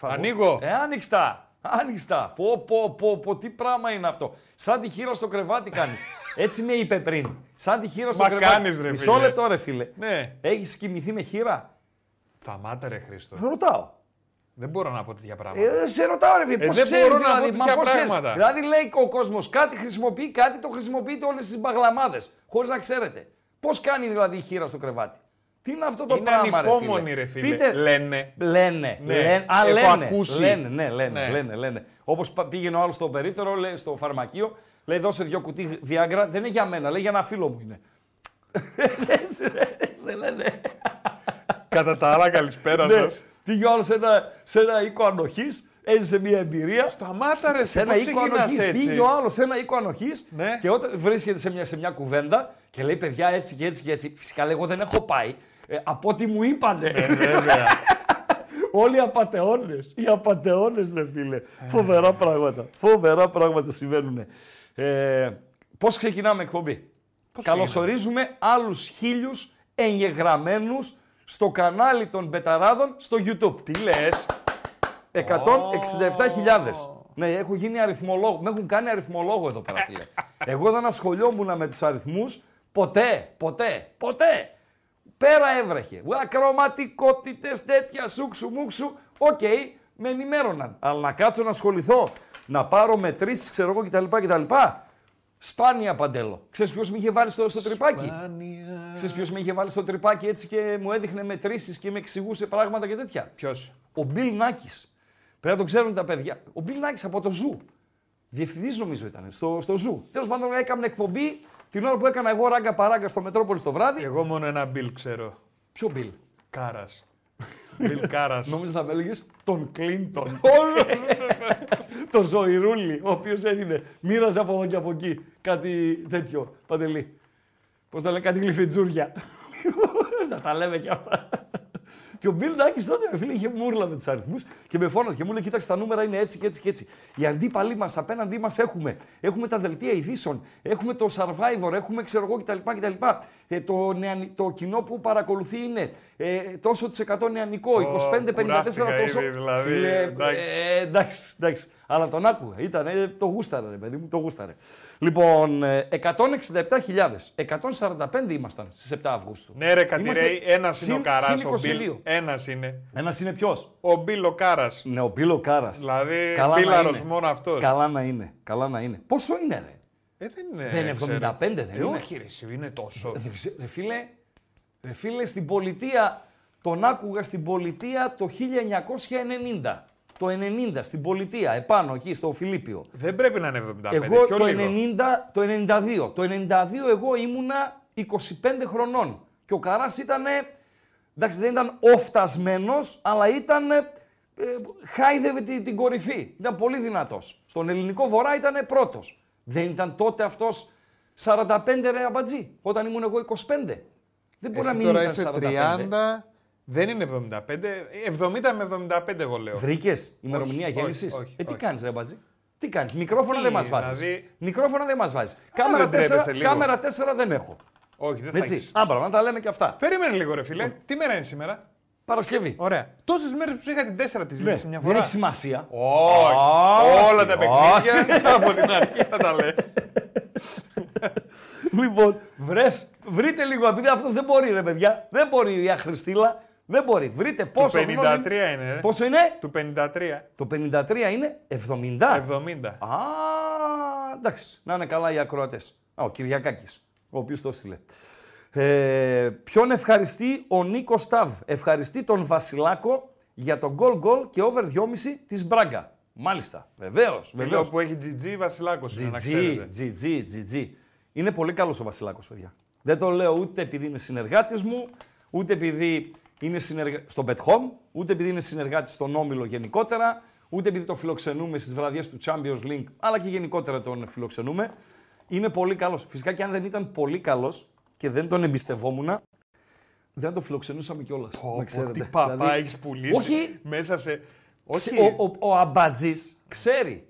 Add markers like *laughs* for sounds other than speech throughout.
Ανοίγω. Ε, άνοιξτα. Άνοιξτα. Πω, πω, πω, πω, τι πράγμα είναι αυτό. Σαν τη χείρα στο κρεβάτι κάνεις. *laughs* Έτσι με είπε πριν. Σαν τη χείρα στο Μα κρεβάτι. κάνεις, ρε, Μισό φίλε. λεπτό ρε φίλε. Ναι. Έχεις κοιμηθεί με χείρα; Σταμάτα ρε Χρήστο. Σε ρωτάω. Δεν μπορώ να πω τέτοια πράγματα. Ε, σε ρωτάω ρε φίλε. Ε, Πώς δεν ξέρεις μπορώ να δηλαδή. πω Μα τέτοια πώς ξέρεις; πράγματα. Δηλαδή λέει ο κόσμος κάτι χρησιμοποιεί, κάτι το χρησιμοποιείτε όλες τις μπαγλαμάδες. Χωρίς να ξέρετε. Πώς κάνει δηλαδή η χείρα στο κρεβάτι; Τι είναι αυτό το Είναι πράγμα ρε ανυπόμονοι, φίλε. ρε φίλε. Πείτε, Λένε. Λένε. Ναι. λένε α, Έχω λένε, ακούσει. λένε, ναι, λένε, Ναι. λένε, λένε. Όπως πα- πήγαινε ο άλλος στο περίπτερο, λέει, στο φαρμακείο, λέει δώσε δυο κουτί Viagra, δεν είναι για μένα, λέει για ένα φίλο μου είναι. Λες, ρε, σε λένε. Κατά τα άλλα, καλησπέρα Ναι, σας. πήγε ο άλλος σε ένα, σε ένα οίκο ανοχής, έζησε μια εμπειρία. Σταμάτα ρε, Σε σε ένα πώς οίκο ξεκινάς ανοχής, έτσι; πήγε ο άλλος σε ένα οίκο ανοχής Ναι. και όταν βρίσκεται σε μια, σε μια κουβέντα και λέει παιδιά έτσι και έτσι και έτσι. Φυσικά λέει εγώ δεν έχω πάει. Ε, από ό,τι μου είπανε. Ε, Βέβαια. *laughs* Όλοι οι απαταιώνε. Οι απαταιώνε, ρε φίλε. Φοβερά πράγματα. Φοβερά πράγματα συμβαίνουν. Ε, Πώς ξεκινάμε εκπομπή; Καλωσορίζουμε άλλους χίλιους εγγεγραμμένους στο κανάλι των Μπεταράδων στο YouTube. Τι λες; 167.000. Ναι, έχω γίνει αριθμολόγο. Με έχουν κάνει αριθμολόγο εδώ πέρα, φίλε. *laughs* Εγώ δεν ασχολιόμουν με τους αριθμούς ποτέ, ποτέ, ποτέ. Πέρα έβρεχε. Ακροαματικότητες τέτοια σούξου μουξου. Οκ, με ενημέρωναν. Αλλά να κάτσω να ασχοληθώ, να πάρω μετρήσεις, ξέρω εγώ κτλ. κτλ. Σπάνια παντέλο. Ξέρεις ποιος με είχε βάλει στο, στο τρυπάκι; Ξέρεις ποιος με είχε βάλει στο τρυπάκι έτσι και μου έδειχνε μετρήσεις και με εξηγούσε πράγματα και τέτοια; Ποιος; Ο Μπιλ Νάκης. Πρέπει να το ξέρουν τα παιδιά. Ο Μπιλ Νάκης από το Zoo. Διευθυντής νομίζω ήταν στο, στο Zoo. Τέλος πάντων έκανα εκπομπή την ώρα που έκανα εγώ ράγκα παράγκα στο Μετρόπολη το βράδυ. Εγώ μόνο ένα Μπιλ ξέρω. Ποιο Μπιλ; Κάρας. Μπιλ Κάρας. Νόμιζα θα με έλεγε τον Κλίντον. *laughs* τον *laughs* Ζωηρούλη, ο οποίος έδινε. Μοίραζε από εδώ και από εκεί κάτι τέτοιο. Παντελή. Πώς τα λένε, κάτι γλυφιτζούρια. *laughs* να τα λέμε κι αυτά. Και ο Μπιλ Νάκη τότε, ρε φίλε, είχε μούρλα με τους αριθμούς και με φώναζε και μου λέει: Κοίταξε, τα νούμερα είναι έτσι και έτσι και έτσι. Οι αντίπαλοι μας απέναντί μας έχουμε. Έχουμε τα δελτία ειδήσεων, έχουμε το survivor, έχουμε ξέρω εγώ κτλ. κτλ. Ε, το, νεανι- το κοινό που παρακολουθεί είναι ε, τόσο τη εκατό νεανικό, 25-54 κουράστηκα τόσο. ήδη, δηλαδή, Φίλε, εντάξει. ε, εντάξει, εντάξει. Αλλά τον άκουγα. Ήταν, ε, το γούσταρε, ρε παιδί μου, το γούσταρε. Λοιπόν, ε, 167.000. 145 ήμασταν στις 7 Αυγούστου. Ναι ρε Κατηρέη, Είμαστε ένας είναι ο συν- Καράς, συν ο Μπιλ. 22. Ένας είναι. Ένας είναι ποιος; Ο Μπιλ ο Κάρας. Ναι, ο Μπίλο Κάρας. Δηλαδή, Καλά να Μπίλαρος είναι. μόνο αυτός. Καλά να είναι. Καλά να είναι. Πόσο είναι, ρε; Ε, δεν είναι. Δεν είναι ξέρω. 75, δεν Ε, είναι. Όχι ρε, εσύ, είναι τόσο. Δεν ξέρω, Ρε φίλε, ρε φίλε, στην πολιτεία, τον άκουγα στην πολιτεία το 1990. Το 90 στην πολιτεία, επάνω εκεί στο Φιλίππιο. Δεν πρέπει να είναι 75. Εγώ πιο το λίγο. 90, το 92. Το 92 εγώ ήμουνα 25 χρονών. Και ο Καράς ήταν, εντάξει δεν ήταν οφτασμένος, αλλά ήταν, ε, χάιδευε την, την κορυφή. Ήταν πολύ δυνατός. Στον ελληνικό βορρά ήταν πρώτος. Δεν ήταν τότε αυτός 45 ρε αμπατζή, όταν ήμουν εγώ 25. Δεν μπορεί να Εσύ μην τώρα ήταν είσαι 45. 30, δεν είναι 75, 70 με 75 εγώ λέω. Βρήκες ημερομηνία Όχι, γέννησης; όχι, όχι, Ε, τι όχι. κάνεις, ρε Μπατζή. Τι κάνεις, μικρόφωνα Τι, δεν μας βάζεις. δηλαδή- Μικρόφωνα δεν μας βάζεις. Κάμερα, δεν τρέπεσαι 4, λίγο. κάμερα 4 δεν έχω. Όχι, δεν θα Έτσι. έχεις. Άμπρα, να τα λέμε και αυτά. Περίμενε λίγο ρε φίλε. Τι μέρα είναι σήμερα; Παρασκευή. Ωραία. Τόσες μέρες που σου είχα την 4 της ζήτηση μια δεν φορά. έχει σημασία. Όχι. Όχι, Όλα τα παιχνίδια *laughs* από την αρχή θα τα λες. *laughs* λοιπόν, βρες, βρείτε λίγο, επειδή αυτός δεν μπορεί, ρε παιδιά. Δεν μπορεί η Αχρηστήλα. Δεν μπορεί. Βρείτε Το πόσο 53 χρόνο είναι. ε. Πόσο είναι; Του 53. Το 53 είναι 70. 70. Α, εντάξει. Να είναι καλά οι ακροατές. Α, ο Κυριακάκης, ο οποίος το έστειλε. Ε, ποιον ευχαριστεί ο Νίκο Σταβ; Ευχαριστεί τον Βασιλάκο για τον γκολ γκολ και over 2,5 της Μπράγκα. Μάλιστα. Βεβαίως. Λέω Βεβαίως. που έχει GG Βασιλάκος είναι, να GG, ξέρετε. GG, GG. Είναι πολύ καλός ο Βασιλάκος, παιδιά. Δεν το λέω ούτε επειδή είναι συνεργάτης μου, ούτε επειδή είναι συνεργα... στο Bet Home, ούτε επειδή είναι συνεργάτης στον Όμιλο γενικότερα, ούτε επειδή το φιλοξενούμε στις βραδιές του Champions League, αλλά και γενικότερα τον φιλοξενούμε. Είναι πολύ καλός. Φυσικά και αν δεν ήταν πολύ καλός και δεν τον εμπιστευόμουν, δεν το φιλοξενούσαμε κιόλας. Πω, πω, τι παπά Δηλαδή, έχεις πουλήσει Όχι. μέσα σε... Όχι. Ξε- Ο, ο, ο Αμπατζής ξέρει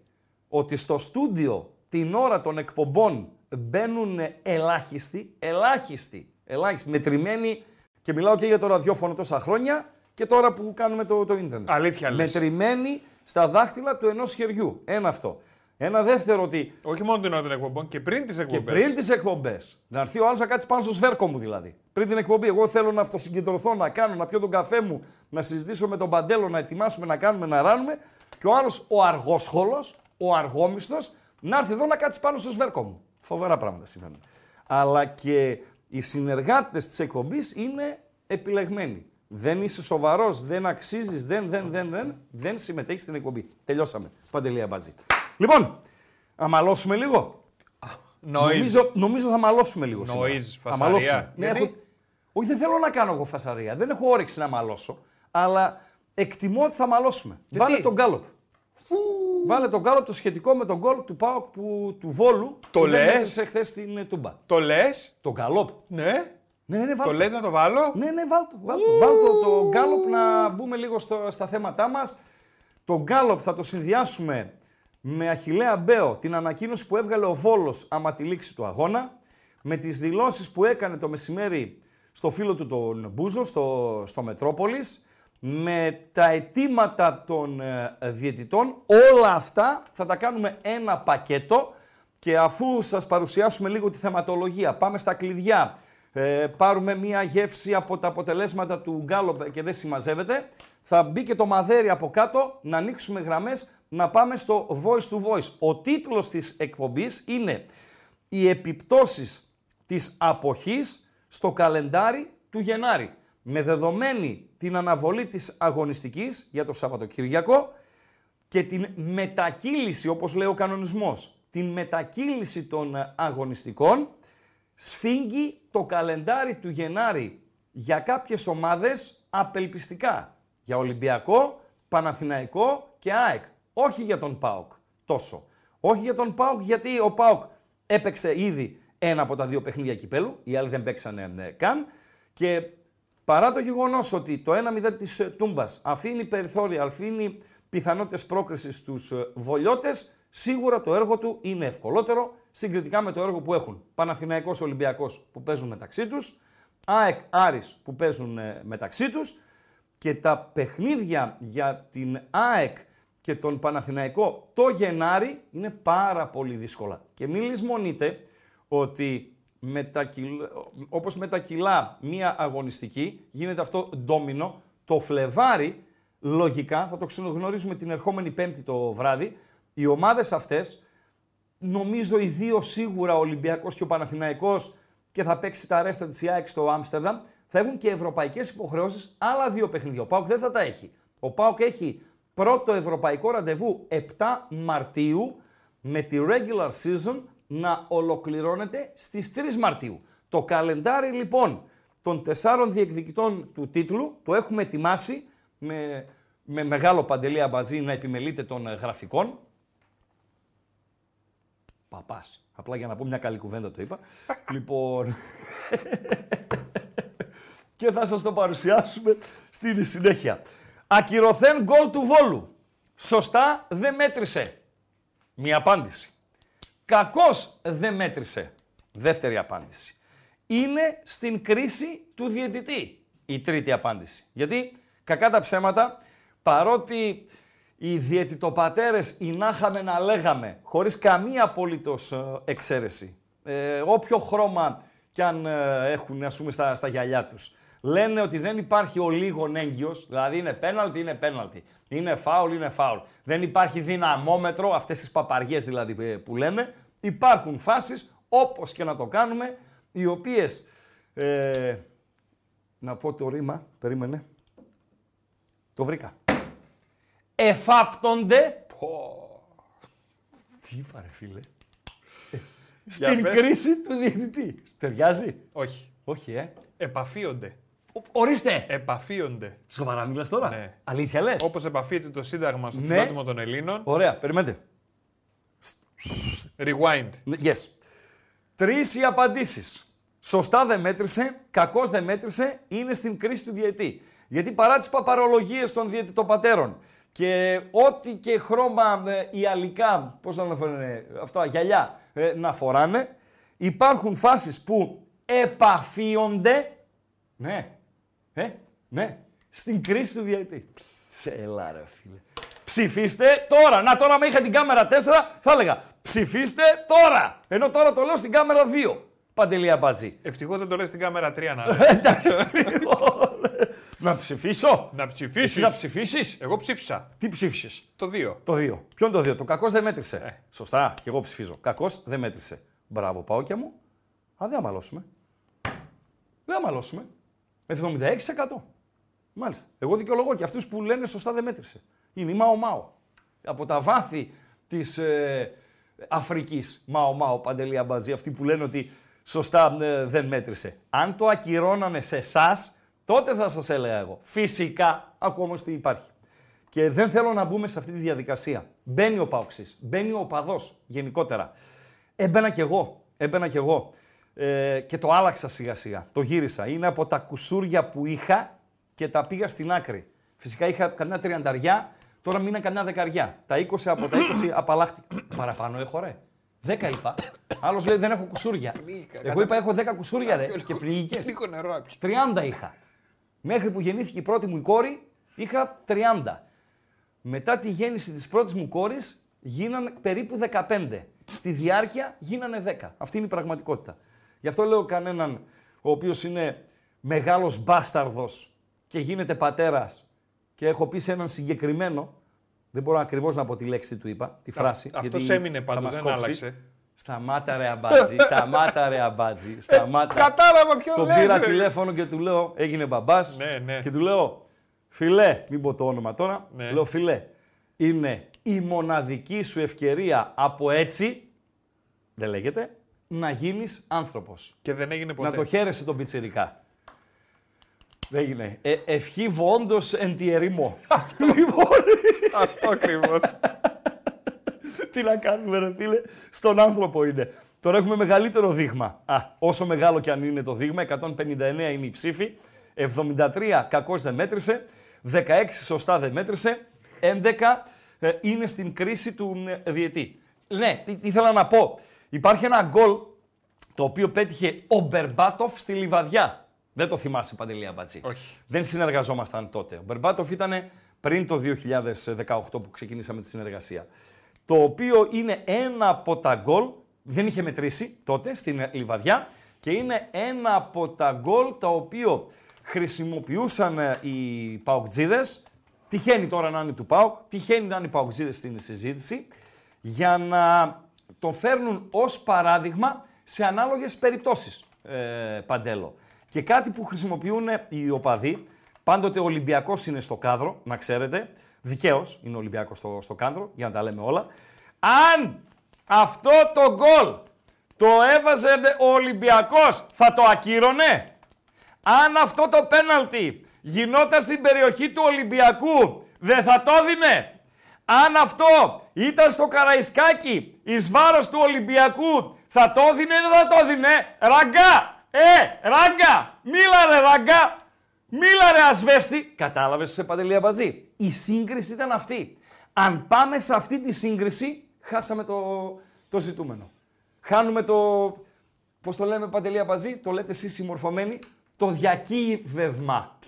ότι στο στούντιο την ώρα των εκπομπών μπαίνουν ελάχιστοι, ελάχιστοι, ελάχιστοι, μετρημένοι και μιλάω και για το ραδιόφωνο τόσα χρόνια και τώρα που κάνουμε το, το ίντερνετ. Αλήθεια λες. Μετρημένοι στα δάχτυλα του ενός χεριού. Ένα αυτό. Ένα δεύτερο ότι Όχι μόνο την ώρα των εκπομπών και πριν τις και εκπομπές. πριν τις εκπομπές. Να έρθει ο άλλος να κάτσει πάνω στο σβέρκο μου δηλαδή. Πριν την εκπομπή, εγώ θέλω να αυτοσυγκεντρωθώ, να κάνω, να πιω τον καφέ μου, να συζητήσω με τον Παντέλο, να ετοιμάσουμε, να κάνουμε, να ράνουμε. Και ο άλλος, ο αργόσχολος, ο αργόμιστος, να έρθει εδώ να κάτσει πάνω στο σβέρκο μου. Φοβερά πράγματα συμβαίνουν. Αλλά και οι συνεργάτες της εκπομπής είναι επιλεγμένοι. Δεν είσαι σοβαρός, δεν αξίζεις, δεν, δεν, δεν, δεν, δεν συμμετέχεις στην εκπομπή. Τελειώσαμε. Παντελία μπατζή. Λοιπόν, αμαλώσουμε λίγο. Noise. Νομίζω, νομίζω θα μαλώσουμε λίγο σήμερα. Noise, Θα φασαρία. μαλώσουμε. Ναι, Γιατί; έχω- Όχι, δεν θέλω να κάνω εγώ φασαρία. Δεν έχω όρεξη να μαλώσω. Αλλά εκτιμώ ότι θα μαλώσουμε. Γιατί; Βάλε τον γκάλοπ. Βάλε τον γκάλοπ το σχετικό με τον γκολ του Πάοκ που, του Βόλου. Το που δεν λες; μέτρησε χθες στην ε, Τούμπα. Το λες, Το γκάλοπ. ναι. Ναι, ναι, Το βάλε. λες να το βάλω; Ναι, ναι, βάλ το. Βάλ το, βάλ το, το γκάλοπ να μπούμε λίγο στο, στα θέματά μας. Το γκάλοπ θα το συνδυάσουμε με Αχιλλέα Μπέο, την ανακοίνωση που έβγαλε ο Βόλος άμα τη λήξη του αγώνα, με τις δηλώσεις που έκανε το μεσημέρι στο φίλο του τον Μπούζο, στο, στο Μετρόπολης, με τα αιτήματα των ε, διαιτητών. Όλα αυτά θα τα κάνουμε ένα πακέτο και αφού σας παρουσιάσουμε λίγο τη θεματολογία, πάμε στα κλειδιά, ε, πάρουμε μία γεύση από τα αποτελέσματα του Γκάλοπ και δεν συμμαζεύεται, θα μπει και το μαδέρι από κάτω, να ανοίξουμε γραμμές, να πάμε στο voice to voice. Ο τίτλος της εκπομπής είναι «Οι επιπτώσεις της αποχής στο καλεντάρι του Γενάρη». Με δεδομένη την αναβολή της αγωνιστικής για το Σαββατοκύριακο, και την μετακύληση, όπως λέει ο κανονισμός, την μετακύληση των ε, αγωνιστικών, σφίγγει το καλεντάρι του Γενάρη για κάποιες ομάδες απελπιστικά. Για Ολυμπιακό, Παναθηναϊκό και ΑΕΚ. Όχι για τον ΠΑΟΚ τόσο. Όχι για τον ΠΑΟΚ γιατί ο ΠΑΟΚ έπαιξε ήδη ένα από τα δύο παιχνίδια κυπέλου, οι άλλοι δεν παίξανε ε, καν και παρά το γεγονός ότι το 1-0 της ε, Τούμπας αφήνει περιθώρια, αφήνει πιθανότητες πρόκρισης στους ε, βολιώτες, σίγουρα το έργο του είναι ευκολότερο συγκριτικά με το έργο που έχουν Παναθηναϊκός Ολυμπιακός που παίζουν μεταξύ τους, ΑΕΚ Άρης που παίζουν ε, μεταξύ τους και τα παιχνίδια για την ΑΕΚ και τον Παναθηναϊκό το Γενάρη είναι πάρα πολύ δύσκολα. Και μην λησμονείτε ότι με τα κιλ- όπως με τα κιλά μία αγωνιστική γίνεται αυτό ντόμινο, το Φλεβάρι λογικά θα το ξενογνωρίζουμε την ερχόμενη Πέμπτη το βράδυ. Οι ομάδες αυτές νομίζω οι δύο σίγουρα ο Ολυμπιακός και ο Παναθηναϊκός και θα παίξει τα ρέστα της ΑΕΚ στο Άμστερνταμ, θα έχουν και ευρωπαϊκές υποχρεώσεις άλλα δύο παιχνίδια. Ο ΠΑΟΚ δεν θα τα έχει. Ο ΠΑΟΚ έχει πρώτο ευρωπαϊκό ραντεβού 7 Μαρτίου με τη regular season να ολοκληρώνεται στις 3 Μαρτίου. Το καλεντάρι λοιπόν των τεσσάρων διεκδικητών του τίτλου το έχουμε ετοιμάσει με, με μεγάλο παντελή αμπατζή να επιμελείται των ε, γραφικών. Παπάς. Απλά για να πω μια καλή κουβέντα το είπα. *laughs* λοιπόν... *laughs* και θα σας το παρουσιάσουμε στην συνέχεια. Ακυρωθέν γκολ του Βόλου. Σωστά δεν μέτρησε. Μία απάντηση. Κακός δεν μέτρησε. Δεύτερη απάντηση. Είναι στην κρίση του διαιτητή. Η τρίτη απάντηση. Γιατί κακά τα ψέματα, παρότι οι διαιτητοπατέρες οι να είχαμε να λέγαμε, χωρίς καμία απολύτως ε, εξαίρεση, ε, όποιο χρώμα κι αν ε, έχουν ας πούμε στα, στα γυαλιά τους, λένε ότι δεν υπάρχει ο λίγον έγκυος, δηλαδή είναι πέναλτι, είναι πέναλτι, είναι φάουλ, είναι φάουλ. Δεν υπάρχει δυναμόμετρο, αυτές τις παπαριές δηλαδή ε, που λένε, υπάρχουν φάσεις όπως και να το κάνουμε, οι οποίες, ε, να πω το ρήμα, περίμενε, το βρήκα. Εφάπτονται, τι είπα ρε φίλε, στην πες. κρίση του διαιτητή. Ταιριάζει; Όχι. Όχι, ε. Επαφίονται. Ο- Ορίστε. Επαφίονται. Σοβαρά μιλάς τώρα; Ναι. Αλήθεια λες; Όπως επαφείται το Σύνταγμα στο Ναι. φιλότιμο των Ελλήνων. Ωραία, περιμένετε. Rewind. Ναι, Yes. Τρεις οι απαντήσεις. Σωστά δεν μέτρησε, κακώς δεν μέτρησε, είναι στην κρίση του διαιτή. Γιατί παρά τις παπαρολογίες των διαιτητών πατέρων και ό,τι και χρώμα ε, ιαλικά, πώς να αναφέρουν αυτά, γυαλιά, ε, να φοράνε, υπάρχουν φάσεις που επαφίονται, ναι, ε, ναι, στην κρίση του διαιτή. Σε έλα ρε φίλε. Ψηφίστε τώρα. Να τώρα, με είχα την κάμερα 4, θα έλεγα ψηφίστε τώρα. Ενώ τώρα το λέω στην κάμερα 2. Παντελία Μπατζή. Ευτυχώς δεν το λες στην κάμερα 3 να *laughs* λέει. Εντάξει. λοιπόν. να ψηφίσω. Να Εσύ ψηφίσεις. να ψηφίσεις. Εγώ ψήφισα. Τι ψήφισες; Το 2. Το 2. Ποιο είναι το 2. Το κακός δεν μέτρησε. Ε. Σωστά. Και εγώ ψηφίζω. Κακός δεν μέτρησε. Μπράβο, Παόκια μου. Α, δεν αμαλώσουμε. Δεν αμαλώσουμε. 76%. Μάλιστα. Εγώ δικαιολογώ και αυτούς που λένε σωστά δεν μέτρησε. Είναι η Μάο Μάο. Από τα βάθη της ε, Αφρικής. Μάο Μάο, Παντελή Αμπατζή. Αυτοί που λένε ότι σωστά ε, δεν μέτρησε. Αν το ακυρώνανε σε εσάς, τότε θα σας έλεγα εγώ. Φυσικά, ακούω όμω τι υπάρχει. Και δεν θέλω να μπούμε σε αυτή τη διαδικασία. Μπαίνει ο Πάοξη, μπαίνει ο Παδός γενικότερα. Έμπαινα κι εγώ. Έμπαινα κι εγώ. Ε, και το άλλαξα σιγά σιγά. Το γύρισα. Είναι από τα κουσούρια που είχα και τα πήγα στην άκρη. Φυσικά είχα κανένα τριανταριά, τώρα μείνα κανένα δεκαριά. Τα 20 από τα 20 *coughs* απαλλάχτηκα. Παραπάνω έχω ρε. 10 είπα. Άλλος λέει δεν έχω κουσούρια. Εγώ είπα έχω 10 κουσούρια ρε. και πληγικές. Λίγο νερό άπια. 30 είχα. Μέχρι που γεννήθηκε η πρώτη μου η κόρη, είχα 30. Μετά τη γέννηση της πρώτης μου κόρης, γίνανε περίπου 15. Στη διάρκεια γίνανε 10. Αυτή είναι η πραγματικότητα. Γι' αυτό λέω κανέναν ο οποίος είναι μεγάλος μπάσταρδος και γίνεται πατέρας και έχω πει σε έναν συγκεκριμένο, δεν μπορώ ακριβώς να πω τη λέξη του είπα, τη φράση. αυτός γιατί έμεινε θα πάντως, μας δεν κόψει. άλλαξε. Σταμάτα ρε αμπάτζι, *laughs* σταμάτα ρε αμπάτζι, σταμάτα. Κατάλαβα ποιο Τον λες, πήρα ρε. τηλέφωνο και του λέω, έγινε μπαμπάς. Ναι, ναι. Και του λέω, φιλέ, μην πω το όνομα τώρα. Ναι. Λέω, φιλέ, είναι η μοναδική σου ευκαιρία από έτσι, δεν λέγεται, να γίνεις άνθρωπος. Και δεν έγινε ποτέ. Να το χαίρεσαι τον πιτσιρικά. Δεν έγινε. Ε, ευχή βόντος εν τη ερήμο. *laughs* λοιπόν, Αυτό ακριβώς. *laughs* τι να κάνουμε ρε φίλε, στον άνθρωπο είναι. Τώρα έχουμε μεγαλύτερο δείγμα. Α, όσο μεγάλο και αν είναι το δείγμα, 159 είναι η ψήφη, 73 κακώς δεν μέτρησε, 16 σωστά δεν μέτρησε, 11 ε, είναι στην κρίση του ε, διετή. Ναι, τι, τι ήθελα να πω. Υπάρχει ένα γκολ το οποίο πέτυχε ο Μπερμπάτοφ στη Λιβαδιά. Δεν το θυμάσαι Παντελή Αμπατζή. Όχι. Δεν συνεργαζόμασταν τότε. Ο Μπερμπάτοφ ήταν πριν το 2018 που ξεκινήσαμε τη συνεργασία. Το οποίο είναι ένα από τα γκολ, δεν είχε μετρήσει τότε στην Λιβαδιά και είναι ένα από τα γκολ τα οποίο χρησιμοποιούσαν ε, οι Παοκτζίδες. Τυχαίνει τώρα να είναι του Πάοκ, τυχαίνει να είναι οι Παοκτζίδες στην συζήτηση για να το φέρνουν ως παράδειγμα σε ανάλογες περιπτώσεις, ε, Παντέλο. Και κάτι που χρησιμοποιούν οι οπαδοί, πάντοτε ο Ολυμπιακός είναι στο κάδρο, να ξέρετε, δικαίως είναι ο Ολυμπιακός στο, στο κάδρο, για να τα λέμε όλα. Αν αυτό το γκολ το έβαζε ο Ολυμπιακός, θα το ακύρωνε. Αν αυτό το πέναλτι γινόταν στην περιοχή του Ολυμπιακού, δεν θα το δίνε. Αν αυτό ήταν στο Καραϊσκάκι εις βάρος του Ολυμπιακού, θα το δίνε ή δεν θα το δίνε; Ραγκά! Ε, ράγκα! Μίλα ρε ράγκα! Μίλα ρε ασβέστη! Κατάλαβες σε Παντελή Αμπατζή. Η σύγκριση ήταν αυτή. Αν πάμε σε αυτή τη σύγκριση, χάσαμε το, το ζητούμενο. Χάνουμε το, πώς το λέμε Παντελή Αμπατζή, το λέτε εσείς συμμορφωμένοι, το διακύβευμα.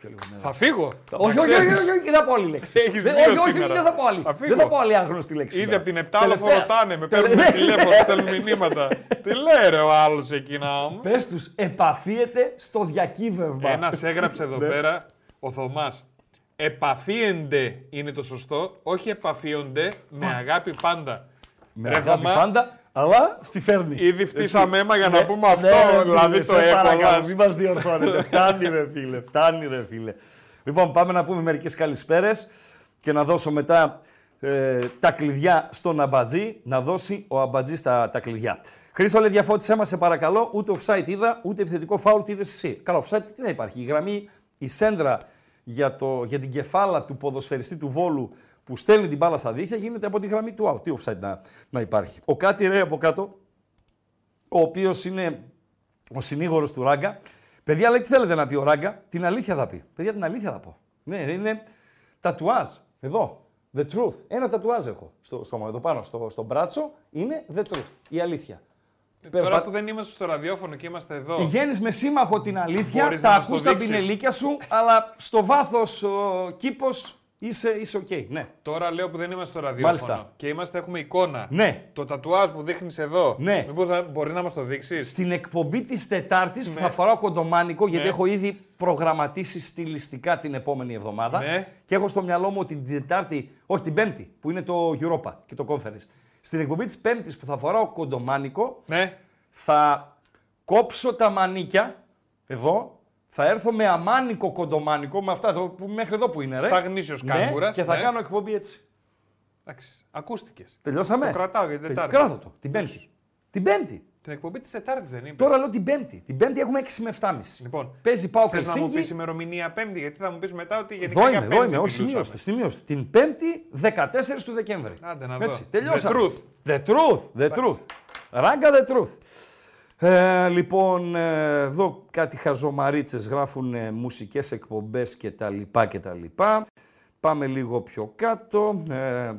Πιο λίγο νερό. Θα φύγω. Όχι, όχι, όχι, όχι, όχι, δεν θα πω άλλη λέξη. Έχεις Δεν- δύο όχι, όχι, όχι, σήμερα. δεν θα πω άλλη. Θα φύγω. Δεν θα πω άλλη άγνωστη λέξη. Ήδη σήμερα. από την Επτάλοφο Τελευταία. ρωτάνε, με παίρνουν Τελε- τηλέφωνο, στέλνουν μηνύματα. *laughs* Τι λέει ρε ο άλλος εκεί να μου. Πες τους, επαφίεται στο διακύβευμα. Ένας έγραψε *laughs* Ναι. εδώ πέρα, ο Θωμάς. Επαφίενται είναι το σωστό, όχι επαφίονται με αγάπη πάντα. Με Ρε αγάπη Θωμά, πάντα, αλλά στη φέρνει. Ήδη φτύσαμε αίμα για να Ναι, πούμε ναι, αυτό, ρε φίλε, δηλαδή το σε παρακαλώ, έκολα. Μην μας διορθώνετε. *laughs* φτάνει ρε φίλε, φτάνει ρε φίλε. Λοιπόν, πάμε να πούμε μερικές καλησπέρες και να δώσω μετά ε, τα κλειδιά στον Αμπατζή, να δώσει ο Αμπατζής τα, τα κλειδιά. Χρήστο λέει διαφώτισέ μας, σε παρακαλώ. Ούτε offside είδα, ούτε επιθετικό φάουλ τι είδες εσύ. Καλά, offside τι να υπάρχει. Η γραμμή, η σέντρα για, το, για την κεφάλα του ποδοσφαιριστή του Βόλου που στέλνει την μπάλα στα δίχτυα γίνεται από τη γραμμή του out. Τι offside να, να υπάρχει. Ο Κάτι Ρέι από κάτω, ο οποίος είναι ο συνήγορος του Ράγκα. Παιδιά, λέει τι θέλετε να πει ο Ράγκα; Την αλήθεια θα πει. Παιδιά, την αλήθεια θα πω. Ναι, είναι τατουάζ. Εδώ. The truth. Ένα τατουάζ έχω στο σώμα εδώ πάνω, στο, στο μπράτσο. Είναι the truth. Η αλήθεια. Τώρα που δεν είμαστε στο ραδιόφωνο και είμαστε εδώ. Πηγαίνεις με σύμμαχο την αλήθεια, Μπορείς τα να μας ακούς το τα δείξεις. πινελίκια σου, αλλά στο βάθος κήπος είσαι, είσαι οκ. Ναι. Τώρα λέω που δεν είμαστε στο ραδιόφωνο. Μάλιστα. Και είμαστε, έχουμε εικόνα. Ναι. Το τατουάζ που δείχνεις εδώ. Ναι. Μήπως μπορεί να μας το δείξεις; Στην εκπομπή της Τετάρτης που θα φοράω κοντομάνικο, γιατί Ναι. έχω ήδη προγραμματίσει στιλιστικά την επόμενη εβδομάδα. Ναι. Και έχω στο μυαλό μου ότι την Τετάρτη, όχι την Πέμπτη, που είναι το Europa και το Conference. Στην εκπομπή της Πέμπτης που θα φοράω κοντομάνικο, Ναι. θα κόψω τα μανίκια εδώ. Θα έρθω με αμάνικο κοντομάνικο, με αυτά εδώ, που μέχρι εδώ που είναι, ρε. Σαν γνήσιος Ναι, κάγκουρας, Και θα ναι. κάνω εκπομπή έτσι. Εντάξει. Ακούστηκες. Τελειώσαμε; Το κρατάω για την Τε- Τετάρτη. Κράτω το. Την Πέμπτη. Την Πέμπτη. Την εκπομπή της Τετάρτης δεν είπε. Τώρα λέω την Πέμπτη. Την Πέμπτη έχουμε 6 με 7.30. Λοιπόν, Παίζει πάω Θες να μου πεις Ελσίνκι. ημερομηνία Πέμπτη, γιατί θα μου πεις μετά ότι γενικά Εδώ για είμαι, Πέμπτη εδώ είμαι. Όχι, μιλούσαμε. σημείωστε. σημείωστε. Την Πέμπτη 14 του Δεκέμβρη. Άντε να δω. Έτσι, τελειώσαμε. The truth. The truth. The truth. Ράγκα the truth. Ε, λοιπόν, ε, εδώ κάτι χαζομαρίτσες γράφουν ε, μουσικές εκπομπές και τα λοιπά και τα λοιπά. Πάμε λίγο πιο κάτω. Ε,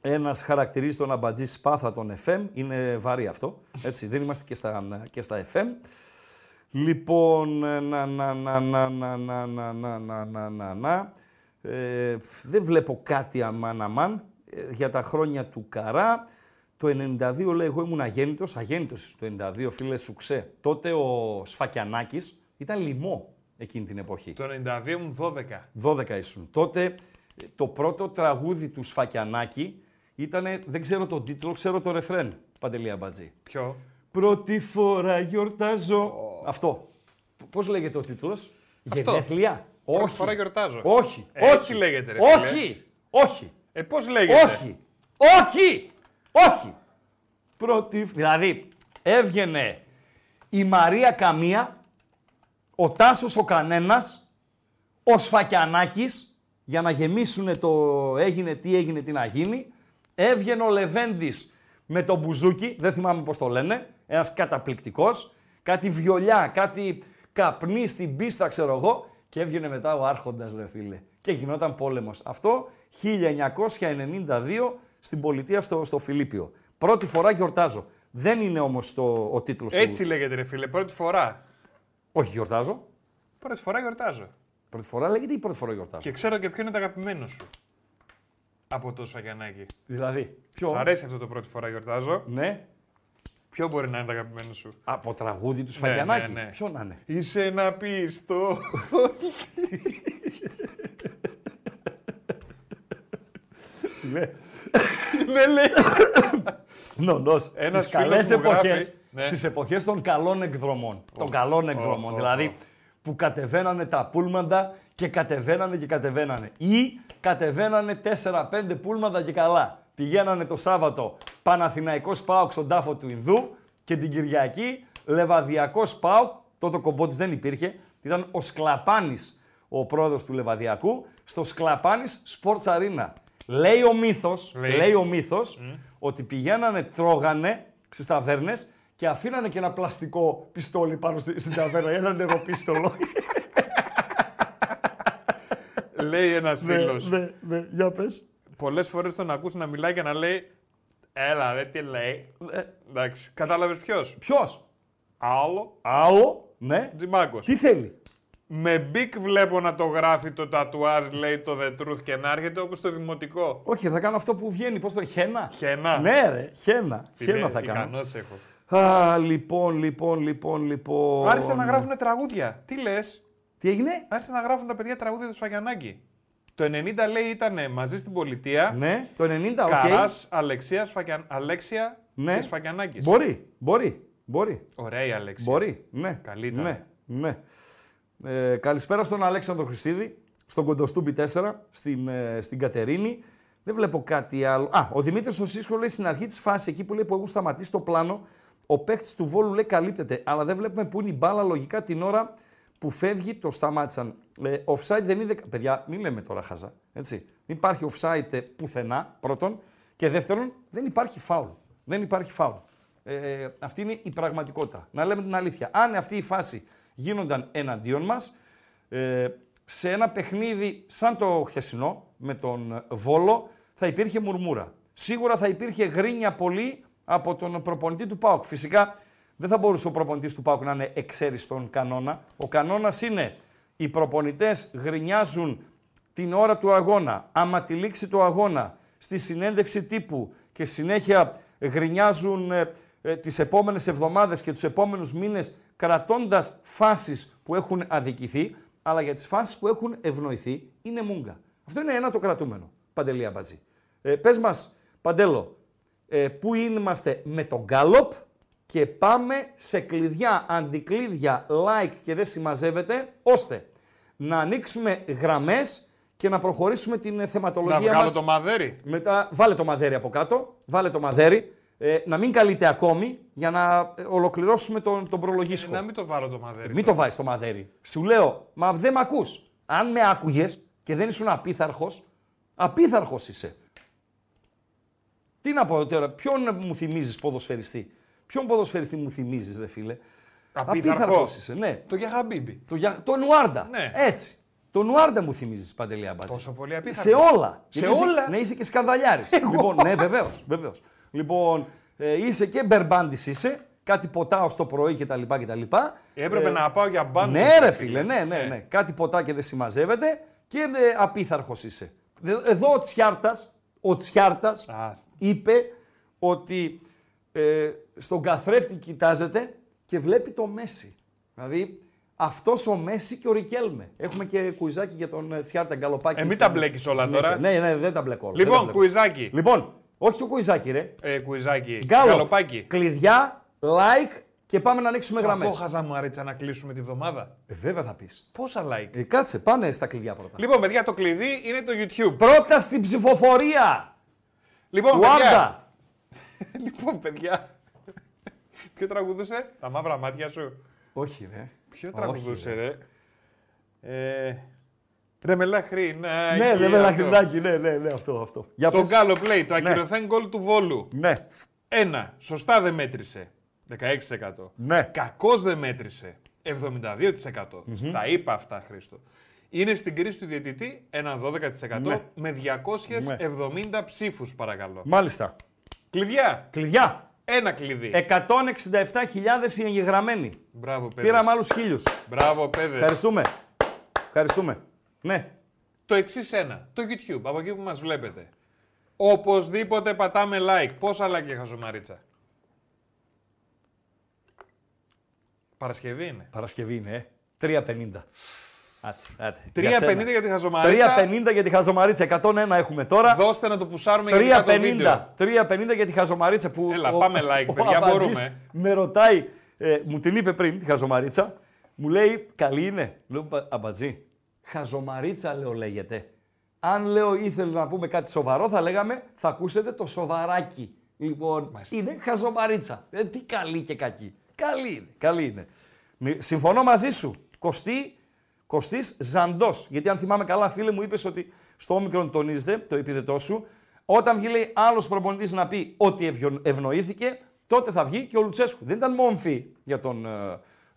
ένας χαρακτηρίζει τον αμπατζή σπάθα των FM. Είναι βαρύ αυτό. Έτσι, δεν είμαστε και στα, και στα FM. Λοιπόν, ε, να, να, να, να, να, να, να, να, να, να, να, να. Ε, δεν βλέπω κάτι αμάν αμάν ε, για τα χρόνια του Καρά. Το 92 λέει, εγώ ήμουν αγέννητος, αγέννητος το 92, φίλε σου ξέ. Τότε ο Σφακιανάκης ήταν λοιμό εκείνη την εποχή. Το 92 ήμουν 12. 12 ήσουν. Τότε ε, το πρώτο τραγούδι του Σφακιανάκη ήταν, δεν ξέρω τον τίτλο, ξέρω το ρεφρέν, Παντελή Αμπατζή. Ποιο; Πρώτη φορά γιορτάζω. Αυτό. Πώς λέγεται ο τίτλος; Αυτό. Γενέθλια. Πρώτη Όχι. φορά γιορτάζω. Όχι. Έτσι όχι. λέγεται, ρε φίλε. Όχι. Όχι. Ε, πώς λέγεται; Όχι. Όχι. Όχι. Πρώτη. Δηλαδή, έβγαινε η Μαρία Καμία, ο Τάσος ο Κανένας, ο Σφακιανάκης, για να γεμίσουν το έγινε, τι έγινε, τι να γίνει. Έβγαινε ο Λεβέντης με το μπουζούκι, δεν θυμάμαι πώς το λένε, ένας καταπληκτικός, κάτι βιολιά, κάτι καπνί στην πίστα, ξέρω εγώ, και έβγαινε μετά ο Άρχοντας, ρε φίλε. Και γινόταν πόλεμος. Αυτό 1992 στην πολιτεία στο, στο Φιλίππιο. Πρώτη φορά γιορτάζω. Δεν είναι όμως το, ο τίτλος Έτσι του. λέγεται, ρε φίλε. Πρώτη φορά. Όχι γιορτάζω. Πρώτη φορά γιορτάζω. Πρώτη φορά λέγεται ή πρώτη φορά γιορτάζω; Και ξέρω και ποιο είναι το αγαπημένο σου. Από το Σφαγιανάκι. Δηλαδή, ποιο; Σ' αρέσει αυτό το πρώτη φορά γιορτάζω; Ναι. Ποιο μπορεί να είναι το αγαπημένο σου; Από τραγούδι του Σφαγιανάκη. ναι, ναι. Ποιο να είναι; Είσαι ένα πίστο. *laughs* Ναι. ναι, λέει. *laughs* Νονός. Ένας Στις καλές φίλος μου γράφει, εποχές, ναι. στις εποχές των καλών εκδρομών. Των καλών εκδρομών. οχ, δηλαδή, οχ. που κατεβαίνανε τα πούλμαντα και κατεβαίνανε και κατεβαίνανε. Ή κατεβαίνανε 4-5 πούλμαντα και καλά. Πηγαίνανε το Σάββατο Παναθηναϊκός ΠΑΟΚ στον τάφο του Ινδού και την Κυριακή Λεβαδιακός ΠΑΟΚ, τότε ο Κομπότης δεν υπήρχε, ήταν ο Σκλαπάνης ο πρόεδρος του Λεβαδιακού, στο Σκλαπάνης Sports Arena. Λέει ο μύθος, Λέει. λέει ο μύθος, ότι πηγαίνανε, τρώγανε στις ταβέρνες και αφήνανε και ένα πλαστικό πιστόλι πάνω στη- στην ταβέρνα, ένα νεροπίστολο. λέει ένας φίλος. ναι, ναι, για πες. Πολλές φορές τον ακούς να μιλάει και να λέει. Έλα, ρε, τι λέει. Ε, Εντάξει. Κατάλαβες ποιος; ποιος, Άλλο. άλλο, ναι, Τζιμάκο. τι θέλει; Με Bic βλέπω να το γράφει το τατουάζ, λέει το The Truth και να έρχεται όπως το δημοτικό. Όχι, θα κάνω αυτό που βγαίνει, πώς το χένα; Χένα. Ναι ρε, χένα, χένα θα κάνω. Ικανός έχω. Α, λοιπόν, λοιπόν, λοιπόν, λοιπόν. Άρχισαν να γράφουν τραγούδια. Τι λες, Τι έγινε; άρχισαν να γράφουν τα παιδιά τραγούδια του Σφαγιανάκη. Το 90 λέει ήταν μαζί στην πολιτεία. Ναι, το 90, οκ. Καράς, Αλεξία, Σφακια... Αλέξια Ναι. και Σφαγιανάκης. Μπορεί, μπορεί, μπορεί. Ωραία η Αλέξια. Μπορεί, ναι. Καλύτερα. Ναι, ναι. Ε, καλησπέρα στον Αλέξανδρο Χριστίδη, στον Κοντοστούμπι 4, στην, ε, στην Κατερίνη. Δεν βλέπω κάτι άλλο. Α, ο Δημήτρης ο Σίσκο λέει στην αρχή της φάσης, εκεί που λέει που έχουν σταματήσει το πλάνο Ο παίχτη του Βόλου λέει καλύπτεται, αλλά δεν βλέπουμε που είναι η μπάλα λογικά την ώρα που φεύγει, το σταμάτησαν. Ε, offside δεν είναι. Παιδιά, μην λέμε τώρα χαζά. Έτσι. Δεν υπάρχει offside πουθενά, πρώτον. Και δεύτερον, δεν υπάρχει φάουλ. Δεν υπάρχει φάουλ. Ε, αυτή είναι η πραγματικότητα. Να λέμε την αλήθεια. Αν αυτή η φάση γίνονταν εναντίον μας, ε, σε ένα παιχνίδι σαν το χθεσινό με τον Βόλο, θα υπήρχε μουρμούρα. Σίγουρα θα υπήρχε γρίνια πολύ από τον προπονητή του ΠΑΟΚ. Φυσικά δεν θα μπορούσε ο προπονητής του ΠΑΟΚ να είναι εξαίρεση στον κανόνα. Ο κανόνας είναι οι προπονητές γρινιάζουν την ώρα του αγώνα, άμα τη λήξη του αγώνα, στη συνέντευξη τύπου και συνέχεια γρινιάζουν ε, ε, τις επόμενες εβδομάδες και τους επόμενους μήνες κρατώντας φάσεις που έχουν αδικηθεί, αλλά για τις φάσεις που έχουν ευνοηθεί είναι μούγκα. Αυτό είναι ένα το κρατούμενο, Παντελία Μπατζή. Ε, πες μας, Παντέλο, ε, πού είμαστε με τον Γκάλοπ και πάμε σε κλειδιά, αντικλείδια, like και δεν συμμαζεύεται, ώστε να ανοίξουμε γραμμές και να προχωρήσουμε την θεματολογία Να βγάλω μας. το μαδέρι. Μετά βάλε το μαδέρι από κάτω, βάλε το μαδέρι, ε, να μην καλείτε ακόμη για να ε, ολοκληρώσουμε τον, τον προλογίσιο. Να μην το βάλω το μαδέρι. Μην το βάζεις στο μαδέρι. Σου λέω, μα δεν με ακούς. Αν με άκουγες και δεν ήσουν απίθαρχος, απίθαρχος είσαι. Τι να πω τώρα, ποιον μου θυμίζεις ποδοσφαιριστή; Ποιον ποδοσφαιριστή μου θυμίζεις, ρε φίλε; Απίθαρχος. Απίθαρχος είσαι, ναι. Το Γιαχαμπίμπι. Το, Για- το Νουάρντα. Ναι. Έτσι. Το Νουάρντα μου θυμίζεις παντελή αμπάτση. Τόσο πολύ Σε απίθαρχος. όλα. Σε Γιατί είσαι- όλα. Ναι, είσαι και σκανδαλιάρης. λοιπόν, ναι, βεβαίως. Βεβαίως. Λοιπόν, ε, είσαι και μπερμπάντης είσαι. Κάτι ποτά ω το πρωί κτλ. κτλ. Έπρεπε να πάω για μπάντα. Ναι, ρε φίλε, ναι, ναι, ναι. Κάτι ποτά και δεν συμμαζεύεται και ε, απίθαρχος είσαι. Δε- Εδώ ο Τσιάρτας ο Τσιάρτας Α, είπε ότι ε, στον καθρέφτη κοιτάζεται και βλέπει το Μέση. Δηλαδή αυτός ο Μέση και ο Ρικέλμε. Έχουμε και κουιζάκι για τον ε, Τσιάρτα Γκαλοπάκη. Ε, μην στην τα μπλέκεις όλα συνέχεια. τώρα. Ναι, ναι, δεν τα μπλέκω όλα. δεν τα Λοιπόν, μπλέκω. κουιζάκι. Λοιπόν, όχι το κουιζάκι, ρε. Ε, κουιζάκι. Γκάλο. Γαλοπάκι. Κλειδιά, like και πάμε να ανοίξουμε Θα γραμμές. πω χαζαμαρίτσα να κλείσουμε τη βδομάδα. Ε, βέβαια θα πεις. Πόσα like; Ε, κάτσε, πάνε στα κλειδιά πρώτα. Λοιπόν, παιδιά, το κλειδί είναι το YouTube. Πρώτα στην ψηφοφορία. Λοιπόν, παιδιά. Ουάρντα. *laughs* λοιπόν, παιδιά. Ποιο τραγουδούσε, τα μαύρα μάτια σου. Όχι, ρε. Ποιο Όχι, τραγουδούσε, ρε. Ε, τρεμελά χρήνα. Ναι, δεν με λαχρινάκι, ναι, ναι, ναι, αυτό, αυτό. Για Το πες. γκάλο play, το ακυρωθέν γκολ του Βόλου. Ναι, Ένα, σωστά δεν μέτρησε. 16%. ναι. Κακώς δεν μέτρησε. 72%. Στα είπα αυτά, Χρήστο. Είναι στην κρίση του διαιτητή ένα 12% Ναι. με 270 ψήφους παρακαλώ. Μάλιστα. Κλειδιά. Κλειδιά. Ένα κλειδί. 167.000 οι εγγεγραμμένοι. Μπράβο, παιδί. Πήραμε άλλους χίλιους. Μπράβο, παιδί. Ευχαριστούμε. Ευχαριστούμε. Ναι. Το εξής ένα. Το YouTube, από εκεί που μας βλέπετε. Οπωσδήποτε πατάμε like. Πόσα like για χαζομαρίτσα. Παρασκευή είναι. Παρασκευή είναι, ε. 3.50. Άτε, άτε. 3,50 για τη χαζομαρίτσα. 3.50 για τη χαζομαρίτσα. 101 έχουμε τώρα. Δώστε να το πουσάρουμε για το βίντεο. 3.50. 3.50 για τη χαζομαρίτσα που. Έλα, ο- πάμε like, ο παιδιά, Αμπατζής μπορούμε. Με ρωτάει, ε, μου την είπε πριν τη χαζομαρίτσα, μου λέει καλή είναι. Λέω «Πα- Αμπατζή, χαζομαρίτσα λέω λέγεται. Αν λέω ήθελε να πούμε κάτι σοβαρό, θα λέγαμε θα ακούσετε το σοβαράκι. Λοιπόν, Μάλιστα. είναι χαζομαρίτσα. Ε, τι καλή και κακή. Καλή είναι. Καλή είναι. Μη- Συμφωνώ μαζί σου. Κωστή, Κωστής Ζαντός. Γιατί αν θυμάμαι καλά, φίλε μου, είπες ότι στο όμικρον τονίζεται το επίδετό σου. Όταν βγει, λέει, άλλος προπονητής να πει ότι ευγιο- ευνοήθηκε, τότε θα βγει και ο Λουτσέσκου. Δεν ήταν μόμφι για τον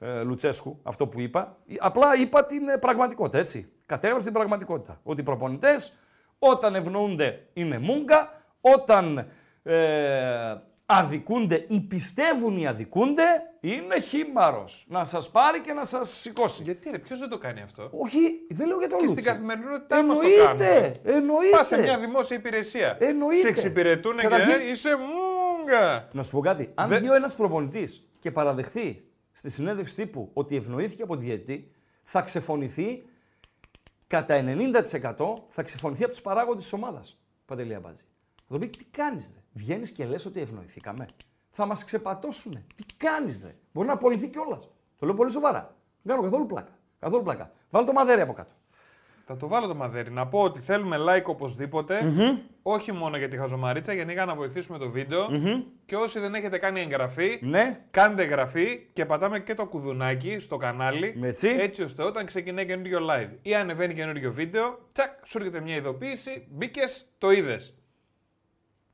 ε, ε, Λουτσέσκου αυτό που είπα. Απλά είπα την ε, πραγματικότητα, έτσι. Κατέγραψα την πραγματικότητα. Ότι οι προπονητές όταν ευνοούνται είναι μούγκα, όταν ε, αδικούνται ή πιστεύουν οι αδικούνται, είναι χήμαρος. Να σας πάρει και να σας σηκώσει. Γιατί ρε, ποιος δεν το κάνει αυτό; Όχι, δεν λέω για τον Και Λούτσι. στην καθημερινότητά μας το Εννοείται, κάνουμε. εννοείται. Πας σε μια δημόσια υπηρεσία. Εννοείται. Σε εξυπηρετούν και Καταρχήν- ε, είσαι μούγκα. Να σου πω κάτι. Αν Δε- βγει ο ένας προπονητής και παραδεχθεί στη συνέντευξη τύπου ότι ευνοήθηκε από τη διετή, θα ξεφωνηθεί κατά 90% θα ξεφωνηθεί από τους παράγοντες της ομάδας. Παντελή Αμπάζη. Θα τον πει τι κάνεις, ρε; Βγαίνεις και λες ότι ευνοηθήκαμε. Θα μας ξεπατώσουνε. Τι κάνεις, ρε; Μπορεί να απολυθεί κιόλας. Το λέω πολύ σοβαρά. Δεν κάνω καθόλου πλάκα. Καθόλου πλάκα. Βάλω το μαδέρι από κάτω. Θα το βάλω το μαδέρι. Να πω ότι θέλουμε like οπωσδήποτε. όχι μόνο για τη χαζομαρίτσα, γενικά να βοηθήσουμε το βίντεο. Και όσοι δεν έχετε κάνει εγγραφή, Ναι. κάντε εγγραφή και πατάμε και το κουδουνάκι στο κανάλι. Έτσι. Έτσι ώστε όταν ξεκινάει καινούριο live ή ανεβαίνει καινούριο βίντεο, τσακ, σου έρχεται μια ειδοποίηση, μπήκες, το είδες.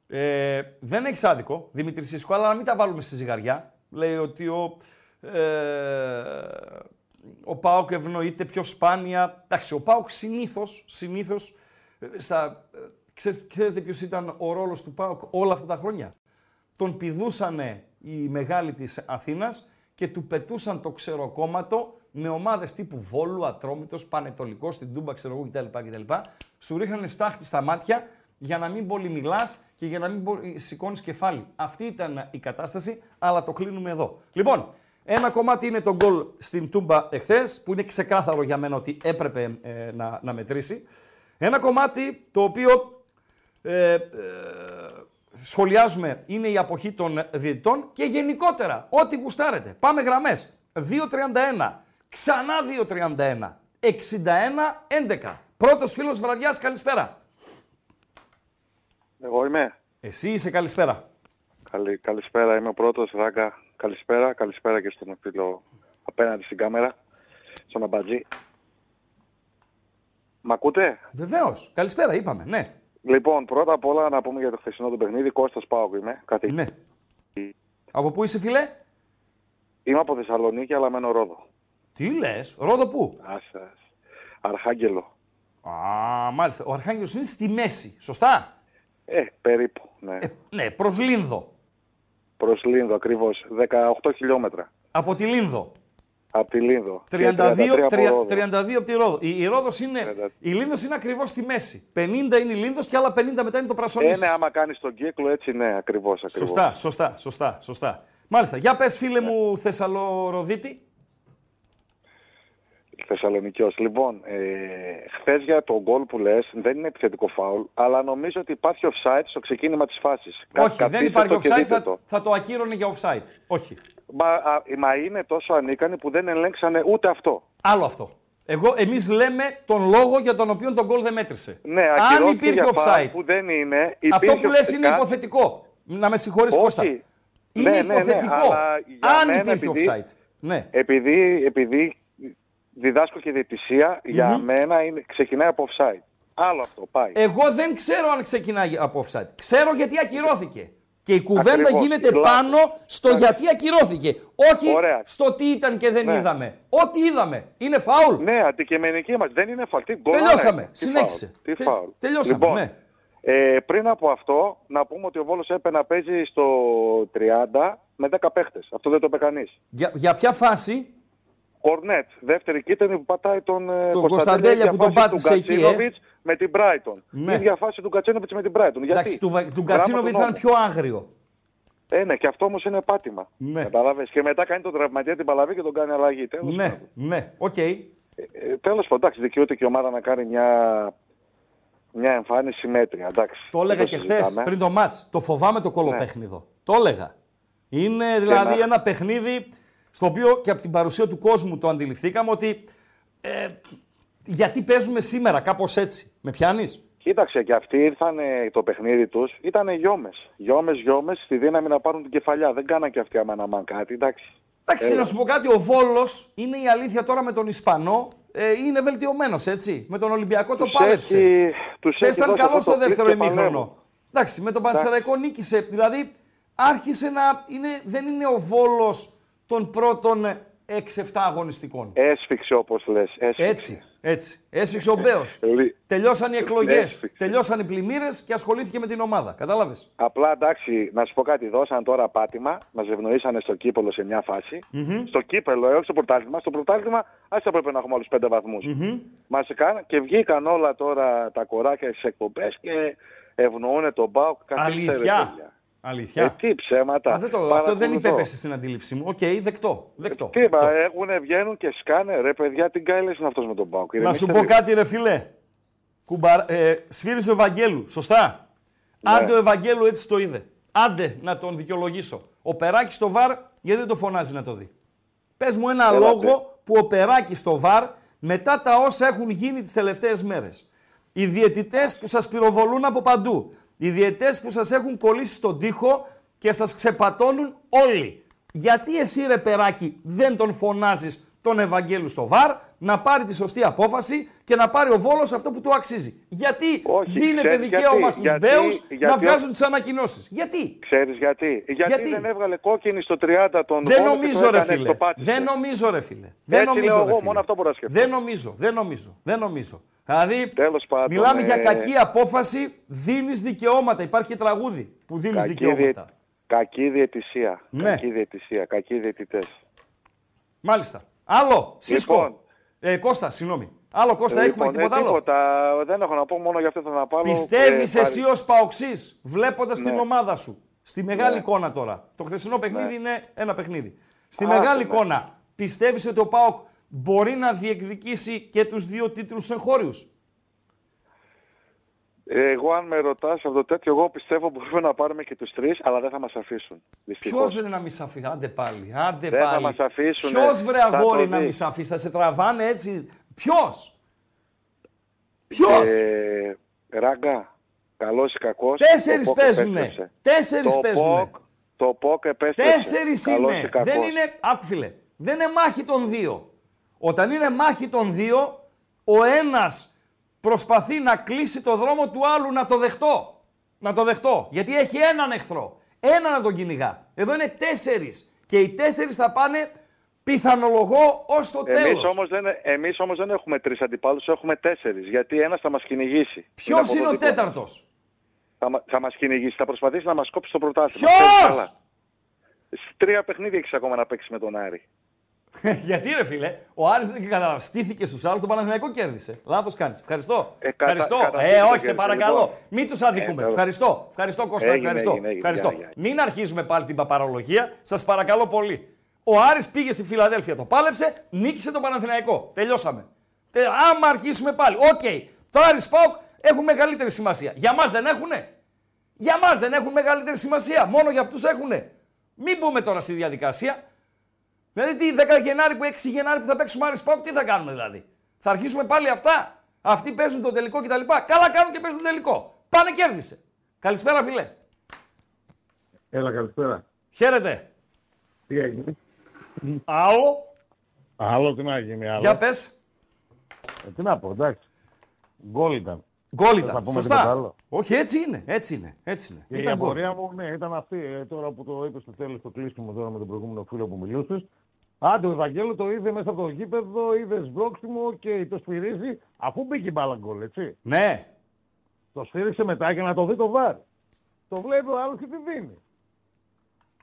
Ε, δεν έχεις άδικο, Δημήτρη Σίσκο, αλλά να μην τα βάλουμε στη ζυγαριά. Λέει ότι ο, ε, ο Πάοκ ευνοείται πιο σπάνια. Εντάξει, ο Πάοκ συνήθως, συνήθως, ε, στα, ε, ξέρετε, ξέρετε ποιος ήταν ο ρόλος του Πάοκ όλα αυτά τα χρόνια; Τον πηδούσανε οι μεγάλοι της Αθήνας και του πετούσαν το ξεροκόμματο με ομάδες τύπου Βόλου, Ατρόμητος, Πανετολικός, στην Τούμπα, ξέρω εγώ κτλ. κτλ. Σου ρίχνανε στάχτη στα μάτια για να μην πολύ μιλάς και για να μην σηκώνεις κεφάλι. Αυτή ήταν η κατάσταση, αλλά το κλείνουμε εδώ. Λοιπόν, ένα κομμάτι είναι το γκολ στην Τούμπα εχθές, που είναι ξεκάθαρο για μένα ότι έπρεπε ε, να, να μετρήσει. Ένα κομμάτι το οποίο ε, ε, σχολιάζουμε είναι η αποχή των διαιτητών και γενικότερα, ό,τι γουστάρετε. Πάμε γραμμές. 2.31, ξανά 2.31, 61-11. Πρώτος φίλος βραδιάς, καλησπέρα. Εγώ είμαι. Εσύ είσαι καλησπέρα. Καλη, καλησπέρα, είμαι ο πρώτος, Ράγκα. Καλησπέρα, καλησπέρα και στον φίλο απέναντι στην κάμερα, στον Αμπατζή. Μ' ακούτε; Βεβαίως. Καλησπέρα, είπαμε. Ναι. Λοιπόν, πρώτα απ' όλα να πούμε για το χθεσινό του παιχνίδι. Κώστας Πάοκ είμαι. Καθηγητής. ναι. Από πού είσαι, φιλέ; Είμαι από Θεσσαλονίκη, αλλά μένω Ρόδο. Τι λες, Ρόδο πού; Άσας. Αρχάγγελο. Α, μάλιστα. Ο Αρχάγγελος είναι στη μέση. Σωστά; Ε, περίπου, ναι. Ε, ναι, προς Λίνδο. Προς Λίνδο ακριβώς. 18 χιλιόμετρα. Από τη Λίνδο. Από τη Λίνδο. 32, Και 33 από 30, Ρόδο. 32 από τη Ρόδο. Η, η Ρόδος είναι, 30. η Λίνδος είναι ακριβώς στη μέση. 50 είναι η Λίνδος και άλλα 50 μετά είναι το Ε, Πρασονίσι. ναι, άμα κάνεις τον κύκλο έτσι, ναι, ακριβώς, ακριβώς. Σωστά, σωστά, σωστά, σωστά. Μάλιστα. Για πες φίλε μου Θεσσαλοροδίτη. Θεσσαλονικιός. Λοιπόν, ε, χθες για το γκολ που λες δεν είναι επιθετικό φάουλ, αλλά νομίζω ότι υπάρχει offside στο ξεκίνημα της φάσης. Κα- Όχι, δεν καθίστε υπάρχει το και offside, δείτε θα, το. θα το ακύρωνε για offside. Όχι. Μα, α, μα είναι τόσο ανίκανοι που δεν ελέγξανε ούτε αυτό. Άλλο αυτό. Εγώ, εμείς λέμε τον λόγο για τον οποίο τον γκολ δεν μέτρησε. Ναι, Αν ακυρώθηκε υπήρχε για φάουλ offside, που δεν είναι. αυτό υπήρχε που λες είναι ουσιαστικά- υποθετικό. Να με συγχωρείς Όχι. Κώστα. Είναι Ναι, ναι, ναι, υποθετικό. αλλά για Αν μένα υπήρχε επειδή- offside. Ναι. Επειδή, επειδή διδάσκω και διαιτησία, για μένα είναι, ξεκινάει από offside. Άλλο αυτό, πάει. Εγώ δεν ξέρω αν ξεκινάει από offside. Ξέρω γιατί ακυρώθηκε. Και η κουβέντα Ακριβώς. γίνεται Λάθος. πάνω στο γιατί ακυρώθηκε. Όχι Ωραία. στο τι ήταν και δεν Ναι. είδαμε. Ό,τι είδαμε. Είναι φάουλ. Ναι, αντικειμενική μας. Δεν είναι φάουλ. Τι γκολ Τελειώσαμε. είναι. Τι Συνέχισε. φάουλ. Τι Τε- φάουλ. τελειώσαμε, Λοιπόν, ναι. ε, πριν από αυτό, να πούμε ότι ο Βόλος έπρεπε να παίζει στο 30 με 10 παίχτες. Αυτό δεν το είπε κανείς. Για, για ποια φάση; Κορνέτ, δεύτερη κίτρινη που πατάει τον, ε, Τον Κωνσταντέλια, Κωνσταντέλια ίδια που τον φάση πάτησε του εκεί, ε. Γκατσίνοβιτς με την Brighton. Ναι. Η ίδια φάση του Γκατσίνοβιτς με την Brighton. Γιατί; Εντάξει, του, Βα- του Γράμμα Γκατσίνοβιτ του ήταν νόμου. πιο άγριο. Ε, ναι, και αυτό όμως είναι πάτημα. Ναι. Κατάλαβες. Και μετά κάνει τον τραυματία την παλαβή και τον κάνει αλλαγή. Τέλος Ναι, πάντων. ναι, οκ. Ε, ε, τέλος πάντων, εντάξει, δικαιούται και η ομάδα να κάνει μια, μια εμφάνιση μέτρια. Εντάξει. Το έλεγα Δεν και χθες συζητάμε. πριν το μάτς. Το φοβάμαι το κολοπέχνιδο. Το έλεγα. Είναι δηλαδή να- ένα παιχνίδι στο οποίο και από την παρουσία του κόσμου το αντιληφθήκαμε ότι ε, γιατί παίζουμε σήμερα κάπως έτσι. Με πιάνεις; Κοίταξε, και αυτοί ήρθαν το παιχνίδι τους, ήταν γιόμες. Γιόμες, γιόμες, στη δύναμη να πάρουν την κεφαλιά. Δεν κάναν και αυτοί άμα να μαν κάτι, εντάξει. Εντάξει, Έλα. να σου πω κάτι, ο Βόλος είναι η αλήθεια τώρα με τον Ισπανό, ε, είναι βελτιωμένος, έτσι. Με τον Ολυμπιακό το Τους πάλεψε. έχει- τους Χθε έχει ήταν δώσει καλός αυτό στο το δεύτερο κλικ και ημίχρονο. παλεύουν. Εντάξει, με τον Πανσεραϊκό νίκησε. Δηλαδή, άρχισε να. Είναι, δεν είναι ο Βόλος των πρώτων 6-7 αγωνιστικών. Έσφιξε όπως λες. Έτσι, έτσι. Έσφιξε ο Μπέος. Λι- Τελειώσαν οι εκλογές, Έσφιξε. τελειώσαν οι πλημμύρες και ασχολήθηκε με την ομάδα. Κατάλαβες; Απλά εντάξει, να σου πω κάτι, δώσαν τώρα πάτημα, μας ευνοήσανε στο κύπελο σε μια φαση Στο κύπελο, ε, όχι στο πρωτάθλημα. Στο πρωτάθλημα, άστα πρέπει να έχουμε άλλους πέντε βαθμούς. Μας έκαναν και βγήκαν όλα τώρα τα κοράκια στις εκπομπές και ευνοούν τον Μπάουκ. Καθίστε, ρε, Αλήθεια. παιδιά. Αλήθεια. Ε, τι ψέματα. Α, δεν το, αυτό δεν Παρακολουθώ. υπέπεσε στην αντίληψή μου. Οκ, δεκτό. δεκτό. Τι είπα, έχουνε, βγαίνουν και σκάνε. Ρε παιδιά, τι γκάιλες είναι αυτός με τον Μπάουκ. Να σου πω κάτι, ρε φιλέ. Κουμπα... Ε, σφύριζε ο Ευαγγέλου, σωστά. Ναι. Άντε ο Ευαγγέλου έτσι το είδε. Άντε να τον δικαιολογήσω. Ο Περάκης στο VAR, γιατί δεν το φωνάζει να το δει. Πες μου ένα Έλατε. λόγο που ο Περάκης στο βαρ, μετά τα όσα έχουν γίνει τις τελευταίες μέρες, Οι διαιτητές που σας πυροβολούν από παντού. Οι διαιτητές που σας έχουν κολλήσει στον τοίχο και σας ξεπατώνουν όλοι. Γιατί εσύ ρε περάκι δεν τον φωνάζεις τον Ευαγγέλου στο ΒΑΡ να πάρει τη σωστή απόφαση και να πάρει ο Βόλος αυτό που του αξίζει. Γιατί Όχι, δίνεται ξέρεις δικαίωμα γιατί, στους γιατί- Μπέους να γιατί- βγάζουν τις ανακοινώσεις. Γιατί; Ξέρεις γιατί; γιατί. Γιατί; δεν έβγαλε κόκκινη στο 30 τον Δεν Βόλο και νομίζω, τον ρε έκανε, φίλε. το πάτησε. Δεν νομίζω, ρε φίλε. Δεν Έτσι νομίζω, λέω ρε εγώ, φίλε. μόνο αυτό μπορώ να σκεφτώ. Δεν νομίζω, δεν νομίζω, δεν νομίζω. Δηλαδή, Τέλος πάντων, μιλάμε ε, για κακή απόφαση, δίνεις δικαιώματα. Υπάρχει και τραγούδι που δίνεις Κακή, δικαιώματα. διε... κακή διαιτησία. Ναι. Κακή διαιτησία. Κακοί διαιτητές. Μάλιστα. Άλλο, Σίσκο. Λοιπόν. Ε, Κώστα, συγγνώμη. Άλλο, Κώστα, έχουμε Λοιπόν, τίποτα ε, άλλο; τίποτα, δεν έχω να πω, μόνο για αυτό θα να πάρω. Πιστεύεις ε, εσύ παρι- ως Παοξής, βλέποντας την Ναι. ομάδα σου, στη μεγάλη Ναι. εικόνα τώρα. Το χθεσινό παιχνίδι Ναι. είναι ένα παιχνίδι. Στη Α, μεγάλη ναι. εικόνα, πιστεύεις ότι ο Πάοκ μπορεί να διεκδικήσει και τους δύο τίτλους εγχώριους; Εγώ, αν με ρωτάς αυτό το τέτοιο, εγώ πιστεύω μπορούμε να πάρουμε και τους τρεις, αλλά δεν θα μας αφήσουν. Δυστυχώς. Ποιος δεν να μη σ' αφήσει, άντε πάλι. Άντε Δεν θα πάλι. μας αφήσουνε. Ποιος βρε Θα το αγόρι να δεις. μη σ' αφήσει, θα σε τραβάνε έτσι; Ποιος; Ποιος; Ε, ράγκα, καλός ή κακός. Τέσσερις παίζουνε. Τέσσερις Το παίζουνε. ΠΟΚ, το ΠΟΚ επέστρεψε. Τέσσερις Καλός είναι. ή κακός. Δεν είναι. Άκου φίλε. Δεν είναι μάχη των δύο. Όταν είναι μάχη των δύο, ο ένας προσπαθεί να κλείσει το δρόμο του άλλου να το δεχτώ. Να το δεχτώ. Γιατί έχει έναν εχθρό. Ένα να τον κυνηγά. Εδώ είναι τέσσερις. Και οι τέσσερις θα πάνε πιθανολογώ ως το Εμείς τέλος. όμως, δεν, εμείς όμως δεν έχουμε τρεις αντιπάλους, έχουμε τέσσερις. Γιατί ένας θα μας κυνηγήσει. Ποιος από είναι το ο δίπλα μας. τέταρτος; Θα, μα- θα μας κυνηγήσει, θα προσπαθήσει να μας κόψει το πρωτάθλημα. Ποιος; Ξέρεις καλά. Στις Τρία παιχνίδια έχεις ακόμα να παίξεις με τον Άρη. *laughs* Γιατί ρε φίλε, ο Άρης δεν κατάλαβε. Στήθηκε στους άλλους, το Παναθηναϊκό κέρδισε. Λάθος κάνεις. Ευχαριστώ. Ε, κατα- Ευχαριστώ. καταρχήν ε, το όχι, σε κέρδισε, παρακαλώ. λοιπόν. Μην τους αδικούμε. Ε, Ευχαριστώ. Ευχαριστώ, Κώστα. Έγινε, ευχαριστώ. έγινε, έγινε. ευχαριστώ. Γεια, γεια. Μην αρχίζουμε πάλι την παπαρολογία. Σας παρακαλώ πολύ. Ο Άρης πήγε στη Φιλαδέλφια, το πάλεψε, νίκησε τον Παναθηναϊκό. Τελειώσαμε. Τε, άμα αρχίσουμε πάλι. Οκ. Το Άρης Πάοκ έχουν μεγαλύτερη σημασία. Για μας δεν έχουνε; Για μας δεν έχουν μεγαλύτερη σημασία. Μόνο για αυτούς έχουνε. Μην μπούμε τώρα στη διαδικασία. Δηλαδή, τι 10 Γενάρη που 6 Γενάρη που θα παίξουμε Άρης Πάοκ, τι θα κάνουμε δηλαδή; Θα αρχίσουμε πάλι αυτά; Αυτοί παίζουν το τελικό κτλ. Καλά κάνουν και παίζουν το τελικό. Πάνε κέρδισε. Καλησπέρα, φιλέ. Έλα, καλησπέρα. Χαίρετε. Τι έγινε; Άλλο. Άλλο τι να γίνει, άλλο. Για πες. Ε, τι να πω, εντάξει. Γκολ ήταν. Γκολ θα ήταν. πούμε Σωστά. τίποτα άλλο. Όχι, έτσι είναι. Έτσι είναι. Έτσι είναι. Και η Ήταν γκολ. απορία μου, ναι, ήταν αυτή. Ε, τώρα που το είπες στο τέλος το κλείσιμο τώρα με τον προηγούμενο φίλο που μιλούσες. Άντε, ο Ευαγγέλου το είδε μέσα από το γήπεδο, είδε σβρόξιμο και το σφυρίζει αφού μπήκε η μπάλα γκολ, έτσι. Ναι. Το σφύριξε μετά για να το δει το βάρ. Το βλέπει ο άλλος και τη δίνει.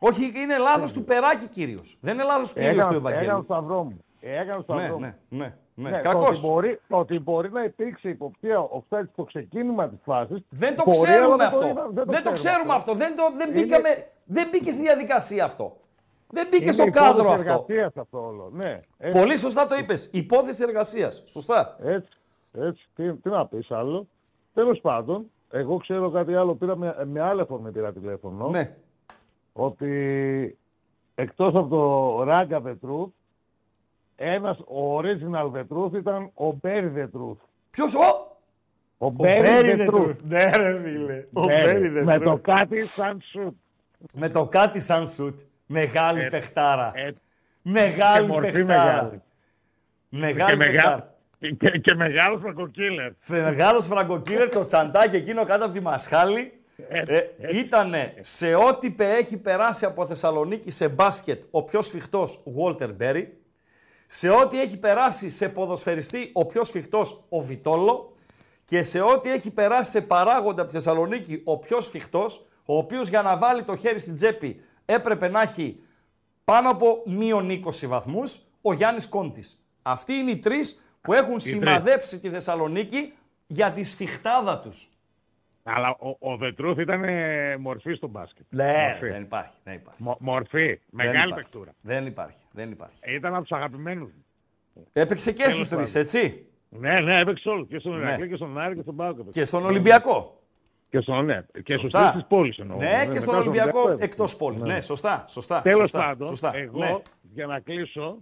Όχι, είναι λάθος του περάκι κυρίως. Δεν είναι λάθος κυρίως του Έκανα έκανα Ευαγγέλιου. το σταυρό μου. Έκανα το Ναι, σταυρό μου. ναι, ναι. ναι. Ναι, Κακός. Το ότι, μπορεί, το ότι μπορεί να υπήρξε υποψία offside στο ξεκίνημα της φάσης. Δεν το μπορεί, ξέρουμε αλλά αυτό. είδα- δεν, το ξέρουμε αυτό. Δεν, το, δεν, Είναι- μπήκαμε, δεν μπήκε στη διαδικασία αυτό. Δεν μπήκε Είναι στο υπόθεση κάδρο αυτό. εργασίας αυτό όλο. Ναι, έτσι, Πολύ σωστά το είπες. Υπόθεση εργασίας. Σωστά. έτσι, έτσι. Τι, τι να πεις άλλο. Τέλος πάντων, εγώ ξέρω κάτι άλλο. Πήρα με, με άλλη αφορμή πήρα τηλέφωνο. Ναι. Ότι εκτός από το Ράγκα The Truth, ένας original The Truth ήταν ο Μπέρι The Truth. Ποιος ο; Ο Μπέρι The Truth. Ναι, ρε φίλε. Ο Ναι, Μπέρι με το κάτι σαν σουτ. Με το κάτι σαν σουτ. Μεγάλη Ε, παιχτάρα. Ε, και Μεγάλη μορφή παιχτάρα. μεγάλη. Μεγάλη Και, παιχτάρα. μεγάλο, και, και μεγάλος φραγκο killer. Μεγάλος φραγκο killer, το τσαντάκι εκείνο κάτω από τη μασχάλη. Ε, ήτανε σε ό,τι πε- έχει περάσει από Θεσσαλονίκη σε μπάσκετ ο πιο σφιχτός Walter Berry. Σε ό,τι έχει περάσει σε ποδοσφαιριστή ο πιο σφιχτός ο Βιτόλο. Και σε ό,τι έχει περάσει σε παράγοντα από τη Θεσσαλονίκη ο πιο σφιχτός, ο οποίος για να βάλει το χέρι στην τσέπη έπρεπε να έχει πάνω από μείον 20 βαθμούς, ο Γιάννης Κόντης. Αυτοί είναι οι τρεις που έχουν σημαδέψει τη Θεσσαλονίκη για τη σφιχτάδα τους. Αλλά ο, ο Βετρούθ ήταν ε, μορφή στο μπάσκετ. Ναι, Μορφή. δεν υπάρχει. Δεν υπάρχει. Μο- μορφή. Δεν Μεγάλη υπάρχει. παικτούρα. Δεν υπάρχει. Δεν υπάρχει. Ήταν από τους αγαπημένους μου. Έπαιξε και στους Τέλος τρεις, έτσι; Ναι, ναι, έπαιξε όλους. Και στον Ναι. Ηρακλή και στον Άρη και στον Πάοκ. έπαιξε. Και στον Ολυμπιακό. Και στον ναι. Και στους Σωστά. τρεις της πόλης εννοώ. Ναι, και στον Ολυμπιακό εκτός πόλης. Ναι, σωστά, σωστά. Τέλος σωστά, πάντων, σωστά. εγώ Ναι. για να κλείσω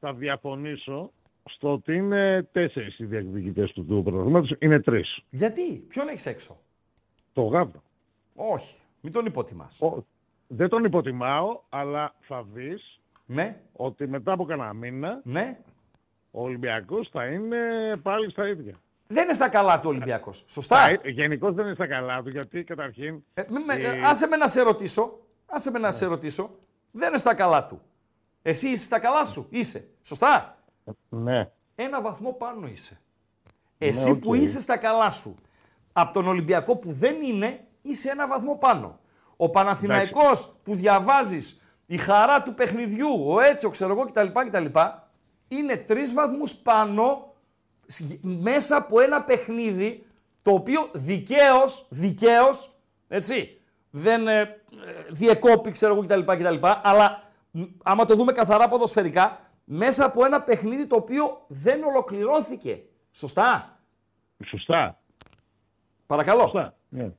θα διαφωνήσω στο ότι είναι τέσσερις οι διεκδικητές του, του πρωταθλήματος. Είναι τρεις. Γιατί, ποιον έχεις έξω; Το Γάβρο. Όχι, μην τον υποτιμάς. Ο- Δεν τον υποτιμάω, αλλά θα δεις Ναι, ότι μετά από κανένα μήνα ναι. ο Ολυμπιακός θα είναι πάλι στα ίδια. Δεν είναι στα καλά του Ολυμπιακός. Σωστά. Γενικώς δεν είναι στα καλά του, γιατί καταρχήν. Ε, μη με- ε, άσε με να σε ρωτήσω. Άσε με να σε ρωτήσω. Δεν είναι στα καλά του. Εσύ είσαι στα καλά σου. Είσαι. Σωστά. Ναι. Ένα βαθμό πάνω είσαι. Εσύ οκ. που είσαι στα καλά σου. Από τον Ολυμπιακό που δεν είναι, είσαι ένα βαθμό πάνω. Ο Παναθηναϊκός που διαβάζεις η χαρά του παιχνιδιού, ο Έτσο, ξέρω εγώ κτλ. κτλ είναι τρεις βαθμούς πάνω σ- μέσα από ένα παιχνίδι το οποίο δικαίως, δικαίως, έτσι, δεν ε, ε, διεκόπη, ξέρω εγώ κτλ. κτλ αλλά μ, άμα το δούμε καθαρά ποδοσφαιρικά, μέσα από ένα παιχνίδι το οποίο δεν ολοκληρώθηκε. Σωστά; Σωστά. Παρακαλώ. Σωστά. Ναι.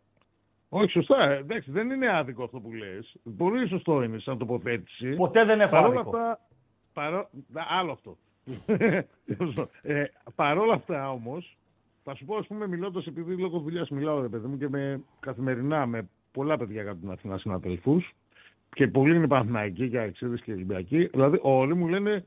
Όχι, σωστά. Ε, Εντάξει, δεν είναι άδικο αυτό που λες. Πολύ σωστό είναι σαν τοποθέτηση. Ποτέ δεν έχω Παρ' όλα άδικο. αυτά. Παρό... Να, Άλλο αυτό. Ε, Παρ' όλα αυτά όμως, θα σου πω, ας πούμε, μιλώντας, επειδή λόγω δουλειάς μιλάω, ρε παιδί μου, και με, καθημερινά με πολλά παιδιά από την Αθηνά συναδελφούς, και πολλοί είναι Παναθηναϊκοί και Αεξίδε και Ολυμπιακοί. Δηλαδή, όλοι μου λένε,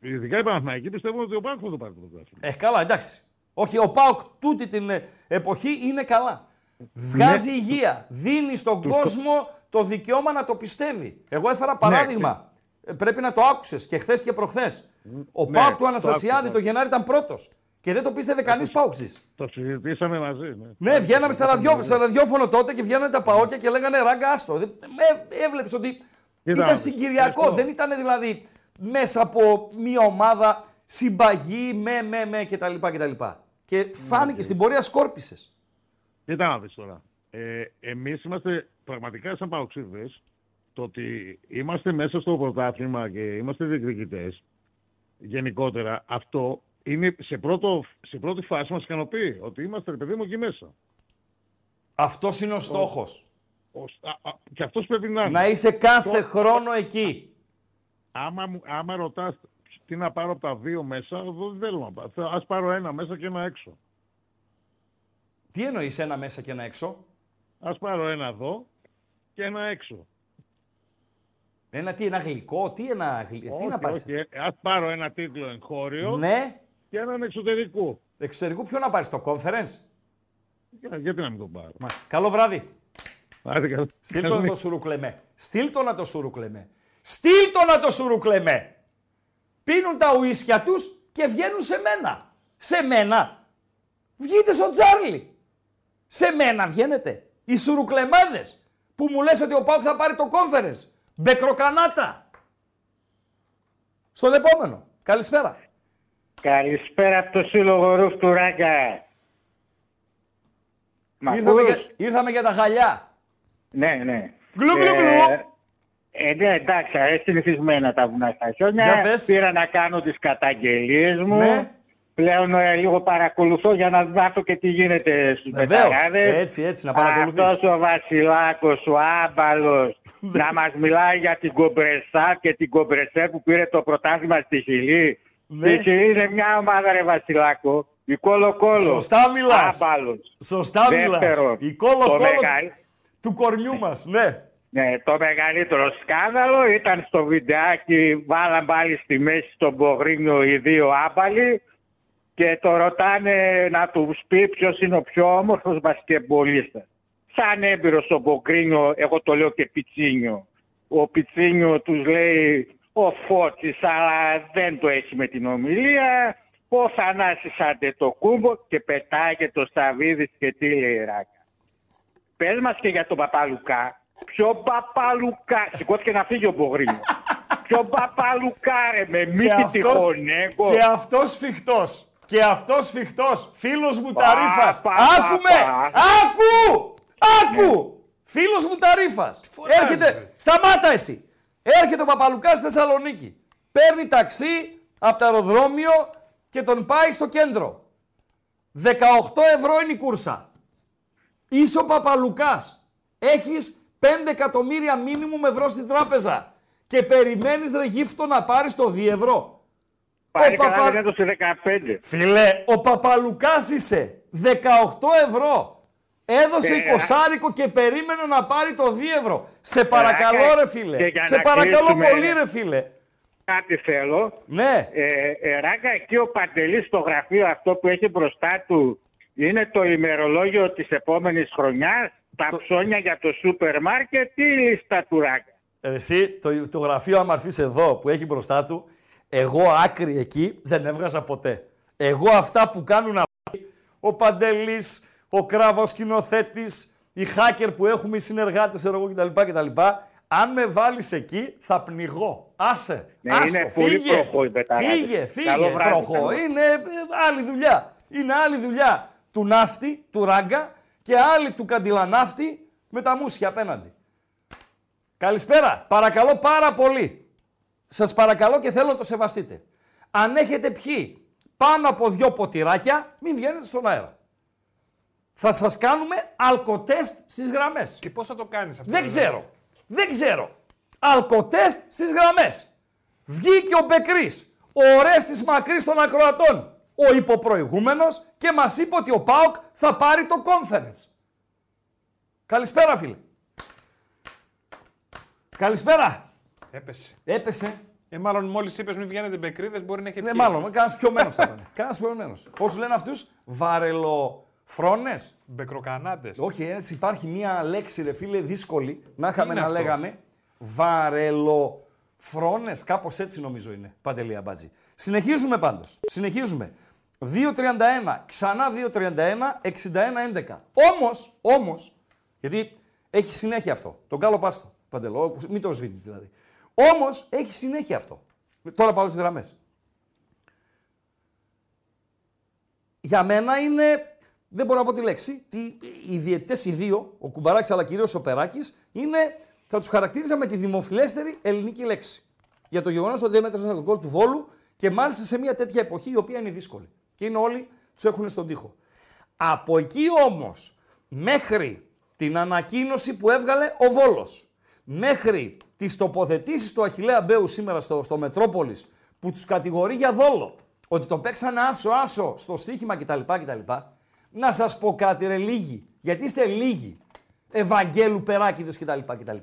ε, ειδικά οι Παναθηναϊκοί, πιστεύουν ότι ο Πάκο θα το πάρει το πρωτάθλημα. Ε, καλά, εντάξει. Όχι, ο Πάοκ τούτη την ε, εποχή είναι καλά. Βγάζει Ναι. υγεία. Δίνει στον κόσμο το δικαίωμα να το πιστεύει. Εγώ έφερα παράδειγμα. Ε, Πρέπει να το άκουσες και χθες και προχθές. Ο Ναι, Πάοκ του το Αναστασιάδη άκουσα. το Γενάρη ήταν πρώτος. Και δεν το πίστευε κανείς Πάουξη. Το συζητήσαμε μαζί. Ναι, Ναι, βγαίναμε στα ραδιόφωνο, στο ραδιόφωνο τότε και βγαίνανε τα παόκια και λέγανε ράγκα άστο. Έβλεψε ότι ήταν να συγκυριακό. δεις. Δεν ήταν δηλαδή μέσα από μια ομάδα συμπαγή με, με, με κτλ. κτλ. Και φάνηκε στην πορεία σκόρπισες. Κοίτα να δεις τώρα. Ε, εμείς είμαστε πραγματικά σαν παοξίδες το ότι είμαστε μέσα στο πρωτάθλημα και είμαστε διεκδικητές γενικότερα αυτό είναι σε, πρώτο, σε πρώτη φάση μας ικανοποιεί ότι είμαστε ρε παιδί μου εκεί μέσα. Αυτός είναι ο στόχος. Ο- α- α- και αυτός πρέπει να είναι. Να είσαι κάθε χρόνο εκεί. Άμα, μου- άμα ρωτάς τι να πάρω από τα δύο μέσα, εγώ δεν θέλω να πάρω. Ας πάρω ένα μέσα και ένα έξω. Τι εννοείς ένα μέσα και ένα έξω; Ας πάρω ένα εδώ και ένα έξω. Ένα τι, ένα γλυκό, τι ένα γλυκό. Τι όχι, να πάρεις; όχι. ε, Ας πάρω ένα τίτλο εγχώριο Ναι, και έναν εξωτερικό. εξωτερικού ποιο να πάρεις στο conference; Για- Γιατί να μην το πάρω; Μας. Καλό βράδυ. Άντε, καλά. Στείλ το να το σουρουκλεμέ. Στείλ το να το σουρουκλεμέ. Στείλ το να το σουρουκλεμέ. Πίνουν τα ουίσκια τους και βγαίνουν σε μένα. Σε μένα. Βγείτε στο Τζάρλι. Σε μένα βγαίνετε. Οι σουρουκλεμάδες που μου λες ότι ο Πάουκ θα πάρει το conference. Μπεκροκανάτα. Στον επόμενο. Καλησπέρα. Καλησπέρα από το Σύλλογο Ρουφ του Ράγκα. Μ' Ήρθαμε ακούς; για, ήρθαμε για τα γαλιά. Ναι, ναι. Γλου, γλου, Ε, γλου. Ε, ναι, εντάξει, αρέσει συνηθισμένα τα βουνά στα Για χιόνια. πες. Πήρα να κάνω τις καταγγελίες μου. Ναι. Πλέον ε, λίγο παρακολουθώ για να μάθω και τι γίνεται στους Βεβαίως. πεταράδες. Έτσι, έτσι, να παρακολουθείς. Αυτός ο Βασιλάκος, ο άμπαλος, να μας μιλάει για την Κομπρεσά και την Κομπρεσέ που πήρε το πρωτάθλημα στη Χιλή. Ναι. Στη Χιλή είναι μια ομάδα, ρε Βασιλάκο. Η Κόλο Κόλο. Σωστά μιλάς. Άμπαλος. Σωστά μιλάς. Δεύτερον, Η κόλο το κόλο μεγαλ- του κορμιού μας. Ναι. Ναι, το μεγαλύτερο σκάνδαλο ήταν στο βιντεάκι, βάλαν πάλι στη μέση στον Πογρίνιο οι δύο άμπαλοι και το ρωτάνε να τους πει ποιος είναι ο πιο όμορφος μπασκεμπολίστας. Σαν έμπειρος ο Πογρίνιο, εγώ το λέω και Πιτσίνιο. Ο Πιτσίνιο τους λέει ο Φώτσης, αλλά δεν το έχει με την ομιλία. Ο Θανάσης Αντετοκούμπο και πετάγεται το Σταβίδης και τι λέει ράκα. Πες μας και για τον Παπαλουκά. Ποιο Παπαλουκά; Σηκώθηκε να φύγει ο Μπογρίνο. *laughs* Ποιο Παπαλουκά ρε με μύτη τυχονέγκο. και αυτός σφιχτός. Και αυτός σφιχτός. Φίλος μου Ταρίφας. πα, Άκουμε. πα, πα. Άκου. Άκου. Φίλος μου Ταρίφας. Έρχεται. Σταμάτα εσύ. Έρχεται ο Παπαλουκάς στη Θεσσαλονίκη. Παίρνει ταξί από το αεροδρόμιο και τον πάει στο κέντρο. 18 ευρώ είναι η κούρσα. Είσαι ο Παπαλουκάς. Έχεις 5 εκατομμύρια μήνυμου ευρώ στην τράπεζα. Και περιμένεις ρε γύφτο να πάρεις το 2 ευρώ. Πάλι Παπα- καλά δεν έδωσε 15. Φίλε, ο Παπαλουκάς είσαι 18 ευρώ. Έδωσε Ε, 20 και περίμενε να πάρει το 2 ευρώ. Σε παρακαλώ Ρακα, ρε και φίλε. για Σε να παρακαλώ κλείσουμε- πολύ ρε φίλε. Κάτι θέλω. Ναι. Ε, ε, Ράκα, εκεί ο Παντελής στο γραφείο αυτό που έχει μπροστά του είναι το ημερολόγιο της επόμενης χρονιάς, τα ψώνια για το σούπερ μάρκετ ή η λίστα του Ράκα. Εσύ, το, το γραφείο άμα έρθεις εδώ που έχει μπροστά του, εγώ άκρη εκεί δεν έβγαζα ποτέ. Εγώ αυτά που κάνουν αυτοί, ο Παντελής, ο Κράβα, ο σκηνοθέτης, οι hacker που έχουμε, οι συνεργάτες εγώ κτλ. κτλ. Αν με βάλεις εκεί θα πνιγώ. Άσε. Ναι, άστο, είναι πολύ φύγε, προχώ οι πεταράδες. Φύγε, φύγε, Καλό βράδυ, προχώ. καλό. Είναι ε, άλλη δουλειά. Είναι άλλη δουλειά του ναύτη, του ράγκα και άλλη του καντιλανάφτη με τα μουσια απέναντι. Καλησπέρα. Παρακαλώ πάρα πολύ. Σας παρακαλώ και θέλω να το σεβαστείτε. Αν έχετε πιει πάνω από δυο ποτηράκια, μην βγαίνετε στον αέρα. Θα σας κάνουμε αλκοτέστ στις γραμμές. Και πώς θα το κάνεις αυτό. Δεν δηλαδή; ξέρω. Δεν ξέρω. Αλκοτέστ στις γραμμές. Βγήκε ο Μπεκρής, ο Ορέστης Μακρύς των Ακροατών, ο υποπροηγούμενος και μας είπε ότι ο ΠΑΟΚ θα πάρει το conference. Καλησπέρα φίλε. Καλησπέρα. Έπεσε. Έπεσε. Ε, μάλλον μόλις είπες μην βγαίνετε μπεκρίδες, μπορεί να έχει Ναι, πιει. μάλλον, κανένα πιωμένο θα ήταν. Κανένα πιωμένο. Πώς λένε αυτούς, βαρελοφρόνε. Μπεκροκανάτες. Όχι, έτσι υπάρχει μία λέξη, ρε φίλε, δύσκολη. Να είχαμε είναι να αυτό; λέγαμε. Βαρελοφρόνες, κάπως έτσι νομίζω είναι. Παντελή αμπάτζη. Συνεχίζουμε πάντως. Συνεχίζουμε. 2.31, ξανά 2.31, 61-11. Όμως, όμως, γιατί έχει συνέχεια αυτό. Τον κάλο πάστο. Παντελό, μην το σβήνεις δηλαδή. Όμως έχει συνέχεια αυτό. Τώρα πάω στις γραμμές. για μένα είναι. Δεν μπορώ να πω τη λέξη. Τι, οι διαιτητές οι δύο, ο Κουμπαράκης αλλά κυρίως ο Περάκης, είναι. Θα τους χαρακτήριζα με τη δημοφιλέστερη ελληνική λέξη. Για το γεγονός ότι έμετρασαν τον κόλ του Βόλου και μάλιστα σε μια τέτοια εποχή η οποία είναι δύσκολη. Και είναι όλοι τους έχουν στον τοίχο. Από εκεί όμως μέχρι την ανακοίνωση που έβγαλε ο Βόλος, μέχρι τις τοποθετήσεις του Αχιλέα Μπέου σήμερα στο, στο Μετρόπολης, που τους κατηγορεί για δόλο, ότι το παίξανε άσο-άσο στο στοίχημα κτλ. κτλ. Να σας πω κάτι ρε λίγοι, γιατί είστε λίγοι, Ευαγγέλου Περάκηδες κτλ. κτλ.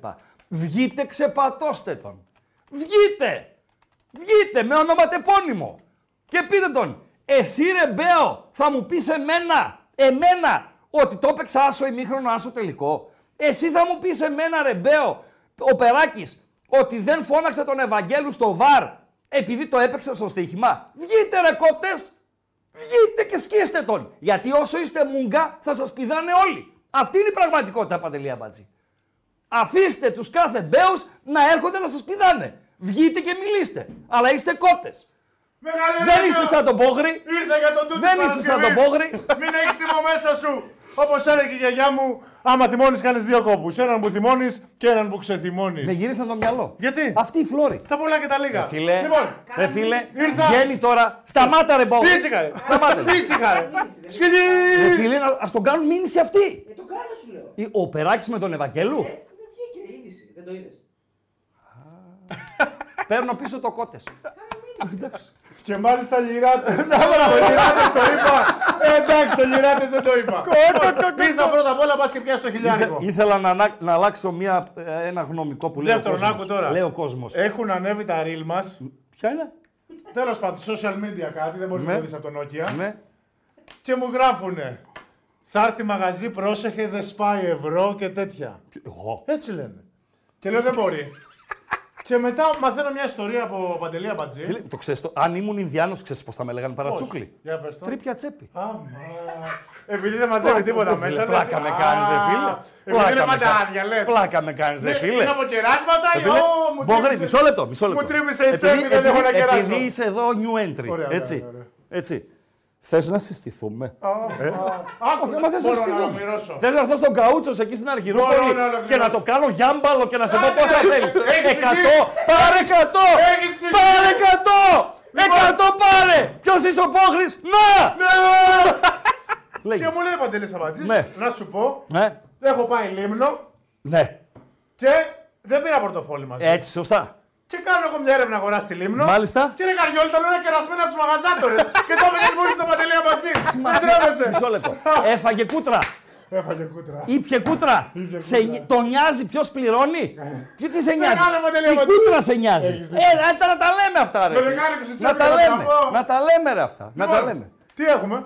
Βγείτε ξεπατώστε τον. Βγείτε! Βγείτε με ονοματεπώνυμο. Και πείτε τον, εσύ ρε Μπέο, θα μου πεις εμένα, εμένα, ότι το έπαιξα άσο ημίχρονο άσο τελικό. Εσύ θα μου πεις εμένα ρε Μπέο, ο Περάκης, ότι δεν φώναξε τον Ευαγγέλου στο βαρ επειδή το έπαιξε στο στοίχημα. Βγείτε ρε κότες, βγείτε και σκίστε τον. Γιατί όσο είστε μούγκα θα σας πηδάνε όλοι. Αυτή είναι η πραγματικότητα, Παντελία Μπατζή. Αφήστε τους κάθε μπέους να έρχονται να σας πηδάνε. Βγείτε και μιλήστε. Αλλά είστε κότες. Μεγάλε Δεν είστε σαν τον Πόγρη. Ήρθα για τον τούτο Δεν είστε σαν τον Πόγρη. Μην έχεις θυμό μέσα σου. Όπως έλεγε η γιαγιά μου, άμα θυμώνεις, κάνεις δύο κόπους. Έναν που θυμώνεις και έναν που ξεθυμώνεις. Με γύρισαν το μυαλό. Γιατί; Αυτή η φλόρη. Τα πολλά και τα λίγα. Φίλε, Λοιπόν, ρε φίλε, Ήρθα. βγαίνει τώρα. Σταμάτα ρε Πόγρη. ήσυχα ρε. Σταμάτα. ρε. Ήσυχα ρε. Σκηνή. Ρε φίλε, να- ας τον κάνουν μήνυση αυτή. Ε, το κάνω σου λέω. Η- Ο Περάκης με τον Ευαγγέλου. Έτσι δεν βγήκε η είδηση. Δεν το είδες. Παίρνω πίσω το κότες. Εντάξει. Και μάλιστα λιράτες. Το λιράτες το είπα. Ε, εντάξει, το λιράτες δεν το είπα. Ήρθα πρώτα απ' όλα, πας και πιάσεις το χιλιάρικο. Ήθελα να, ανα- να αλλάξω μια, ε, ένα γνωμικό που λέει ο Δεύτερον, κόσμος. άκου τώρα. Λέει ο κόσμος. Έχουν ανέβει τα reel μας. Ποια είναι; Τέλος πάντων, social media κάτι, δεν μπορείς Ναι. να το δεις από το Nokia. Ναι. Και μου γράφουνε. Θα έρθει μαγαζί, πρόσεχε, δεν σπάει ευρώ και τέτοια. Εγώ. Έτσι λένε. Και λέω δεν μπορεί. Και μετά μαθαίνω μια ιστορία από Παντελία Μπατζή. Φίλε, το ξέρεις, το, αν ήμουν Ινδιάνος, ξέρεις πώς θα με λέγανε παρατσούκλι; Για πες το. Τρίπια τσέπη. Άμα. Επειδή δεν μαζεύει τίποτα Φίλε, μέσα. Πλάκα λες, με «Α, κάνεις, ρε φίλε. Επειδή είναι με μαντάρια, κάνεις. λες. Πλάκα με κάνεις, ρε Ναι, φίλε. Είναι από κεράσματα Ε, ή φίλε, «Ω, μου Μπογρή, τρύπησε». μισό λεπτό, μισό λεπτό. Μου τρύπησε η τσέπη, δεν έχω να κεράσω. Επειδή είσαι εδώ new entry, Ωραία, ωραία, έτσι, ωραία. έτσι. Θες να συστηθούμε; Α, α, Άκου, Όχι, άμα θες να μπορώ να συστηθούμε. ολοκληρώσω. Θες να έρθω στον καούτσο εκεί στην Αργυρούπολη Μπορώ να ολοκληρώσω. και να το κάνω γιάμπαλο και να σε πω Άντε, πόσα ρε, θέλεις. έχεις Εκατό, ψυχή. πάρε εκατό, Έχεις ψυχή. πάρε εκατό, Λοιπόν. εκατό πάρε. Ποιος είσαι ο Πόχρης, να! Λέγε. Και μου λέει ο Παντελής Αμπατζής, Ναι. να σου πω, Ναι, έχω πάει λίμνο ναι, και δεν πήρα πορτοφόλι μαζί. έτσι σωστά. Και κάνω εγώ μια έρευνα αγορά στη Λίμνο. Μάλιστα. Και ρε Καριόλ, ήταν όλα κερασμένα από τους μαγαζάτορες. *laughs* και το έπαιρνε μόνο στο παντελή αμπατζή. Δεν Σημασία. τρέπεσαι. Μισό λεπτό. *laughs* Έφαγε κούτρα. Έφαγε κούτρα. Ήπια κούτρα. Ήπια Σε, κούτρα. τον νοιάζει ποιος πληρώνει; *laughs* Ποιο τι σε νοιάζει; Μεγάλο μοντέλο, Η μοντέλο. κούτρα σε νοιάζει. Έχεις Ε, δίκιο. να, τα- να τα λέμε αυτά, ρε. Με φίλε. δεκάρικο στη Να τσέπη, τα να λέμε. τα πω. Να τα λέμε, ρε αυτά. Να τα Λοιπόν, λέμε. Τι έχουμε;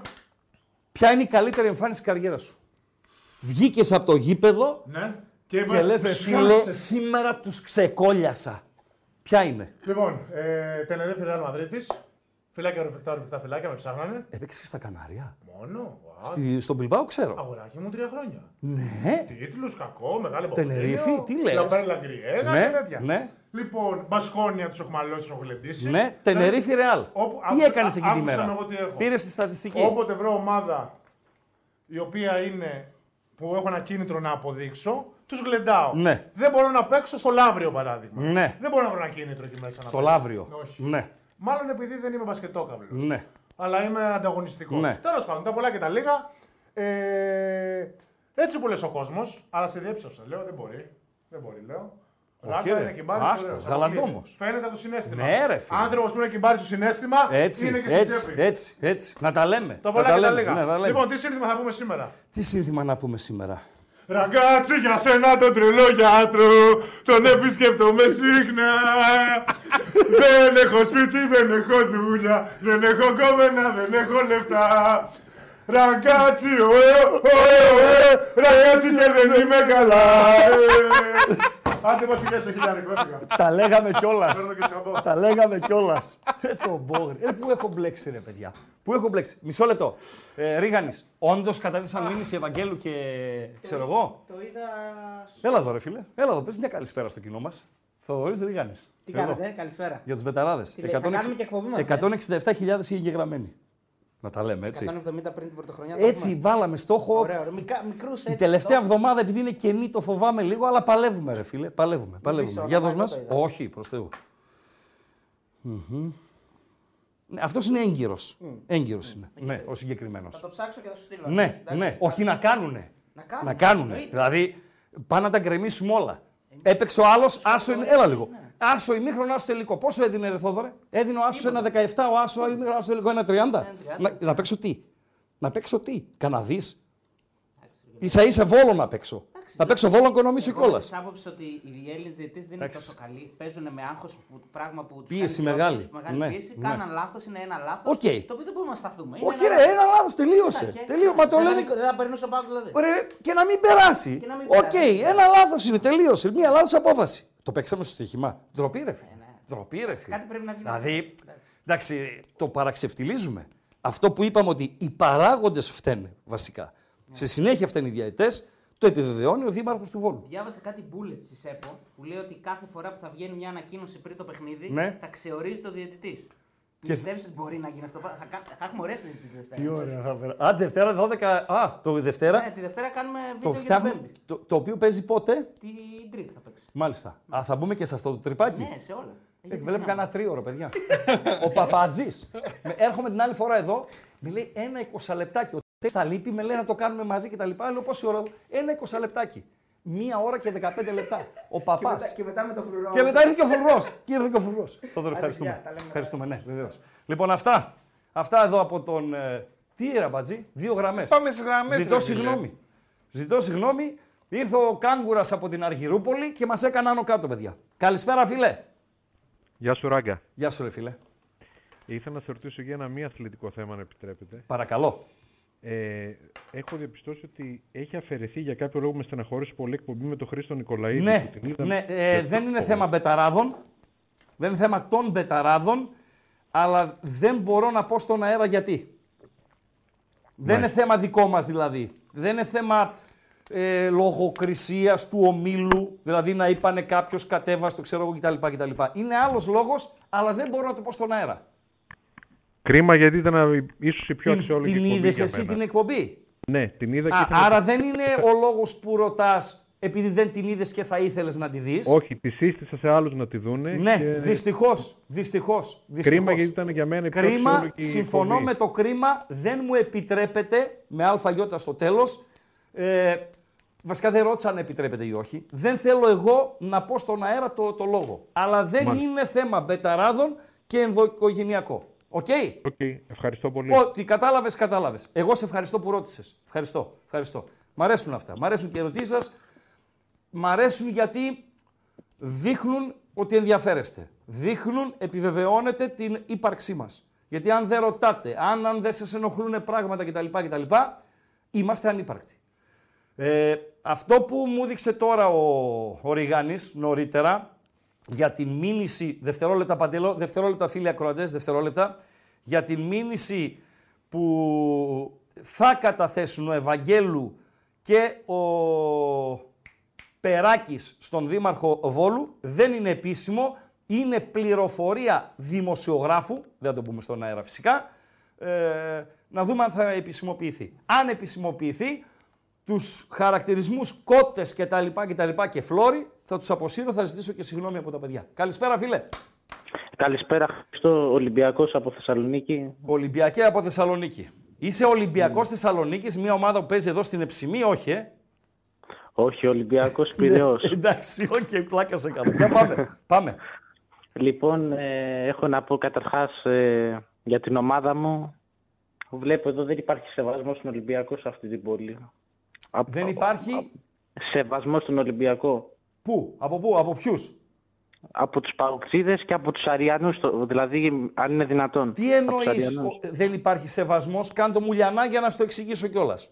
Ποια είναι η καλύτερη εμφάνιση της καριέρας σου; Βγήκες από το γήπεδο Ναι. Και, και λες, ρε φίλε, σήμερα τους ξεκόλιασα. Ποια είναι; Λοιπόν, ε, Τενερέφη Ρεάλ Μαδρίτη. Φυλάκια ρουφιχτά, ρουφιχτά φυλάκια με ψάχνανε. Έπαιξες και στα Κανάρια. Μόνο. Wow. Στη, στον Μπιλμπάο ξέρω. Αγοράκι μου τρία χρόνια. Ναι. Τίτλους, κακό, μεγάλο Τενερίφη, τι λες; Λαμπέρ Γκριέγα Ναι, και τέτοια. ναι. Λοιπόν, Μπασκόνια τους έχω μαλώσει, τους έχω λεντήσει. Ναι, Τενερίφη Ρεάλ. όπου- Τι άκουσα- έκανες εκεί τη άκουσα μέρα; εγώ τι έχω. Πήρες τη στατιστική. Όποτε βρω ομάδα η οποία είναι που έχω ένα κίνητρο να αποδείξω, τους γλεντάω. Ναι. Δεν μπορώ να παίξω στο Λαύριο παράδειγμα. Ναι. Δεν μπορώ να βρω ένα κίνητρο εκεί μέσα. να Στο παίξω. Λαύριο. Όχι. Ναι. Μάλλον επειδή δεν είμαι μπασκετόκαυλος. Ναι. Αλλά είμαι ανταγωνιστικός. Ναι. Τέλος πάντων, τα πολλά και τα λίγα. Ε, έτσι που λες ο κόσμος, αλλά σε διέψαυσα. Λέω δεν μπορεί. Δεν μπορεί, λέω. Όχι, Ράγκα ρε. είναι κυμπάρι Άστο, γαλαντόμος. Φαίνεται από το συνέστημα. Ναι, ρε, φίλε. Άνθρωπος που είναι κυμπάρι στο συνέστημα Έτσι, είναι και στην έτσι, τσέπη. έτσι, έτσι. Να τα λέμε. Τα Να πολλά και τα λέμε. λίγα. Ναι, τα λέμε. λοιπόν, τι σύνθημα θα πούμε σήμερα; Τι σύνθημα να πούμε σήμερα; Ραγκάτσι για σένα τον τρελό γιατρό, τον επισκέπτομαι συχνά. δεν έχω σπίτι, δεν έχω δουλειά, δεν έχω γκόμενα, δεν έχω λεφτά. Ραγκάτσι, ωε, ωε, ωε, ραγκάτσι και δεν είμαι καλά. Ε. Άντε μας ηγές στο χιλιάρικο, έφυγα. Τα λέγαμε κιόλας. Παίρνω και σκαμπό. Τα λέγαμε κιόλας. Ε, τον Μπόγρι. Ε, πού έχω μπλέξει, ρε παιδιά. Πού έχω μπλέξει. Μισό λεπτό. Ε, Ρίγανης, όντως κατέθεσαν μήνυση Ευαγγέλου και ξέρω εγώ. Το είδα. Έλα εδώ, ρε φίλε. Έλα εδώ, πες μια καλησπέρα στο κοινό μας. Θοδωρής Ρίγανης. Τι κάνετε, καλησπέρα. Για τους μπεταράδες. λέει, θα κάνουμε και εκπομπή μας, ε. 167.000 οι εγγεγραμμένοι. Να τα λέμε έτσι. 170 πριν την πρωτοχρονιά. το Έτσι, έχουμε. βάλαμε στόχο. Ωραία, ωραία. Μικρά, μικρούς Η έτσι, τελευταία στόχους. εβδομάδα, επειδή είναι κενή, το φοβάμαι λίγο, αλλά παλεύουμε, ρε φίλε. Παλεύουμε. παλεύουμε. πεις Για όνομα, δώσ' μας. εγώ το είδα. Όχι, προς Θεού. Μμμ. Ναι, Αυτός είναι έγκυρος. Έγκυρος είναι. Ναι, ο συγκεκριμένος. Θα το ψάξω και θα σου στείλω. Ναι, Εντάξει. ναι. Όχι να κάνουνε. Να κάνουμε. Να κάνουνε. Εννοείται. Δηλαδή, πάνε να τα γκρεμίσουμε όλα. Έπαιξε ο άλλος, άσο. είναι- Έλα λίγο. Άσο ημίχρονο, άσο τελικό. Πόσο έδινε, Ρε Θόδωρε; Έδινε ο άσος ένα 17, ο άσο ημίχρονο, άσο τελικό ένα 30. Να, να παίξω τι; Να παίξω τι; Καναδί. σα ίσα βόλο να παίξω. Να παίξω βόλο και νομίζω Εγώ κιόλας. είμαι τη άποψη ότι οι Έλληνε διαιτητές δεν είναι Εντάξει. τόσο καλοί. Παίζουν με άγχος πράγμα που τους Πίεση μεγάλη. Μεγάλη Ναι, πίεση. ναι. Κάναν λάθος, είναι ένα λάθος. Οκ. Το οποίο δεν μπορούμε να σταθούμε. Είναι Όχι, ρε, ένα λάθος. Τελείωσε. Και- Τελείω, μα το δεν λένε. θα- Δεν θα περνούσε ο ΠΑΟΚ δηλαδή. Ρε, και να μην περάσει. Και να μην Οκ, περάσει. ένα λάθος είναι. Τελείωσε. Μία λάθος απόφαση. Το παίξαμε στο στοίχημα. Ντροπή, ρε φίλε. Ντροπή, ρε φίλε. Κάτι πρέπει να γίνει. Δηλαδή, εντάξει, το παραξεφτιλίζουμε. Αυτό που είπαμε ότι οι παράγοντες φταίνε βασικά. Σε συνέχεια φταίνουν οι διαετέ, το επιβεβαιώνει ο Δήμαρχος του Βόλου. Διάβασα κάτι bullet στη ΣΕΠΟ που λέει ότι κάθε φορά που θα βγαίνει μια ανακοίνωση πριν το παιχνίδι Ναι. θα ξεορίζει το διαιτητής. Και- Πιστεύει ότι μπορεί να γίνει αυτό. Θα, κα- θα έχουμε ωραία συζήτηση τη Δευτέρα. Τι ωραία θα πέρα. Α, Δευτέρα 12. Α, το Δευτέρα. Ναι, τη Δευτέρα κάνουμε το βίντεο για την φτιάχνουμε. Πέμπτη. Το, το οποίο παίζει πότε; Την Τρίτη θα παίξει. Μάλιστα. Α, θα μπούμε και σε αυτό το τρυπάκι; Ναι, σε όλα. Ε, Ε, γιατί Βλέπω να- κανένα τρίωρο, παιδιά. ο Παπατζής. Έρχομαι την άλλη φορά εδώ, με λέει ένα 20 λεπτάκι. Ο Τέ στα λείπει, με λέει να το κάνουμε μαζί κτλ. Λέω πόση ώρα, ένα 20 λεπτάκι. Μία ώρα και 15 λεπτά. Ο Και παπάς. μετά, και μετά με το φρουρό. Και μετά ήρθε και ο φρουρός. Και ήρθε και ο φρουρός. Θόδωρο, ευχαριστούμε. γεια, τα λέμε. Ευχαριστούμε, ναι, βεβαίως. Λοιπόν, αυτά. Αυτά εδώ από τον. ε, τι era, Μπατζή, δύο γραμμές. Πάμε στις γραμμές. Ζητώ συγγνώμη. Ζητώ συγγνώμη. Ήρθε ο Κάγκουρας από την Αργυρούπολη και μας έκανε άνω κάτω, παιδιά. Καλησπέρα, φίλε. Γεια σου, Ράγκα. Γεια σου, ρε φίλε. Ήθελα να σε ρωτήσω για ένα μη αθλητικό θέμα, αν επιτρέπετε. Παρακαλώ. Ε, έχω διαπιστώσει ότι έχει αφαιρεθεί για κάποιο λόγο με στεναχώρηση πολύ εκπομπή με τον Χρήστο Νικολαίδη. Ναι, που την είδα- ναι ε, δεν είναι θέμα μπεταράδων. Δεν είναι θέμα των μπεταράδων. Αλλά δεν μπορώ να πω στον αέρα γιατί. Δεν είναι θέμα δικό μας δηλαδή. Δεν είναι θέμα ε, λογοκρισίας του ομίλου, δηλαδή να είπανε κάποιος κατέβαστο, ξέρω εγώ κτλ, κτλ. Είναι άλλος λόγος, αλλά δεν μπορώ να το πω στον αέρα. Κρίμα γιατί ήταν α, ίσως η πιο Την, αξιόλογη την εκπομπή είδες για εσύ μένα. την εκπομπή; Ναι, την είδα και Α, ήθελα- άρα δεν είναι ο λόγος που ρωτάς επειδή δεν την είδες και θα ήθελες να τη δεις; Όχι, τη σύστησα σε άλλους να τη δούνε. Ναι, και... δυστυχώς, δυστυχώς, δυστυχώς. Κρίμα γιατί ήταν για μένα η πιο Κρίμα, αξιόλογη συμφωνώ εκπομπή. με το κρίμα, δεν μου επιτρέπεται, με αλφαγιώτα στο τέλος, ε, Βασικά δεν ρώτησα αν επιτρέπεται ή όχι. Δεν θέλω εγώ να πω στον αέρα το, το λόγο. Αλλά δεν Μάλιστα. είναι θέμα μπεταράδων και ενδοοικογενειακό. OK; OK, ευχαριστώ πολύ. Ό,τι κατάλαβες, κατάλαβες. Εγώ σε ευχαριστώ που ρώτησες. Ευχαριστώ. ευχαριστώ. Μ' αρέσουν αυτά. Μ' αρέσουν και οι ερωτήσεις σας. Μ' αρέσουν γιατί δείχνουν ότι ενδιαφέρεστε. Δείχνουν, επιβεβαιώνεται την ύπαρξή μας. Γιατί αν δεν ρωτάτε, αν, αν δεν σας ενοχλούν πράγματα κτλ, κτλ, είμαστε ανύπαρκτοι. Ε, αυτό που μου 'δειξε τώρα ο, ο Ριγάνης νωρίτερα για την μήνυση, δευτερόλεπτα παντελώ, δευτερόλεπτα φίλοι ακροατές, δευτερόλεπτα, για την μήνυση που θα καταθέσουν ο Ευαγγέλου και ο Περάκης στον Δήμαρχο Βόλου, δεν είναι επίσημο, είναι πληροφορία δημοσιογράφου, δεν θα το πούμε στον αέρα φυσικά, ε, να δούμε αν θα επισημοποιηθεί. Αν επισημοποιηθεί, τους χαρακτηρισμούς κότες και τα λοιπά και τα λοιπά και φλόρι, θα τους αποσύρω, θα ζητήσω και συγγνώμη από τα παιδιά. Καλησπέρα φίλε. Καλησπέρα, Χρήστος Ολυμπιακός από Θεσσαλονίκη. Ολυμπιακέ από Θεσσαλονίκη. Είσαι Ολυμπιακός Θεσσαλονίκης, μια ομάδα που παίζει εδώ στην ΕΨΜ, όχι ε; Όχι, Ολυμπιακός Πειραιός. Εντάξει, οκ, πλάκα σε κάνω. Για πάμε, πάμε. Λοιπόν, ε, έχω να πω καταρχάς ε, για την ομάδα μου. Βλέπω εδώ δεν υπάρχει σεβασμός στον Ολυμπιακό σε αυτή την πόλη. Δεν υπάρχει; Σεβασμός στον Ολυμπιακό. Πού, από πού, από ποιους; Από τους Παοξίδες και από τους Αριανούς, το- δηλαδή αν είναι δυνατόν. Τι Από τους εννοείς; Αριανούς. ο- δεν υπάρχει σεβασμός, κάν το μουλιανά για να στο εξηγήσω κιόλας.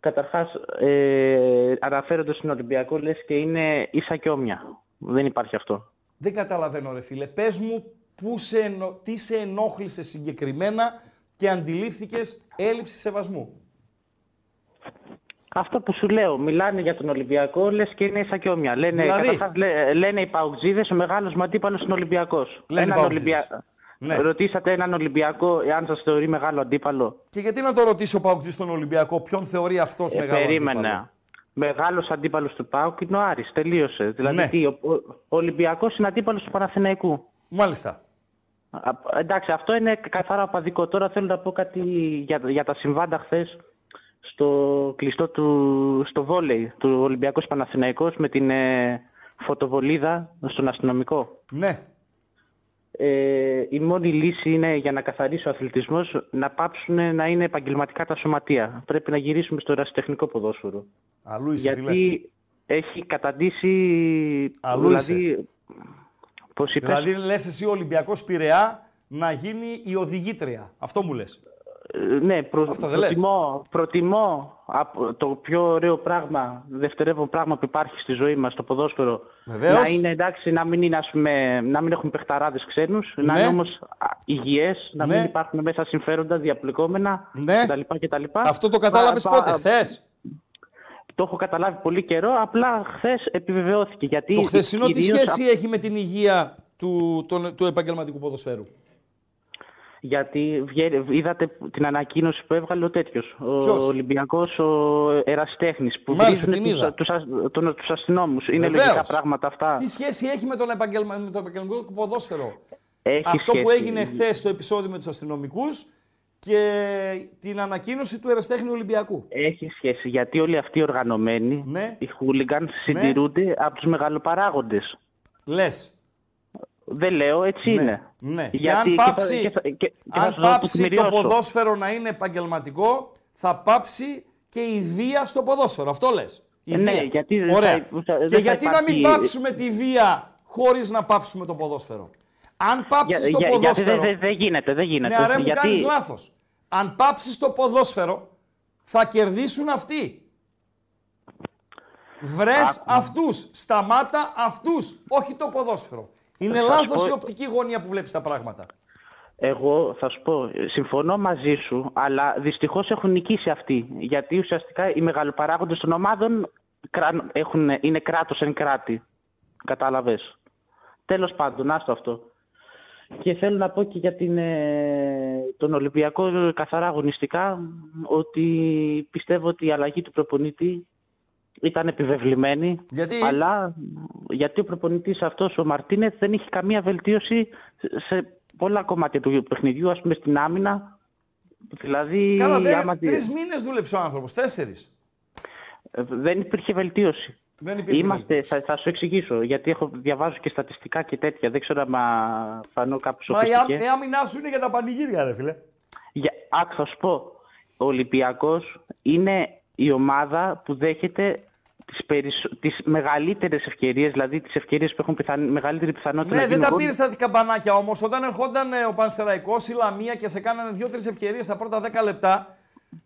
Καταρχάς, ε, αναφέροντας στον Ολυμπιακό, λες και είναι ίσα και όμοια. Δεν υπάρχει αυτό. Δεν καταλαβαίνω ρε φίλε. Πες μου πού σε ενο- τι σε ενόχλησε συγκεκριμένα και αντιλήφθηκες έλλειψη σεβασμού. Αυτό που σου λέω, μιλάνε για τον Ολυμπιακό, λες και είναι ίσα και όμοια. Λένε, Δηλαδή; καταρχάς, λέ- λένε οι Παουτζίδε, ο μεγάλος μου αντίπαλο είναι Ολυμπιακός. Λένε οι Παουτζίδες. Ναι. Ρωτήσατε έναν Ολυμπιακό εάν σας θεωρεί μεγάλο αντίπαλο; Και γιατί να το ρωτήσει ο Παουτζής στον Ολυμπιακό, ποιον θεωρεί αυτός Ε, μεγάλο περίμενα. αντίπαλο; Μεγάλος αντίπαλος του ΠΑΟΚ είναι ο Άρης. Τελείωσε. Δηλαδή, Ναι. τι, ο, ο, ο Ολυμπιακός είναι αντίπαλος του Παναθηναϊκού. Μάλιστα. Α, εντάξει, αυτό είναι καθαρά απαδικό. Τώρα θέλω να πω κάτι για, για τα συμβάντα χθες στο κλειστό του στο βόλεϊ του Ολυμπιακός Παναθηναϊκός με την ε, φωτοβολίδα στον αστυνομικό. Ναι. Ε, η μόνη λύση είναι για να καθαρίσει ο αθλητισμός να πάψουν να είναι επαγγελματικά τα σωματεία. Πρέπει να γυρίσουμε στο ερασιτεχνικό ποδόσφαιρο. Αλλού είσαι φίλε. Γιατί έχει καταντήσει. Αλλού δηλαδή, πώς είπες; Δηλαδή λες εσύ ο Ολυμπιακός Πειραιά να γίνει η οδηγήτρια. Αυτό μου λες. Ε, Ναι, προ, Αυτό δεν λες. προτιμώ, προτιμώ από το πιο ωραίο πράγμα, δευτερεύον πράγμα που υπάρχει στη ζωή μας, το ποδόσφαιρο, Βεβαίως. να είναι εντάξει, να μην, είναι, ας πούμε, να μην έχουν παιχταράδες ξένους, να Ναι. είναι όμως α, υγιές, να Ναι. μην υπάρχουν μέσα συμφέροντα διαπλεκόμενα Ναι. κτλ. κτλ. Αυτό το κατάλαβες Πα- πα- πότε, χθες; Το έχω καταλάβει πολύ καιρό, απλά χθες επιβεβαιώθηκε. Γιατί Το χθεσινό τι κυρίως σχέση έχει με την υγεία του, τον- του επαγγελματικού ποδοσφαίρου; Γιατί βγαίνει- είδατε την ανακοίνωση που έβγαλε ο τέτοιος. Ο Ποιος; Ολυμπιακός, ο Εραστέχνης. Που Μάλιστα, βρίζουν την τους, είδα. τους, ασ- τον- τους αστυνόμους. Είναι Βεβαίως. λογικά πράγματα αυτά. Τι σχέση έχει με, τον επαγγελμα... με το επαγγελματικό ποδόσφαιρο; Έχει Αυτό που σχέση. έγινε χθες στο επεισόδιο με τους αστυνομικούς και την ανακοίνωση του Εραστέχνη Ολυμπιακού. Έχει σχέση. Γιατί όλοι αυτοί οι οργανωμένοι, Ναι. οι χούλιγκαν, συντηρούνται από τους μεγαλοπαράγοντες. Λες. Δεν λέω, έτσι Ναι, είναι. ναι. Και Γιατί- αν και θα- πάψει, και θα- και- και θα αν σου το πάψει το τεκμηριώσω. ποδόσφαιρο να είναι επαγγελματικό, θα πάψει και η βία στο ποδόσφαιρο. Αυτό λες. Η Ε, ναι, βία. γιατί δεν Ωραία. θα- θα- δεν και θα γιατί να μην υπάρχει- πάψουμε τη βία χωρίς να πάψουμε το ποδόσφαιρο; Αν πάψεις Για- το για- γιατί ποδόσφαιρο. δεν δεν- δεν γίνεται, δεν γίνεται. Ναι, αρέ μου γιατί... κάνεις λάθος. Αν πάψεις το ποδόσφαιρο, θα κερδίσουν αυτοί. Βρες αυτούς. Σταμάτα αυτούς. Όχι το ποδόσφαιρο. Είναι Θα σου λάθος πω- η οπτική γωνία που βλέπεις τα πράγματα. Εγώ θα σου πω, συμφωνώ μαζί σου, αλλά δυστυχώς έχουν νικήσει αυτοί. Γιατί ουσιαστικά οι μεγαλοπαράγοντες των ομάδων κρά- έχουν, είναι κράτος εν κράτη. Κατάλαβες. Τέλος πάντων, άστο αυτό. Και θέλω να πω και για την, ε, τον Ολυμπιακό καθαρά αγωνιστικά ότι πιστεύω ότι η αλλαγή του προπονητή ήταν επιβεβλημένη. Γιατί; Αλλά γιατί ο προπονητής αυτός ο Μαρτίνεθ δεν έχει καμία βελτίωση σε πολλά κομμάτια του παιχνιδιού, ας πούμε στην άμυνα. Δηλαδή, Καλά, δεν, άμα δει- τρεις μήνες δούλεψε ο άνθρωπος, τέσσερις. Ε, Δεν υπήρχε βελτίωση. Δεν υπήρχε Είμαστε, θα, θα σου εξηγήσω, γιατί έχω, διαβάζω και στατιστικά και τέτοια. Δεν ξέρω αν φανώ κάπου Μα η, άμ- σοφιστικές. η άμυνά σου είναι για τα πανηγύρια, ρε φίλε. Για, άκου, θα σου πω. Ο Ολυμπιακός είναι η ομάδα που δέχεται τις, περισσο... τις μεγαλύτερες ευκαιρίες, δηλαδή τις ευκαιρίες που έχουν πιθαν... μεγαλύτερη πιθανότητα Ναι, να δεν γίνουν τα γκολ. πήρες στα καμπανάκια όμως. Όταν ερχόταν ε, ο Πανσεραϊκός ή η Λαμία και σε κάνανε δύο-τρεις ευκαιρίες τα πρώτα 10 λεπτά,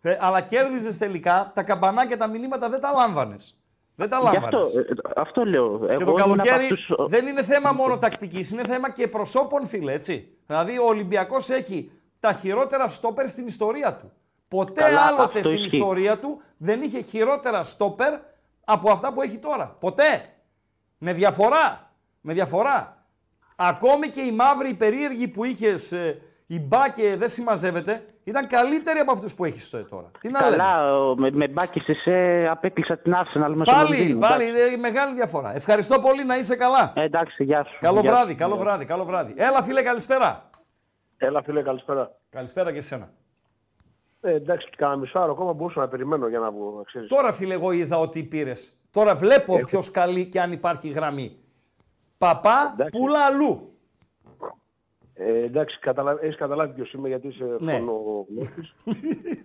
ε, αλλά κέρδιζες τελικά, τα καμπανάκια, τα μηνύματα δεν τα λάμβανες. Δεν τα Γι' λάμβανες. αυτό, ε, αυτό λέω. Και Εγώ το ήμουν από καλοκαίρι αυτούς- δεν είναι θέμα μόνο τακτικής, είναι θέμα και προσώπων, φίλε. Έτσι. Δηλαδή, ο Ολυμπιακός έχει τα χειρότερα στόπερ στην ιστορία του. Ποτέ Καλά, άλλοτε αυτό στην ισχύει. ιστορία του δεν είχε χειρότερα στόπερ από αυτά που έχει τώρα. Ποτέ. Με διαφορά. Με διαφορά. Ακόμη και η μαύρη, η περίεργη που είχες, η μπάκε δεν συμμαζεύεται, ήταν καλύτερη από αυτούς που έχεις τώρα. Τι να λέμε; Καλά, ο- με, με μπάκι σε σε απέκλεισα την Arsenal μέσα στο Πάλι, Λονδίνο, πάλι, εντάξει. ε, μεγάλη διαφορά. Ευχαριστώ πολύ να είσαι καλά. Ε, εντάξει, γεια σου. Καλό Γεια βράδυ, σου. καλό βράδυ, καλό βράδυ. Έλα φίλε, καλησπέρα. Έλα, φίλε, καλησπέρα. Καλησπέρα και εσένα. Ε, εντάξει, κάνα μισάωρο ακόμα μπορούσα να περιμένω για να βγω. να ξέρεις. Τώρα φίλε, εγώ είδα ότι πήρες. Τώρα βλέπω Έχω. ποιος καλεί και αν υπάρχει γραμμή. Παπά, πουλα αλλού. Ε, εντάξει, καταλα... έχεις καταλάβει ποιος είμαι γιατί είσαι Ναι. φωνογνώστης.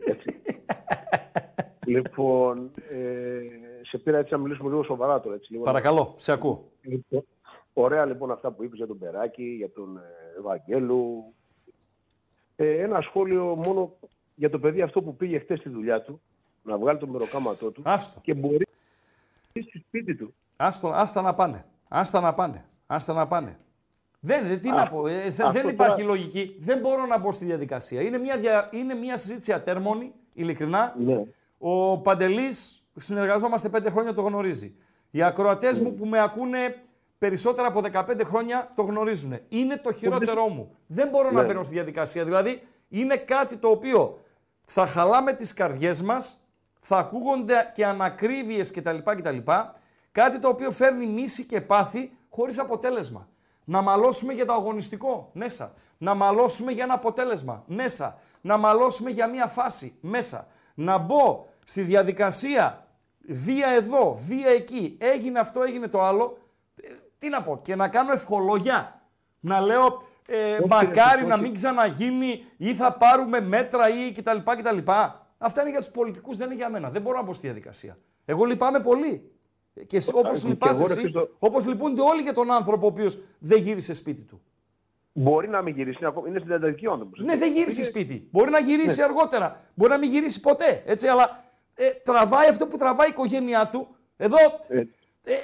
Έτσι. *laughs* λοιπόν, ε, σε πήρα έτσι να μιλήσουμε λίγο σοβαρά τώρα. Έτσι, λίγο Παρακαλώ, σε ακούω. Λοιπόν, ωραία λοιπόν αυτά που είπες για τον Περάκη, για τον ε, Ευαγγέλου. Ε, ένα σχόλιο μόνο για το παιδί αυτό που πήγε χτες στη δουλειά του, να βγάλει το μεροκάματό του Άστο. και μπορεί στη σπίτι του. Άστο, άστα να πάνε. Άστα να πάνε. Άστα να πάνε. Δεν, δεν, τι Α, να πω, ε, δεν αυτό υπάρχει τώρα- λογική. Δεν μπορώ να μπω στη διαδικασία. Είναι μια, δια, είναι μια συζήτηση ατέρμονη, ειλικρινά. Ναι. Ο Παντελής, συνεργαζόμαστε πέντε χρόνια, το γνωρίζει. Οι ακροατές μου που με ακούνε περισσότερα από 15 χρόνια το γνωρίζουν. Είναι το χειρότερό μου. Δεν μπορώ να Ναι. μπαίνω στη διαδικασία. Δηλαδή, είναι κάτι το οποίο θα χαλάμε τις καρδιές μας, θα ακούγονται και ανακρίβειες κτλ. κτλ. Κάτι το οποίο φέρνει μίση και πάθη χωρίς αποτέλεσμα. Να μαλώσουμε για το αγωνιστικό μέσα. Να μαλώσουμε για ένα αποτέλεσμα μέσα. Να μαλώσουμε για μία φάση μέσα. Να μπω στη διαδικασία βία εδώ, βία εκεί, έγινε αυτό, έγινε το άλλο. Ε, Τι να πω, και να κάνω ευχολόγια. Να λέω ε, Όχι, μακάρι όχι. να μην ξαναγίνει ή θα πάρουμε μέτρα ή κτλ. κτλ. Αυτά είναι για τους πολιτικούς, δεν είναι για μένα. Δεν μπορώ να μπω στη διαδικασία. Εγώ λυπάμαι πολύ. Και όπως και λυπάσαι εγώ, ρε εσύ, Χρήστο- όπως λυπούνται όλοι για τον άνθρωπο ο οποίος δεν γύρισε σπίτι του. Μπορεί να μην γυρίσει, είναι ακόμα- είναι στην εντατική ο άνθρωπος. Ναι, δεν γύρισε Είναι- σπίτι. Μπορεί να γυρίσει Ναι. αργότερα. Μπορεί να μην γυρίσει ποτέ. Έτσι, αλλά ε, τραβάει αυτό που τραβάει η οικογένειά του. Εδώ Ε, ε, ε,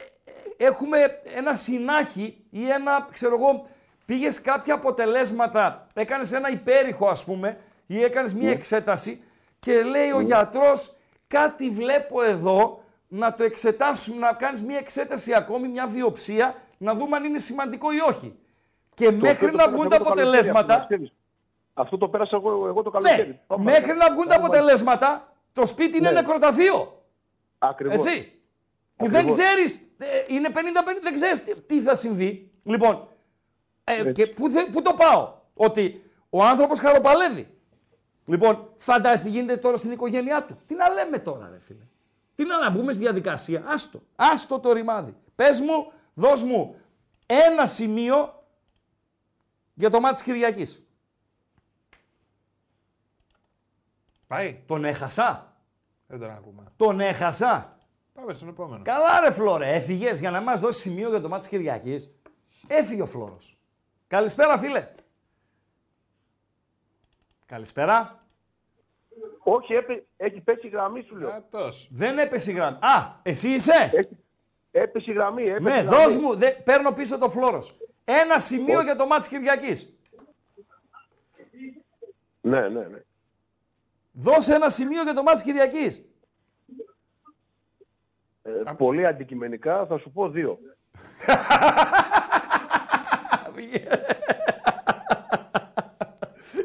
έχουμε ένα συνάχη ή ένα, ξέρω εγώ, πήγες κάποια αποτελέσματα, έκανες ένα υπέρηχο ας πούμε ή έκανες μια εξέταση και λέει ο γιατρός κάτι βλέπω εδώ να το εξετάσουμε, να κάνεις μια εξέταση ακόμη, μια βιοψία, να δούμε αν είναι σημαντικό ή όχι. Και το- μέχρι το να πέρασα βγουν εγώ τα το καλοκαίρι, αποτελέσματα, αυτό, να ξέρεις. Αυτό το πέρασα εγώ, εγώ το καλοκαίρι. ναι, μέχρι να βγουν τα αποτελέσματα, το σπίτι είναι Ναι. νεκροταφείο. Ακριβώς. Έτσι. Που δεν Ακριβώς. ξέρεις, είναι 50-50, δεν ξέρεις τι θα συμβεί. Λοιπόν, ε, και πού, θε- πού το πάω, ότι ο άνθρωπος χαροπαλεύει. Λοιπόν, φαντάζεσαι τι γίνεται τώρα στην οικογένειά του. Τι να λέμε τώρα, ρε φίλε; Τι να, να μπούμε στη διαδικασία; Άστο. Άστο το ρημάδι. Πες μου, δώσ' μου ένα σημείο για το μάτι της Κυριακής. Πάει. Τον έχασα. Δεν τον ακούμε. Τον έχασα. Πάμε στον επόμενο. Καλά ρε Φλόρε, έφυγες για να μας δώσεις σημείο για το μάτι της Κυριακής. Έφυγε ο Φλόρος. Καλησπέρα φίλε. Καλησπέρα. Όχι, έπε, έχει πέσει η γραμμή σου λέω. Δεν έπεσε η γραμμή. Α, εσύ είσαι; Έπεσε η γραμμή. Έπεσε ναι, η γραμμή. δώσ' μου. Δε, παίρνω πίσω το Φλόρος. Ένα σημείο για το μάτι της Κυριακής. Ναι, ναι, ναι. Δώσε ένα σημείο για το μάτι της Κυριακής. Ε, πολύ αντικειμενικά θα σου πω δύο. *laughs*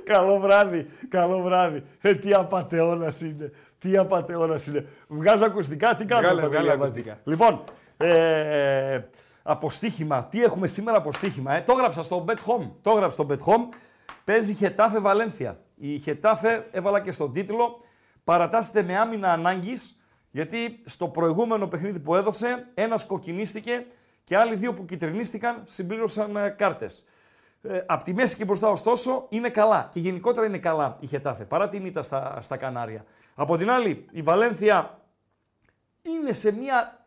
Καλό βράδυ, καλό βράδυ. Ε, τι απαταιώνας είναι. Τι απαταιώνας είναι. Βγάζω ακουστικά, τι κάνω. Βγάλε, Παντελή βγάλε Αμπατζή. ακουστικά. Λοιπόν, ε, αποστήχημα. Τι έχουμε σήμερα αποστήχημα. Ε; Το έγραψα στο Bet Home. Το έγραψα στο Bet Home. Παίζει Χετάφε Βαλένθια. Η Χετάφε έβαλα και στον τίτλο. Παρατάσσεται με άμυνα ανάγκης Γιατί στο προηγούμενο παιχνίδι που έδωσε, ένας κοκκινίστηκε και άλλοι δύο που κυτρινίστηκαν συμπλήρωσαν ε, κάρτες. Ε, απ' τη μέση και μπροστά, ωστόσο, είναι καλά. Και γενικότερα είναι καλά η Χετάφε, παρά την ήττα στα, στα Κανάρια. Από την άλλη, η Βαλένθια είναι σε μια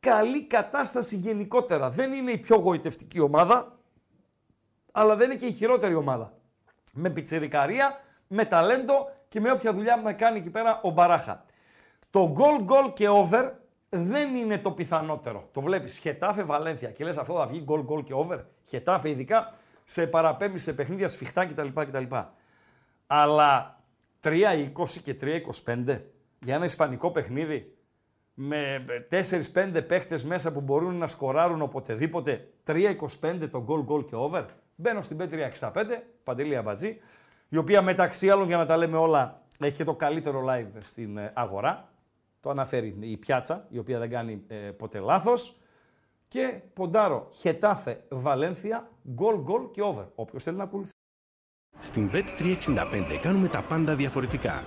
καλή κατάσταση γενικότερα. Δεν είναι η πιο γοητευτική ομάδα, αλλά δεν είναι και η χειρότερη ομάδα. Με πιτσιρικαρία, με ταλέντο και με όποια δουλειά να κάνει εκεί πέρα ο Μπαράχα. Το goal goal και over δεν είναι το πιθανότερο. Το βλέπεις, Χετάφε Βαλένθια και λες αυτό θα βγει goal goal και over. Χετάφε ειδικά σε παραπέμπει σε παιχνίδια σφιχτά κτλ. κτλ. Αλλά 3-20 και 3-25 για ένα ισπανικό παιχνίδι με 4-5 παίχτες μέσα που μπορούν να σκοράρουν οποτεδήποτε 3-25 το goal goal και over. Μπαίνω στην P365, Παντελή Αμπατζή, η οποία μεταξύ άλλων για να τα λέμε όλα έχει και το καλύτερο live στην ε, αγορά. Το αναφέρει η πιάτσα, η οποία δεν κάνει ε, ποτέ λάθος. Και ποντάρω Χετάφε Βαλένθια, γκολ γκολ και over. Όποιος θέλει να ακολουθεί. Στην Bet365 κάνουμε τα πάντα διαφορετικά.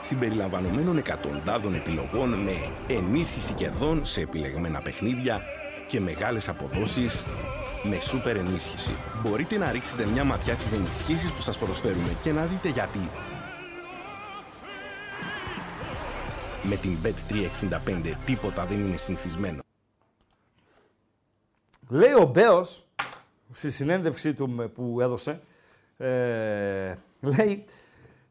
Συμπεριλαμβανομένων εκατοντάδων επιλογών με ενίσχυση κερδών σε επιλεγμένα παιχνίδια και μεγάλες αποδόσεις με σούπερ ενίσχυση. Μπορείτε να ρίξετε μια ματιά στις ενισχύσεις που σας προσφέρουμε και να δείτε γιατί. Με την Bet365 τίποτα δεν είναι συνηθισμένο. Λέει ο Μπέος, στη συνέντευξή του με- που έδωσε, ε, λέει,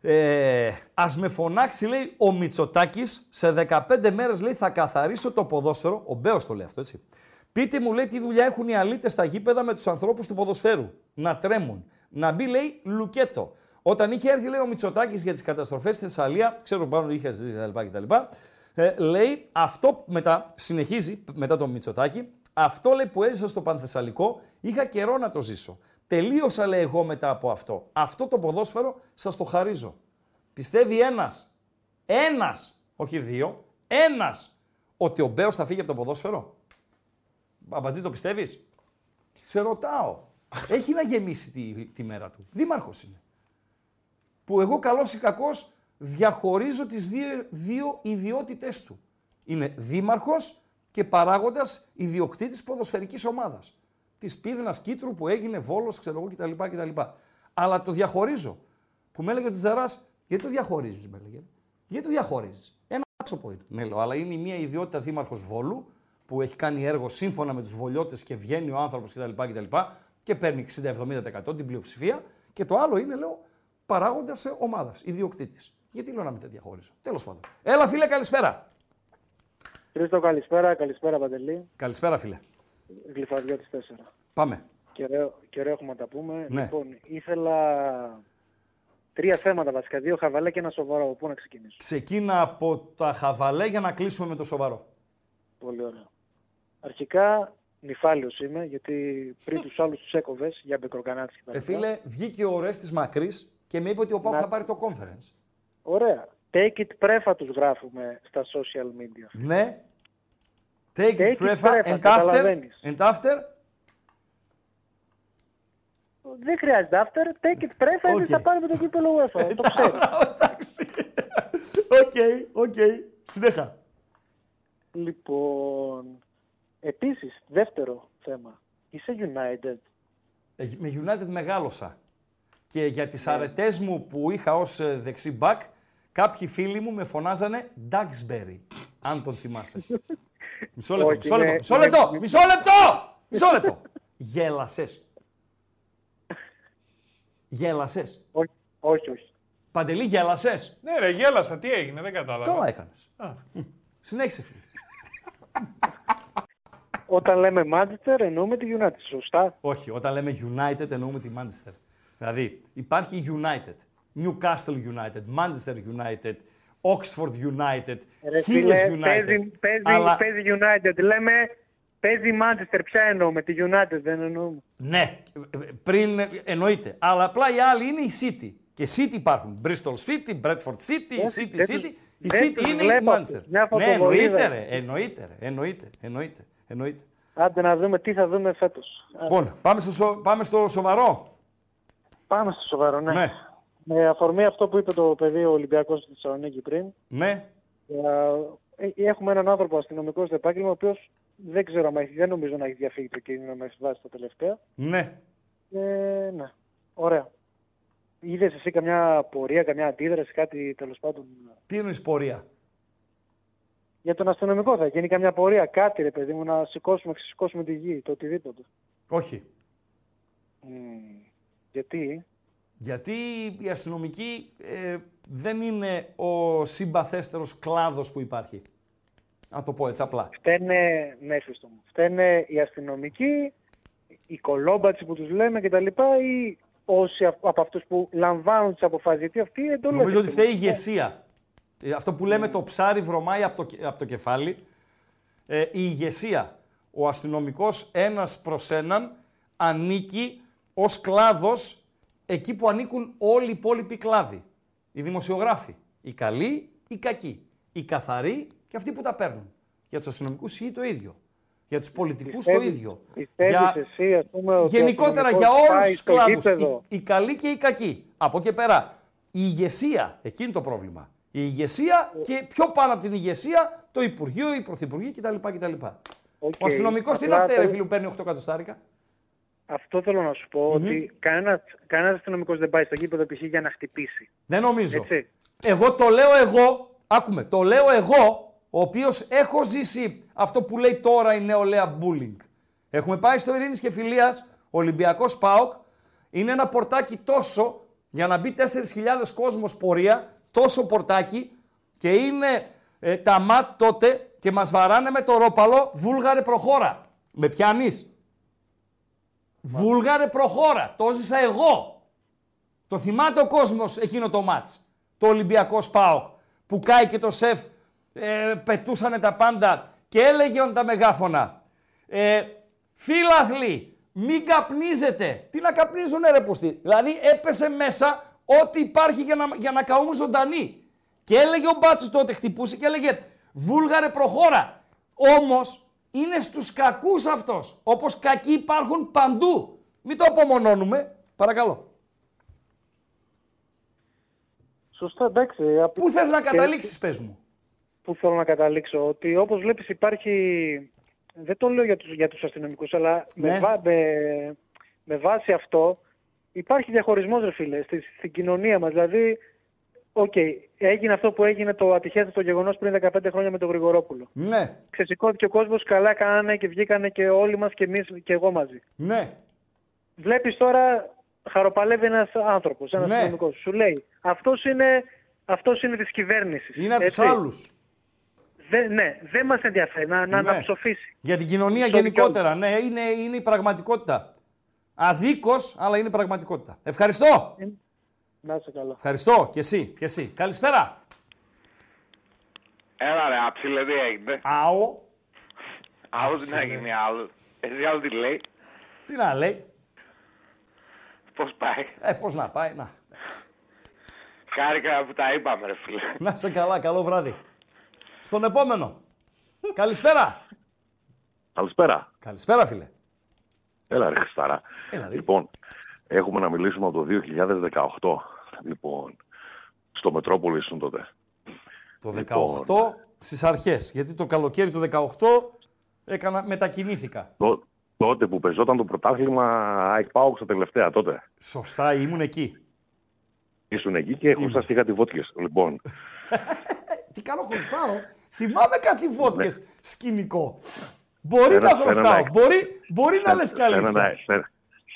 ε, ας με φωνάξει, λέει, ο Μητσοτάκης, σε 15 μέρες, λέει, θα καθαρίσω το ποδόσφαιρο, ο Μπέος το λέει αυτό, έτσι. Πείτε μου, λέει, τι δουλειά έχουν οι αλήτες στα γήπεδα με τους ανθρώπους του ποδοσφαίρου. Να τρέμουν. Να μπει, λέει, λουκέτο. Όταν είχε έρθει, λέει, ο Μητσοτάκης για τις καταστροφές στη Θεσσαλία, ξέρω πάνω είχε ζητήσει κτλ. κτλ. Ε, λέει, αυτό μετά, συνεχίζει, μετά τον Μητσοτάκη, αυτό λέει που έζησα στο Πανθεσσαλικό, είχα καιρό να το ζήσω. Τελείωσα, λέει, εγώ μετά από αυτό. Αυτό το ποδόσφαιρο σας το χαρίζω. Πιστεύει ένας, ένας, όχι δύο, ένας, ότι ο Μπέος θα φύγει από το ποδόσφαιρο; Μπαμπατζή, το πιστεύεις; Σε ρωτάω. *laughs* Έχει να γεμίσει τη, τη μέρα του. Δήμαρχος είναι. Που εγώ καλός ή κακός διαχωρίζω τις δύο, δύο ιδιότητες του. Είναι δήμαρχος και παράγοντας ιδιοκτήτης ποδοσφαιρικής ομάδας. Της Πίδνας Κίτρου που έγινε Βόλος, ξέρω εγώ κτλ. κτλ. Αλλά το διαχωρίζω. Που με έλεγε ο Τζαράς, γιατί το διαχωρίζεις, με έλεγε. Γιατί το διαχωρίζεις. Ένα άτσοπο είναι. Ναι, λέω, αλλά είναι η μία ιδιότητα δήμαρχος Βόλου, που έχει κάνει έργο σύμφωνα με τους βολιώτες και βγαίνει ο άνθρωπος κτλ. κτλ και παίρνει 60-70% την πλειοψηφία. Και το άλλο είναι, λέω, παράγοντας ομάδας, ιδιοκτήτης. Γιατί λέω να μην τα διαχώριζω. Τέλος πάντων. Έλα, φίλε, καλησπέρα. Χρήστο, καλησπέρα. Καλησπέρα, Παντελή. Καλησπέρα, φίλε. Γλυφαδιά τη 4. Πάμε. Και ωραίο, και ωραίο έχουμε να τα πούμε. Ναι. Λοιπόν, ήθελα τρία θέματα βασικά. Δύο χαβαλέ και ένα σοβαρό. Πού να ξεκινήσω; Ξεκίνα από τα χαβαλέ για να κλείσουμε με το σοβαρό. Πολύ ωραία. Αρχικά, νηφάλιος είμαι, γιατί πριν τους άλλους τους έκοβες για μπεκροκανάτη και τα Ε, λοιπά. φίλε, βγήκε ο Ορέστης Μακρύς και με είπε ότι ο ΠΑΟΚ Να- θα πάρει το conference. Ωραία. Take it πρέφα τους γράφουμε στα social media. Ναι. Take, Take it, it πρέφα, πρέφα, and after, καταλαβαίνεις. and after, Δεν χρειάζεται after. Take it πρέφα, OK. Okay. θα πάρουμε το κύπελο UEFA. το ξέρεις. *laughs* OK, OK. Συνέχισε. Λοιπόν, επίσης, δεύτερο θέμα. Είσαι United. Ε, Με United μεγάλωσα. Και για Ναι. τις αρετές μου που είχα ως ε, δεξί μπακ, κάποιοι φίλοι μου με φωνάζανε Duxbury, αν τον θυμάσαι. *laughs* μισό λεπτό, Όχι, μισό λεπτό, είναι- μισό είναι- λεπτό, μισό λεπτό, μισό λεπτό. Γέλασες. Γέλασες. Όχι, όχι, όχι. Παντελή, γέλασες. Ναι, ρε, γέλασα. Τι έγινε, δεν κατάλαβα. Καλά έκανες. Α. Συνέχισε, φίλε. Όταν λέμε Manchester εννοούμε τη United, σωστά; Όχι, όταν λέμε United εννοούμε τη Manchester. Δηλαδή, υπάρχει United, Newcastle United, Manchester United, Oxford United, Ρε Hills φίλε, United. παίζει, παίζει, αλλά, παίζει United. Λέμε, παίζει Manchester. Ποια εννοούμε, τη United δεν εννοούμε. ναι, πριν ε, εννοείται. Αλλά απλά οι άλλοι είναι η City. Και City υπάρχουν. Bristol City, Bradford City, Όχι, City, δεν City. τους- Η δεν City τους είναι η βλέπω Manchester. αυτούς. Μια Ναι, φωτοβολίδα εννοείται είναι. ρε, εννοείται ρε, εννοείται, εννοείται, εννοείται. Άντε να δούμε τι θα δούμε φέτος. Λοιπόν, πάμε στο, σο- πάμε στο σοβαρό. Πάμε στο σοβαρό, ναι. Ναι. Με αφορμή αυτό που είπε το παιδί ο Ολυμπιακός στη Θεσσαλονίκη πριν, Ναι. ε, έχουμε έναν άνθρωπο αστυνομικός στο επάγγελμα, ο οποίος δεν ξέρω, αν έχει- δεν νομίζω να έχει διαφύγει το κίνδυνο με βάση τα τελευταία. Ναι. Ε, ναι, ωραία. Είδες εσύ καμιά πορεία, καμιά αντίδραση, κάτι τέλος πάντων; Τι είναι η πορεία; Για τον αστυνομικό θα γίνει καμιά πορεία, κάτι ρε παιδί μου, να σηκώσουμε, ξεσηκώσουμε τη γη, το οτιδήποτε. Όχι. Μμμ. Γιατί, Γιατί οι αστυνομικοί ε, δεν είναι ο συμπαθέστερος κλάδος που υπάρχει. Να το πω έτσι απλά. φταίνε, ναι, Χρήστο μου, φταίνε οι αστυνομικοί, οι κολόμπατσι που τους λέμε κτλ. ή όσοι απ- από αυτούς που λαμβάνουν τις αποφάσεις. Γιατί αυτοί οι εντολές... Νομίζω ότι έχουν. φταίει η ηγεσία. Ε, Αυτό που λέμε το ψάρι βρωμάει από το, κε- από το κεφάλι. Ε, η ηγεσία. Ο αστυνομικός ένας προς έναν ανήκει ως κλάδος εκεί που ανήκουν όλοι οι υπόλοιποι κλάδοι. Οι δημοσιογράφοι. Οι καλοί, οι κακοί. Οι καθαροί και αυτοί που τα παίρνουν. Για τους αστυνομικούς ισχύει το ίδιο. Για τους πολιτικούς το Πιστεύεις- ίδιο. πιστεύεις εσύ, ας πούμε, ότι ο Γενικότερα για αστυνομικός όλους πάει τους στο κλάδους. Οι, γήπεδο; οι καλοί και οι κακοί. Από εκεί πέρα. Η ηγεσία, εκείνη το πρόβλημα. Η ηγεσία και πιο πάνω από την ηγεσία το Υπουργείο, οι Πρωθυπουργοί κτλ. κτλ. Ο αστυνομικός τι να Απλά φταίει, ρε το- φίλου, παίρνει 8 εκατοστάρικα; Αυτό θέλω να σου πω, ότι κανένας, κανένας αστυνομικός δεν πάει στο γήπεδο π.χ. για να χτυπήσει. Δεν νομίζω. Έτσι. Εγώ το λέω εγώ, άκουμε, το λέω εγώ, ο οποίος έχω ζήσει αυτό που λέει τώρα η νεολαία bullying. Έχουμε πάει στο Ειρήνης και Φιλίας, Ολυμπιακός ΠΑΟΚ, είναι ένα πορτάκι τόσο για να μπει 4.000 κόσμος πορεία, τόσο πορτάκι και είναι ε, τα ματ τότε και μας βαράνε με το ρόπαλο, βούλγαρε προχώρα. Με πιάνεις; Βούλγαρε προχώρα. Το ζήσα εγώ. Το θυμάται ο κόσμος εκείνο το μάτς. Το Ολυμπιακός ΣΠΑΟΚ που κάει και το σεφ ε, πετούσανε τα πάντα και έλεγε ον τα μεγάφωνα. Ε, φίλαθλοι, μην καπνίζετε. Τι να καπνίζουνε ρε πουστή. Δηλαδή έπεσε μέσα ό,τι υπάρχει για να, για να καούν ζωντανοί. Και έλεγε ο Μπάτσος τότε, χτυπούσε και έλεγε Βούλγαρε προχώρα. Όμως είναι στους κακούς αυτός. Όπως κακοί υπάρχουν παντού. Μην το απομονώνουμε. Παρακαλώ. Σωστά, εντάξει. απ- Πού θες να και- καταλήξεις, πες μου; Πού θέλω να καταλήξω, ότι όπως βλέπεις υπάρχει, δεν το λέω για τους, για τους αστυνομικούς, αλλά Ναι. με, βά- με, με βάση αυτό υπάρχει διαχωρισμός, ρε φίλε, στη, στην κοινωνία μας. Δηλαδή, οκ, έγινε αυτό που έγινε το ατυχέστατο γεγονός πριν 15 χρόνια με τον Γρηγορόπουλο. Ναι, Ξεσηκώθηκε ο κόσμος, καλά κάνανε και βγήκανε και όλοι μας και εμείς και εγώ μαζί. ναι. Βλέπεις τώρα, χαροπαλεύει ένας άνθρωπος, ένας Ναι. αστυνομικός. Σου λέει, αυτός είναι, αυτός είναι της κυβέρνησης. Είναι από τους έτσι. άλλους. Δεν, ναι, δεν μας ενδιαφέρει να, να, Ναι. να ψοφήσει. Για την κοινωνία Στο γενικότερα. Ναι, είναι, είναι η πραγματικότητα. Αδίκως, αλλά είναι η πραγματικότητα. Ευχαριστώ. Να είσαι καλά. Ευχαριστώ. Και εσύ, και εσύ. Καλησπέρα. Έλα ρε, άψιλε, τι έγινε. Άλλο. Άλλο τι να γίνει άλλο. Εσύ άλλο τι λέει. Τι να λέει. Πώς πάει. Ε, πώς να πάει. Να. Χάρηκα που τα είπαμε ρε φίλε. Να είσαι καλά. Καλό βράδυ. Στον επόμενο. Καλησπέρα. Καλησπέρα. Καλησπέρα, φίλε. Έλα ρε Χριστάρα. Έλα, ρε. Λοιπόν, έχουμε να μιλήσουμε από το 2018. Λοιπόν, στο Μετρόπολη ήσουν τότε. Το 18 Λοιπόν. στις αρχές. Γιατί το καλοκαίρι του 18 έκανα, μετακινήθηκα. Τό- τότε που πεζόταν το πρωτάθλημα ΑΕΚ ΠΑΟΚ στα τελευταία τότε. Σωστά, ήμουν εκεί. Ήσουν εκεί και χρωστάς κάτι βότκες. Λοιπόν, *laughs* Τι κάνω, χρωστάω. Θυμάμαι κάτι βότκες Ναι. σκηνικό. Μπορεί Σε ένα- να σε ένα χρωστάω. εκ- Μπορεί, μπορεί να λες σε καλή.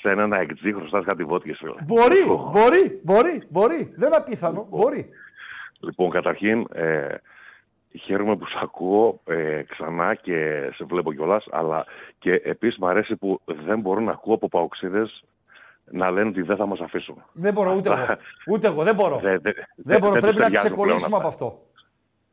Έναν, σε, σε έναν αεκτζή χρωστάς κάτι βότκες. φίλε. Μπορεί, Λοιπόν, μπορεί, μπορεί, μπορεί. Δεν είναι απίθανο. Μπορεί. Λοιπόν, καταρχήν, ε, χαίρομαι που σε ακούω ε, ξανά και σε βλέπω κιόλας, αλλά και επίσης μου αρέσει που δεν μπορώ να ακούω από παοξίδες να λένε ότι δεν θα μας αφήσουν. Δεν μπορώ ούτε εγώ. Ούτε εγώ, δεν μπορώ. Δεν, δεν, Δεν μπορώ. δεν Πρέπει τους να ταιριάζουν ξεκολλήσουμε πλέον από αυτά. αυτό.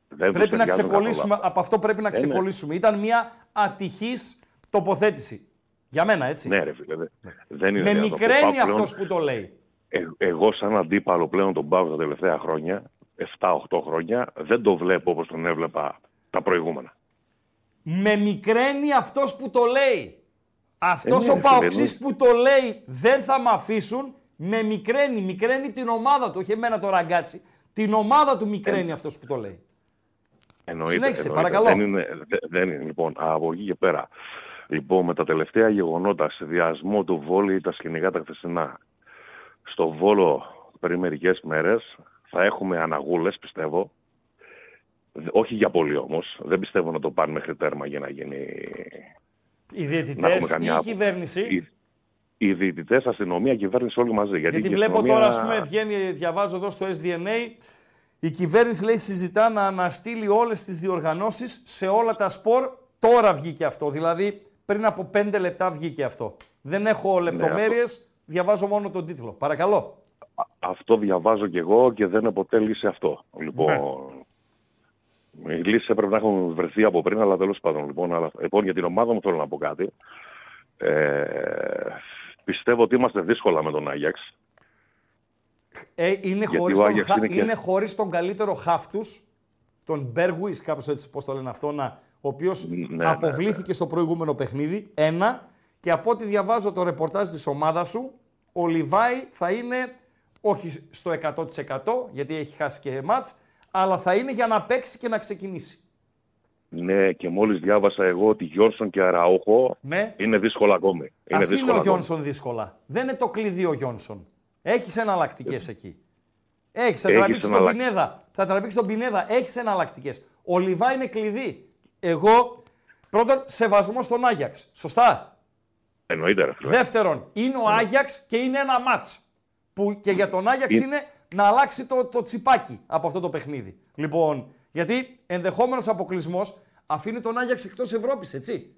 Δεν τους Πρέπει να ταιριάζουν ξεκολλήσουμε. καθόλου. Από αυτό πρέπει να Ε, ναι. ξεκολλήσουμε. Ήταν μια ατυχής τοποθέτηση. Για μένα, έτσι. Ναι, ρε φίλε. δεν- Δεν είναι Με δυνατόν. Το μικραίνει ΠΑΟΚ πλέον- αυτός που το λέει. Ε, εγώ σαν αντίπαλο πλέον τον πάω τα τελευταία χρόνια, 7-8 χρόνια, δεν το βλέπω όπως τον έβλεπα τα προηγούμενα. Με μικραίνει αυτός που το λέει. Αυτός Ε, ναι, ο ρε φίλε, παοξής που το λέει δεν θα με αφήσουν, Με μικραίνει, μικραίνει την ομάδα του, όχι εμένα το ραγκάτσι. Την ομάδα του μικραίνει αυτός που το λέει. Εννοείται, Συνέχισε, εννοείται. παρακαλώ. Δεν είναι, δε- δεν είναι. Λοιπόν, από εκεί και πέρα. Λοιπόν, με τα τελευταία γεγονότα, συνδυασμό του Βόλη, τα σκηνικά τα χθεσινά, στο Βόλο πριν μερικές μέρες θα έχουμε αναγούλες, πιστεύω. Δε- Όχι για πολύ όμως. Δεν πιστεύω να το πάνε μέχρι τέρμα για να γίνει. Οι να διαιτητές έχουμε ή καμιά η απο- κυβέρνηση; Οι, οι διαιτητές, αστυνομία, κυβέρνηση όλοι μαζί. Γιατί, Γιατί η βλέπω αστυνομία- τώρα, ας πούμε, βγαίνει, διαβάζω εδώ στο SDNA, η κυβέρνηση λέει συζητά να αναστείλει όλες τις διοργανώσεις σε όλα τα σπορ. Τώρα βγήκε αυτό, δηλαδή πριν από πέντε λεπτά βγήκε αυτό. Δεν Ναι, έχω λεπτομέρειες, διαβάζω μόνο τον τίτλο. Παρακαλώ. Αυτό διαβάζω κι εγώ και δεν αποτέλεισε αυτό. Λοιπόν, Ναι. οι λύσεις έπρεπε να έχουν βρεθεί από πριν, αλλά τέλος πάντων. Λοιπόν, αλλά, λοιπόν, για την ομάδα μου θέλω να πω κάτι. Ε, πιστεύω ότι είμαστε δύσκολα με τον Άγιαξ. Ε, είναι, Γιατί χωρίς ο τον, Άγιαξ χα- είναι και- είναι χωρίς τον καλύτερο χαφ τους, τον Μπέργουις, κάπως έτσι πώς το λένε αυτό, να, ο οποίος ναι, αποβλήθηκε στο προηγούμενο παιχνίδι. Ένα. Και από ό,τι διαβάζω το ρεπορτάζ της ομάδας σου, ο Λιβάη θα είναι όχι στο 100% γιατί έχει χάσει και μάτς, αλλά θα είναι για να παίξει και να ξεκινήσει. Ναι, και μόλις διάβασα εγώ ότι Γιόνσον και Αραούχο Ναι. είναι δύσκολα ακόμη. Είναι Ας είναι δύσκολα ο ακόμη. Γιόνσον δύσκολα. Δεν είναι το κλειδί ο Γιόνσον. Έχεις εναλλακτικές εκεί. Έχεις, θα Έχεις τραβήξεις τον εναλλακ- Πινέδα. Θα τραβήξεις τον Πινέδα. Έχεις εναλλακτικές. Ο Λιβά είναι κλειδί. Εγώ, πρώτον, σεβασμό στον Άγιαξ. Σωστά; Εννοείται, ρε φίλε. Δεύτερον, είναι ο Άγιαξ και είναι ένα μάτς. Που και για τον Άγιαξ Είναι- είναι να αλλάξει το, το τσιπάκι από αυτό το παιχνίδι. Λοιπόν, γιατί ενδεχόμενος αποκλεισμός αφήνει τον Άγιαξ εκτός Ευρώπης, έτσι;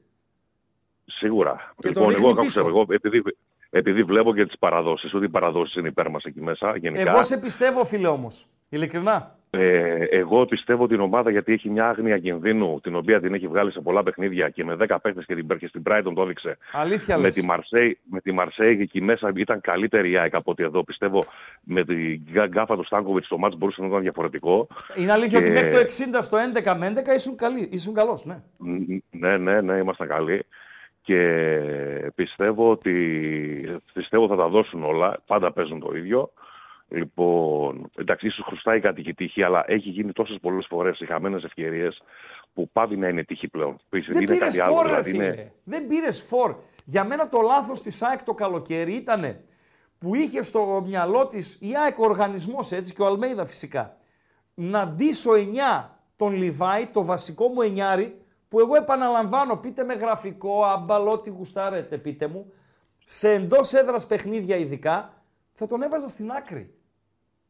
Σίγουρα. Και τον λοιπόν, ρίχνει εγώ, πίσω. άκουσα, εγώ επειδή, επειδή βλέπω και τις παραδόσεις, ότι οι παραδόσεις είναι υπέρ μας εκεί μέσα γενικά. Εγώ σε πιστεύω, φίλε όμως. Ειλικρινά. Ε, εγώ πιστεύω την ομάδα γιατί έχει μια άγνοια κινδύνου την οποία την έχει βγάλει σε πολλά παιχνίδια και με 10 παίχτε και την και στην Brighton το έδειξε. Αλήθεια με λες. τη, Μαρσέη, με τη Μαρσέη εκεί μέσα ήταν καλύτερη η ΑΕΚ από ότι εδώ. Πιστεύω με την γκά- γκάφα του Στάνκοβιτ το μάτς μπορούσε να ήταν διαφορετικό. Είναι αλήθεια Και- ότι μέχρι το 60 στο 11 με 11 ήσουν, καλή, ήσουν καλός, ναι. Ν- Ναι, ναι, ναι, ήμασταν καλοί. Και πιστεύω ότι πιστεύω θα τα δώσουν όλα. Πάντα παίζουν το ίδιο. Λοιπόν, εντάξει, ίσως χρωστάει κάτι και τύχη, αλλά έχει γίνει τόσες πολλές φορές οι χαμένες ευκαιρίες που πάβει να είναι τύχη πλέον. Δεν είναι πήρες κάτι άλλο. φόρ, ρε Δηλαδή φίλε. είναι, Δεν πήρες φόρ. Για μένα το λάθος της ΑΕΚ το καλοκαίρι ήταν που είχε στο μυαλό της η ΑΕΚ ο οργανισμός έτσι και ο Αλμέιδα φυσικά να ντύσω 9 τον Λιβάη, το βασικό μου εννιάρι, που εγώ επαναλαμβάνω, πείτε με γραφικό, αμπαλό, τι γουστάρετε, πείτε μου, σε εντός έδρας παιχνίδια ειδικά, θα τον έβαζα στην άκρη.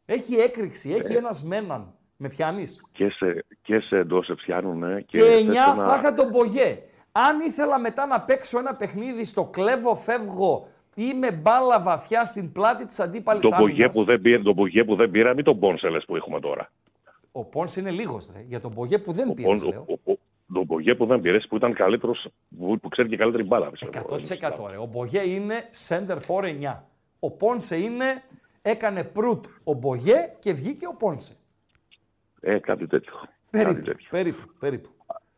Έχει έκρηξη, έχει Ε. ένα μέναν. Με πιάνεις; και σε, και σε εντός σε πιάνουνε. Και, θες 9 το να- θα είχα τον Μπογέ. Αν ήθελα μετά να παίξω ένα παιχνίδι στο κλέβω, φεύγω ή με μπάλα βαθιά στην πλάτη της αντίπαλης τον Μπογιέ άμυνας. που, δεν πήρε, τον Μπογιέ που δεν πήραμε ή τον Πόνσελες που έχουμε τώρα. Ο Πόνς είναι λίγος, Για τον Μπογέ που δεν πήρες. Πον- ο- ο- ο- τον Μπογιέ που δεν πήρες, που ήταν καλύτερος, που, που ξέρει και καλύτερη μπάλα. πιστεύω. 100% ρε. Ο Μπογέ είναι center for 9. Ο Πόνσε είναι, έκανε προύτ ο Μπογέ και βγήκε ο Πόνσε. Ε, κάτι τέτοιο. Κάτι Περίπου, τέτοιο. περίπου, περίπου.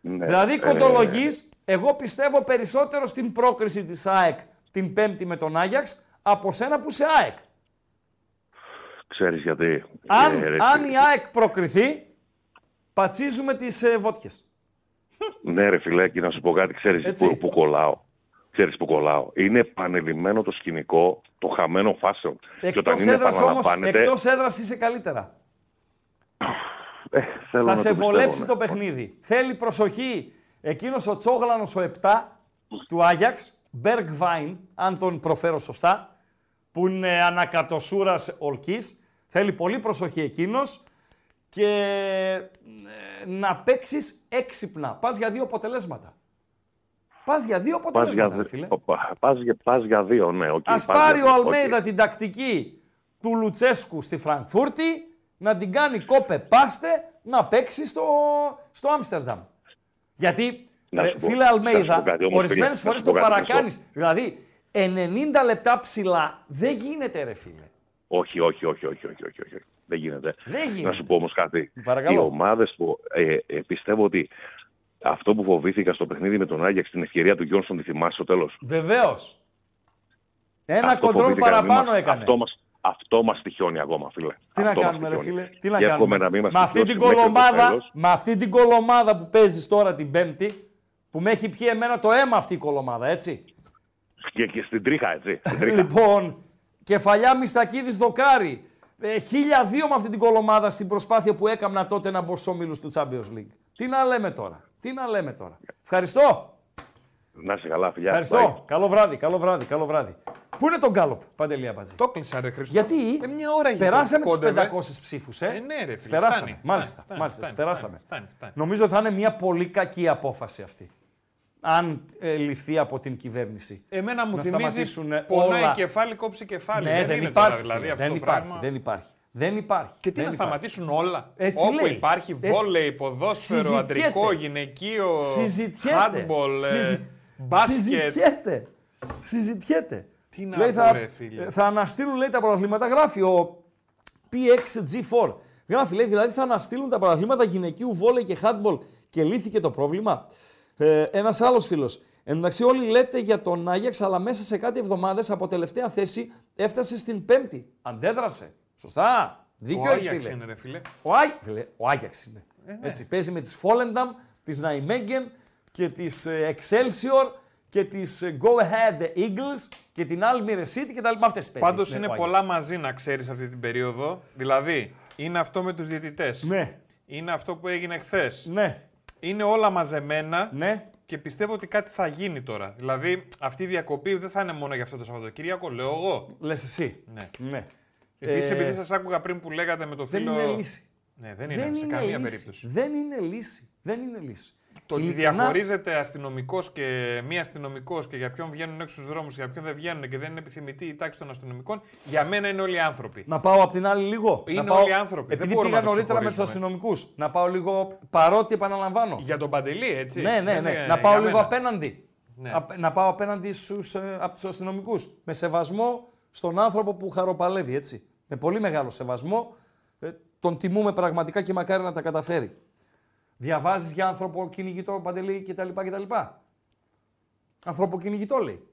Ναι. Δηλαδή Ε, κοντολογής, εγώ πιστεύω περισσότερο στην πρόκριση της ΑΕΚ την Πέμπτη με τον Άγιαξ από σένα που σε ΑΕΚ. Ξέρεις γιατί. Αν, Ε, ρε, αν η ΑΕΚ προκριθεί, πατσίζουμε τις ε, βότιες. Ναι, ρε φιλέ, και να σου πω κάτι, ξέρεις Έτσι. που, που κολλάω. Ξέρεις που κολλάω. Είναι επανελειμμένο το σκηνικό των χαμένων φάσεων. και όταν Εκτός είναι έδρας όμως, επαναλαμβάνεται, εκτός έδρας είσαι καλύτερα. ε, θέλω Θα να σε το πιστεύω, βολέψει ναι. το παιχνίδι. Θέλει προσοχή. Εκείνος ο τσόγλανος ο 7 του Άγιαξ, Bergwijn, αν τον προφέρω σωστά, που είναι ανακατωσούρας ολκής. Θέλει πολύ προσοχή εκείνος και ε, να παίξεις έξυπνα. Πας για δύο αποτελέσματα. Πας για δύο Πας για, αποτελέσματα, ρε δι- φίλε. Οπα, πας, για, πας για δύο, ναι. οκ, Ας πας πάρει για ο δύο, οκ. Αλμέιδα την τακτική του Λουτσέσκου στη Φρανκφούρτη, να την κάνει copy paste, να παίξει στο, στο Άμστερνταμ. Γιατί, Να ρε, σου πω- φίλε να σου Αλμέιδα, πω κάτι όμως, ορισμένες φίλε, να φορές σου το πω κάτι, να σου πω. παρακάνεις. Δηλαδή, 90 λεπτά ψηλά δεν γίνεται ρε φίλε. Όχι, όχι, όχι, όχι, όχι, όχι, όχι. Δεν γίνεται. Δεν γίνεται. Να σου πω όμως κάτι. Παρακαλώ. Οι ομάδες που ε, ε, πιστεύω ότι αυτό που φοβήθηκα στο παιχνίδι με τον Άγιαξ, την ευκαιρία του Γιόνσον, τη θυμάσαι στο τέλος; Βεβαίως. Ένα κοντρόλ παραπάνω έκανε. Αυτό μας, Αυτό μας τυχιώνει ακόμα, φίλε. Τι να Αυτό μας κάνουμε, ρε τυχιώνει. φίλε; Τι να Και εύχομαι κάνουμε; να μην μας με, αυτή την τυχιώσει μέχρι το κολομάδα, τέλος. με αυτή την κολομάδα που παίζεις τώρα την Πέμπτη, που με έχει πιει εμένα το αίμα αυτή η κολομάδα, έτσι; Και, και στην τρίχα, έτσι. Στην τρίχα. Λοιπόν, κεφαλιά Μιστακίδης δοκάρι. Ε, 1002 με αυτή την κολομάδα στην προσπάθεια που έκανα τότε να μπω στους όμιλους του Champions League. Τι να λέμε τώρα. Τι να λέμε τώρα. Ευχαριστώ. Να είσαι καλά, φιλιά. Ευχαριστώ. Bye. Καλό βράδυ, καλό βράδυ, καλό βράδυ. Πού είναι το Γκάλοπ, Παντελή Αμπατζή; Το κλείσα, ρε Χριστό. Γιατί; Ε, μια ώρα είχε περάσαμε του κόντευε. 500 ψήφους, ε; Ε, ναι, ρε, Τις φίλε, περάσαμε. φτάνει, μάλιστα, φτάνει, μάλιστα, φτάνει, τις περάσαμε. φτάνει, φτάνει. Νομίζω θα είναι μια πολύ κακή απόφαση αυτή. Αν ε, ληφθεί από την κυβέρνηση. Εμένα μου να θυμίζει σταματήσουν ε, πονάει όλα. κεφάλι, κόψει κεφάλι. Ναι, δεν, δεν είναι υπάρχει. τώρα δηλαδή φίλε, αυτό δεν το υπάρχει, πράγμα. δεν υπάρχει. Δεν υπάρχει. Και τι δεν να υπάρχει. σταματήσουν όλα; Έτσι Όπου λέει. υπάρχει Έτσι. βόλεϊ, ποδόσφαιρο, Συζητιέται. αντρικό, γυναικείο, Συζητιέται. handball, ε, Συζη- μπάσκετ. Συζητιέται. Συζητιέται. Τι να λέει, πω, θα, ρε, φίλε. θα αναστείλουν λέει, τα πρωταθλήματα. Γράφει ο PXG4. Γράφει, λέει, δηλαδή θα αναστείλουν τα πρωταθλήματα γυναικείου βόλεϊ και handball και λύθηκε το πρόβλημα. Ε, Ένας άλλος φίλος. Εν τω μεταξύ, όλοι λέτε για τον Άγιαξ, αλλά μέσα σε κάτι εβδομάδες από τελευταία θέση έφτασε στην πέμπτη. Αντέδρασε. Σωστά. Δίκιο Ο έχεις, Άγιαξ φίλε. είναι, ρε φίλε. Ο, Άγι... φίλε, ο Άγιαξ είναι. Ε, ναι. Έτσι, παίζει με τις Φόλενταμ, τις Ναϊμέγγεν και τις ε, Excelsior και τις ε, Go Ahead Eagles και την Almere City και τα λοιπά. Αυτές παίζει. Πάντως Ναι, είναι ο Άγιαξ. πολλά μαζί να ξέρεις αυτή την περίοδο. Δηλαδή, είναι αυτό με τους διαιτητές. Ναι. Είναι αυτό που έγινε χθες. Ναι. Είναι όλα μαζεμένα. Ναι. Και πιστεύω ότι κάτι θα γίνει τώρα. Δηλαδή, αυτή η διακοπή δεν θα είναι μόνο για αυτό το Σαββατοκύριακο, λέω εγώ. Λες εσύ. Ναι. Ναι. Επίσης, Ε, επειδή σας άκουγα πριν που λέγατε με το Δεν φίλο. είναι λύση. Ναι, δεν είναι, σε καμία λύση. περίπτωση. Δεν είναι λύση. Δεν είναι λύση. Το ότι Ειλικρινά, διαχωρίζεται αστυνομικός και μη αστυνομικός και για ποιον βγαίνουν έξω στους δρόμους και για ποιον δεν βγαίνουν και δεν είναι επιθυμητή η τάξη των αστυνομικών, για μένα είναι όλοι άνθρωποι. Να πάω απ' την άλλη λίγο. Είναι να πάω... όλοι άνθρωποι. Δεν Επειδή μπορούμε πήγα να το νωρίτερα με τους ξεχωρίσουμε. αστυνομικούς. Να πάω λίγο παρότι επαναλαμβάνω. Για τον Παντελή, έτσι. Ναι, ναι, Δεν ναι. είναι Να πάω για λίγο μένα. απέναντι. Ναι. Απ- Να πάω απέναντι στους, ε, από τους αστυνομικούς. Με σεβασμό στον άνθρωπο που χαροπαλεύει, έτσι. Με πολύ μεγάλο σεβασμό. Ε, τον τιμούμε πραγματικά και μακάρι να τα καταφέρει. Διαβάζεις για άνθρωπο κυνηγητό, παντελή κτλ. κτλ. Άνθρωπο κυνηγητό λέει.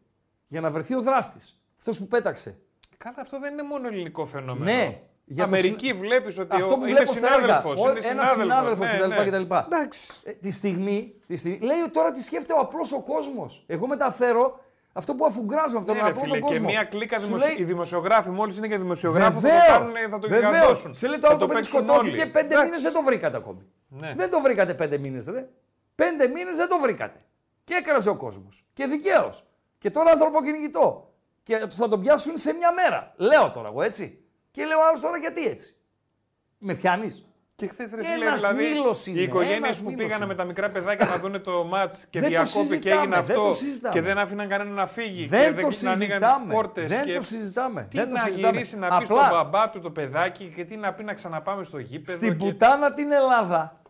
Για να βρεθεί ο δράστης. Αυτός που πέταξε. Καλά, αυτό δεν είναι μόνο ελληνικό φαινόμενο. Ναι. Για το Αμερική συ- βλέπεις ότι Αυτό ο... που είναι βλέπω στα έργα. συνάδελφος. Ο- είναι Ένας συνάδελφος Ναι, κτλ. ναι. κτλ. Εντάξει. Ε, τη, στιγμή, τη στιγμή. Λέει ότι τώρα τι σκέφτεται ο απλός ο κόσμος. Εγώ μεταφέρω αυτό που αφουγκράζω από τον Ναι, ρε απλό φίλε, τον και κόσμο. μία κλίκα Σου δημοσιο... λέει- οι δημοσιογράφοι, μόλις είναι και δημοσιογράφοι, θα το, Βεβαίως, κάνουν, θα το βεβαίως. γιγαντώσουν. Σε λέει το Θα άλλο το παιδί παίξουν σκοτώθηκε όλοι. πέντε Εντάξει. μήνες δεν το βρήκατε ακόμη. Ναι. Δεν το βρήκατε πέντε μήνες, ρε. Πέντε μήνες δεν το βρήκατε. Και έκραζε ο κόσμος. Και δικαίως. Και τώρα ανθρωποκυνηγητό. Και θα τον πιάσουν σε μια μέρα. Λέω τώρα εγώ έτσι. Και λέω άλλος τώρα γιατί έτσι. Με πιάνεις; Και χθες ρε φίλε, Ένας δηλαδή, μήλος είναι, οι οικογένειες ένας που μήλος πήγανε είναι. με τα μικρά παιδάκια να δουν το ματ και Δεν το διακόπη και συζητάμε, έγινε δεν το αυτό συζητάμε. και δεν άφηναν κανέναν να φύγει Δεν και το δεν ανοίγαν τι συζητάμε. πόρτες. Δεν και... το συζητάμε. Τι Δεν το να συζητάμε. γυρίσει να πει Απλά- στον μπαμπά του το παιδάκι και τι να πει να ξαναπάμε στο γήπεδο. Στην και... πουτάνα την Ελλάδα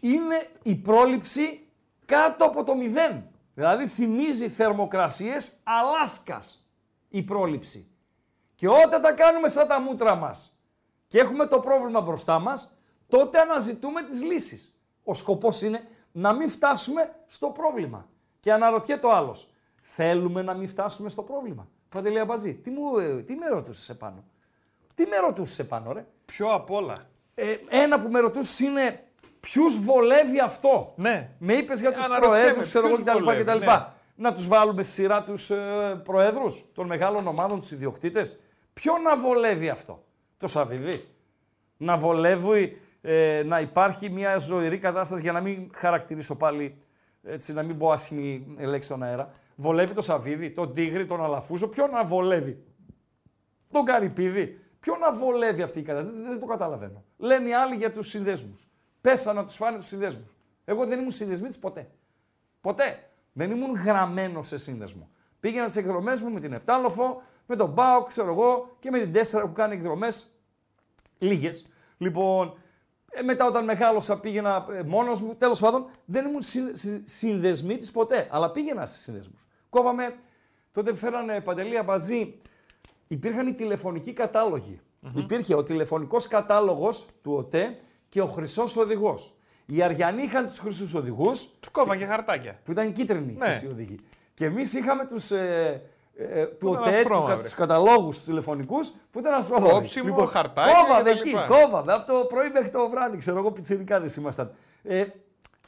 είναι η πρόληψη κάτω από το μηδέν. Δηλαδή θυμίζει θερμοκρασίες Αλάσκας η πρόληψη. Και όταν τα κάνουμε σαν τα μούτρα μας και έχουμε το πρόβλημα μπροστά μας, τότε αναζητούμε τις λύσεις. Ο σκοπός είναι να μην φτάσουμε στο πρόβλημα. Και αναρωτιέται ο άλλος, θέλουμε να μην φτάσουμε στο πρόβλημα; Παντελή Αμπαζή, τι, μου, ε, τι με ρωτούσες επάνω; Τι με ρωτούσες επάνω, ρε; Πιο απ' όλα. Ε, ένα που με ρωτούσες είναι ποιους βολεύει αυτό; Ναι. Με είπες για τους Αναρωτιέμαι, προέδρους, ξέρω εγώ ποιους κτλ. βολεύει, κτλ. ναι. Να τους βάλουμε στη σειρά τους ε, προέδρους των μεγάλων ομάδων, τους ιδιοκτήτες. Ποιο να βολεύει αυτό, το Σαββίδι. Να βολεύει ε, να υπάρχει μια ζωηρή κατάσταση για να μην χαρακτηρίσω πάλι, έτσι, να μην πω άσχημη λέξη στον αέρα. Βολεύει το Σαββίδι, τον Τίγρη, τον Αλαφούζο. Ποιο να βολεύει; Τον Καρυπίδη. Ποιο να βολεύει αυτή η κατάσταση, δεν, δεν το καταλαβαίνω. Λένε οι άλλοι για τους συνδέσμους. Πέσα να τους φάνε τους συνδέσμους. Εγώ δεν ήμουν συνδεσμίτη ποτέ. Ποτέ. Δεν ήμουν γραμμένο σε σύνδεσμο. Πήγαινα τις εκδρομές μου με την Επτάλοφο, με τον Μπάουκ, ξέρω εγώ, και με την Τέσσερα που κάνει εκδρομές λίγες. Λοιπόν, ε, μετά όταν μεγάλωσα πήγαινα ε, μόνος μου. Τέλος πάντων, δεν ήμουν συν, συ- συνδεσμίτης ποτέ, αλλά πήγαινα σε συνδέσμους. Κόβαμε, τότε φέρανε Παντελή Αμπατζή, υπήρχαν οι τηλεφωνικοί κατάλογοι. Υπήρχε ο τηλεφωνικός κατάλογος του ΟΤΕ και ο χρυσός οδηγός. Οι Αριανοί είχαν τους χρυσούς οδηγούς, Τους κόβαν και χαρτάκια. που ήταν κίτρινοι Ναι. χρυσοί οδηγοί. Και εμείς είχαμε τους ε, ε, του ήταν ΟΤΕ, ασπρόμαυρη. του, τους καταλόγους τους τηλεφωνικούς που ήταν ασπρόμαυροι. Κόψιμο, χαρτάκι Κόβαμε και τα εκεί, λοιπά. κόβαμε από το πρωί μέχρι το βράδυ. Ξέρω εγώ, πιτσιρικάδε ήμασταν. Ε,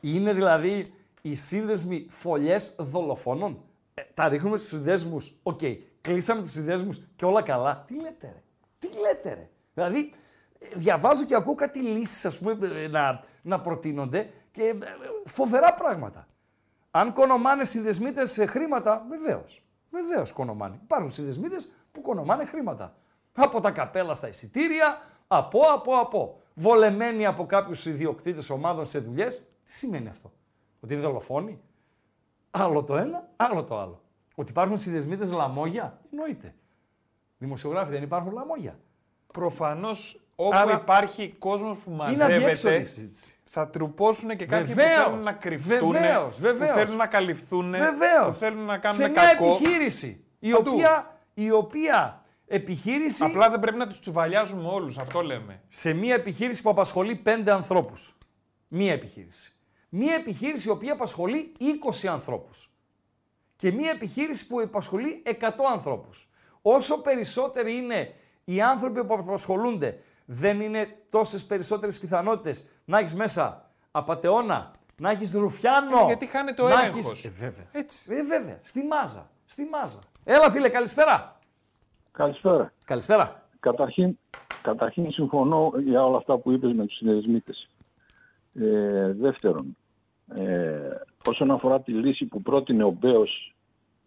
είναι δηλαδή οι σύνδεσμοι φωλιές δολοφόνων. Ε, τα ρίχνουμε στους συνδέσμους. Οκ, κλείσαμε τους συνδέσμους και όλα καλά. Τι λέτε, ρε; Τι λέτε, ρε; Δηλαδή, ε, διαβάζω και ακούω κάτι λύσεις, ας πούμε, ε, να, να προτείνονται και ε, φοβερά πράγματα. Αν κονομάνε συνδεσμίτες χρήματα, βεβαίως. Βεβαίως κονομάνε. Υπάρχουν συνδεσμίτες που κονομάνε χρήματα. Από τα καπέλα στα εισιτήρια, από, από, από. Βολεμένοι από κάποιους ιδιοκτήτες ομάδων σε δουλειές. Τι σημαίνει αυτό, Ότι είναι δολοφόνοι; Άλλο το ένα, άλλο το άλλο. Ότι υπάρχουν συνδεσμίτε λαμόγια, εννοείται. Δημοσιογράφοι δεν υπάρχουν λαμόγια. Προφανώς όπου Άρα- υπάρχει κόσμος που Είναι αδιέξοδη μαζεύεται, η συζήτηση. Θα τρουπώσουν και κάποιοι Βεβαίως, που θέλουν να κρυφτούν, βεβαίως, βεβαίως. που θέλουν να καλυφθούν, Βεβαίως. που θέλουν να κάνουν σε μια κακό. επιχείρηση η Παντού. οποία, η οποία επιχείρηση Απλά δεν πρέπει να τους τσουβαλιάζουμε όλους, αυτό λέμε. σε μια επιχείρηση που απασχολεί πέντε ανθρώπους. Μία επιχείρηση. Μία επιχείρηση η οποία απασχολεί 20 ανθρώπους. Και μία επιχείρηση που απασχολεί 100 ανθρώπους. Όσο περισσότεροι είναι οι άνθρωποι που απασχολούνται, δεν είναι τόσες περισσότερες πιθανότητες να έχεις μέσα απατεώνα, να έχεις ρουφιάνο. Ε, γιατί χάνεται ο να έλεγχος. έχεις- Ε, βέβαια. Έτσι. Ε, βέβαια. Στη μάζα. Στη μάζα. Έλα φίλε, καλησπέρα. Καλησπέρα. Καλησπέρα. Καταρχήν, καταρχήν συμφωνώ για όλα αυτά που είπες με τους συνδεσμίτες. Ε, δεύτερον, ε, όσον αφορά τη λύση που πρότεινε ο Μπέος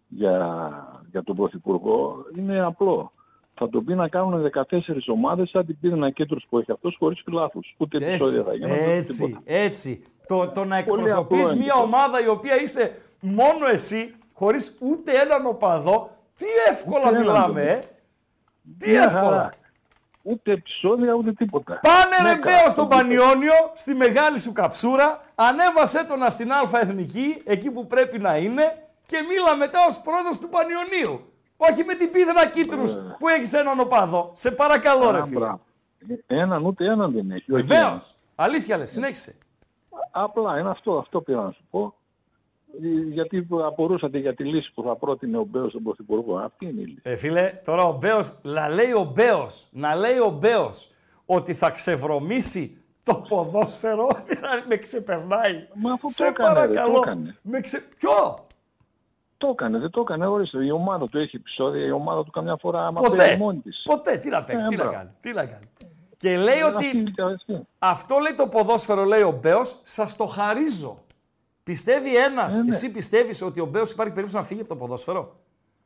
για, για τον Πρωθυπουργό, είναι απλό. Θα τον πει να κάνουν 14 ομάδες σαν την πύρινα κέντρους που έχει αυτός χωρίς φιλάθους. Ούτε επεισόδια θα γίνουν. ούτε έτσι, τίποτα. έτσι. Το, το να Πολύ εκπροσωπείς απλό είναι μια αυτό. ομάδα η οποία είσαι μόνο εσύ, χωρίς ούτε έναν οπαδό, τι εύκολα Ούτε έναν μιλάμε, δεν ε. Τι Μια εύκολα. χαρά. Ούτε επεισόδια ούτε τίποτα. Πάνε Ναι, ρε καλά. Μπέο στον Πανιόνιο, στη μεγάλη σου καψούρα, ανέβασέ τον στην Α Εθνική, εκεί που πρέπει να είναι, και μίλα μετά ως πρόεδρος του Πανιωνίου. Όχι με την πίδρα κίτρους που έχεις έναν οπαδό. Σε παρακαλώ ρε Α, φίλε. μπράβο. Έναν ούτε έναν δεν έχει. όχι Βεβαίως. έναν. Αλήθεια λες, συνέχισε. Απλά είναι αυτό, αυτό πήρα να σου πω. Ε, Γιατί απορούσατε για τη λύση που θα πρότεινε ο Μπέος στον Πρωθυπουργό. Αυτή είναι η λύση. Ε, φίλε, τώρα ο Μπέος, να λέει ο Μπέος, να λέει ο Μπέος ότι θα ξεβρωμίσει το ποδόσφαιρο, *laughs* δηλαδή με ξεπερνάει. Μα αφού Σε το έκανε, ρε, παρακαλώ. το έκανε. Με ξε... Ποιο; Το έκανε, δεν το έκανε. Ορίστε, η ομάδα του έχει επεισόδια, η ομάδα του καμιά φορά άμα Ποτέ. παίζει μόνη της. Ποτέ. Τι να παίξει, Ε, τι να μπράβο. κάνει. Τι να κάνει. Και λέει Ε, ότι αυτή- αυτή. αυτό λέει το ποδόσφαιρο, λέει ο Μπέος, σας το χαρίζω. Πιστεύει ένας, Ε, ναι. εσύ πιστεύεις ότι ο Μπέος υπάρχει περίπτωση να φύγει από το ποδόσφαιρο;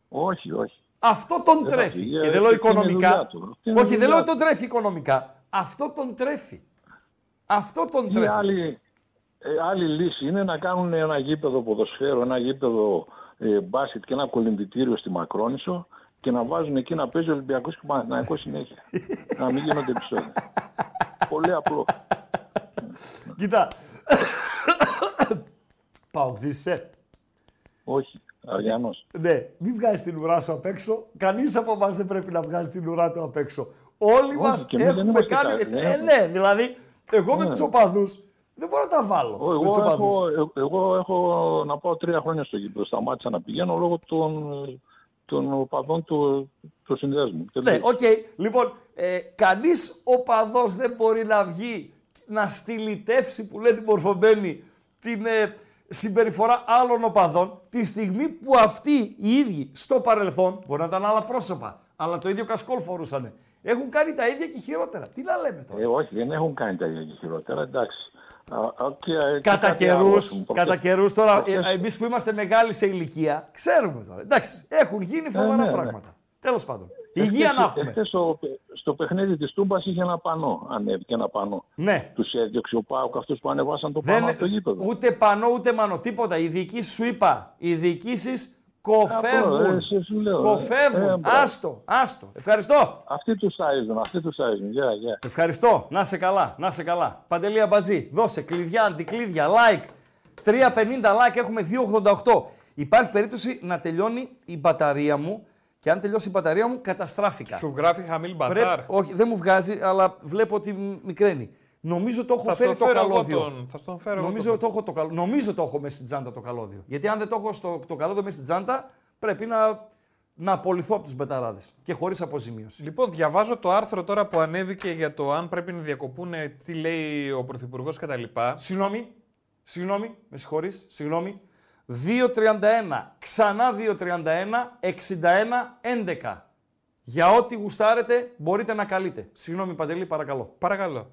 Όχι, όχι. Αυτό τον Δεν θα τρέφει. φύγει, Και ε, δεν λέω αυτή είναι η οικονομικά. δουλειά του. Αυτή είναι η Όχι, δεν δουλειά λέω ότι του. τον τρέφει οικονομικά. Αυτό τον τρέφει. Αυτό τον Η τρέφει. άλλη, ε, άλλη λύση είναι να κάνουν ένα γήπεδο ποδοσφαίρου, ένα γήπεδο ε, μπάσκετ και ένα κολυμπητήριο στη Μακρόνισο και να βάζουν εκεί να παίζει ο Ολυμπιακός και ο Παναθηναϊκός συνέχεια. να μην γίνονται επεισόδια. Πολύ απλό. Κοίτα. Πάω, ξύσαι. Όχι, Αριανός. Ναι, μην βγάζεις την ουρά σου απ' έξω. Κανείς από εμάς δεν πρέπει να βγάζει την ουρά του απ' έξω. Όλοι Όχι, μας και εμείς δεν έχουμε είμαστε κάνει. καλοί, δεν Ε, έχουμε. ναι, δηλαδή, εγώ με Ναι. τους οπαδούς δεν μπορώ να τα βάλω. Εγώ, με τους οπαδούς. έχω, ε- εγώ έχω να πάω τρία χρόνια στο γήπεδο. Σταμάτησα να πηγαίνω λόγω των, των οπαδών του, του συνδέσμου. Ναι, οκ. Λοιπόν, ε, κανείς οπαδός δεν μπορεί να βγει να στηλιτεύσει που λένε οι μορφωμένοι την ε, συμπεριφορά άλλων οπαδών τη στιγμή που αυτοί οι ίδιοι στο παρελθόν, μπορεί να ήταν άλλα πρόσωπα, αλλά το ίδιο κασκόλ φορούσαν, έχουν κάνει τα ίδια και χειρότερα. Τι να λέμε τώρα; Ε, όχι, δεν έχουν κάνει τα ίδια και χειρότερα. Εντάξει. Α, α, και, και Κατά κάτι άλλο, καιρούς, ας πούμε, προχθές- κατά καιρούς τώρα, προχθές- εμείς που είμαστε μεγάλοι σε ηλικία, ξέρουμε τώρα. Εντάξει, έχουν γίνει φοβερά ναι, ναι. πράγματα. Τέλος πάντων. Εχθές- Υγεία να έχουμε. εχθές στο, στο παιχνίδι της Τούμπας είχε ένα πανό, ανέβηκε ένα πανό. Ναι. Τους έδιωξε ο Πάουκ αυτούς που ανεβάσαν το Δεν, πανό από το γήπεδο. ούτε πανό ούτε μανό, τίποτα. Οι διοικήσεις σου είπα. Οι διοικήσεις Αυτό, κοφεύουν. ε, σε σου λέω, ε. κοφεύουν. Ε, μπράβο. άστο, άστο. Ευχαριστώ. Αυτοί τους ταΐζουν, αυτοί τους ταΐζουν. Γεια, γεια. Ευχαριστώ. Να σε καλά, να σε καλά. Παντελή Αμπατζή, δώσε κλειδιά, αντικλείδια, like. 350 like, έχουμε 288. Υπάρχει περίπτωση να τελειώνει η μπαταρία μου και αν τελειώσει η μπαταρία μου, καταστράφηκα. Σου γράφει χαμήλ μπατάρ. Πρέπει- όχι, δεν μου βγάζει, αλλά βλέπω ότι μ- μικραίνει. Νομίζω το έχω Θα φέρει στο το φέρω εγώ καλώδιο. τον- θα στον φέρω εγώ Νομίζω τον. το έχω το καλ- Νομίζω το έχω μέσα στην τσάντα το καλώδιο. Γιατί αν δεν το έχω στο το καλώδιο μέσα στην τσάντα, πρέπει να να απολυθώ από του μπεταράδες και χωρίς αποζημίωση. Λοιπόν, διαβάζω το άρθρο τώρα που ανέβηκε για το αν πρέπει να διακοπούν, τι λέει ο Πρωθυπουργός κτλ. Συγγνώμη, συγγνώμη, με συγχωρείς, συγγνώμη. 2.31, ξανά 2.31, 61, 11. Για ό,τι γουστάρετε μπορείτε να καλείτε. Συγγνώμη Παντελή, παρακαλώ. Παρακαλώ.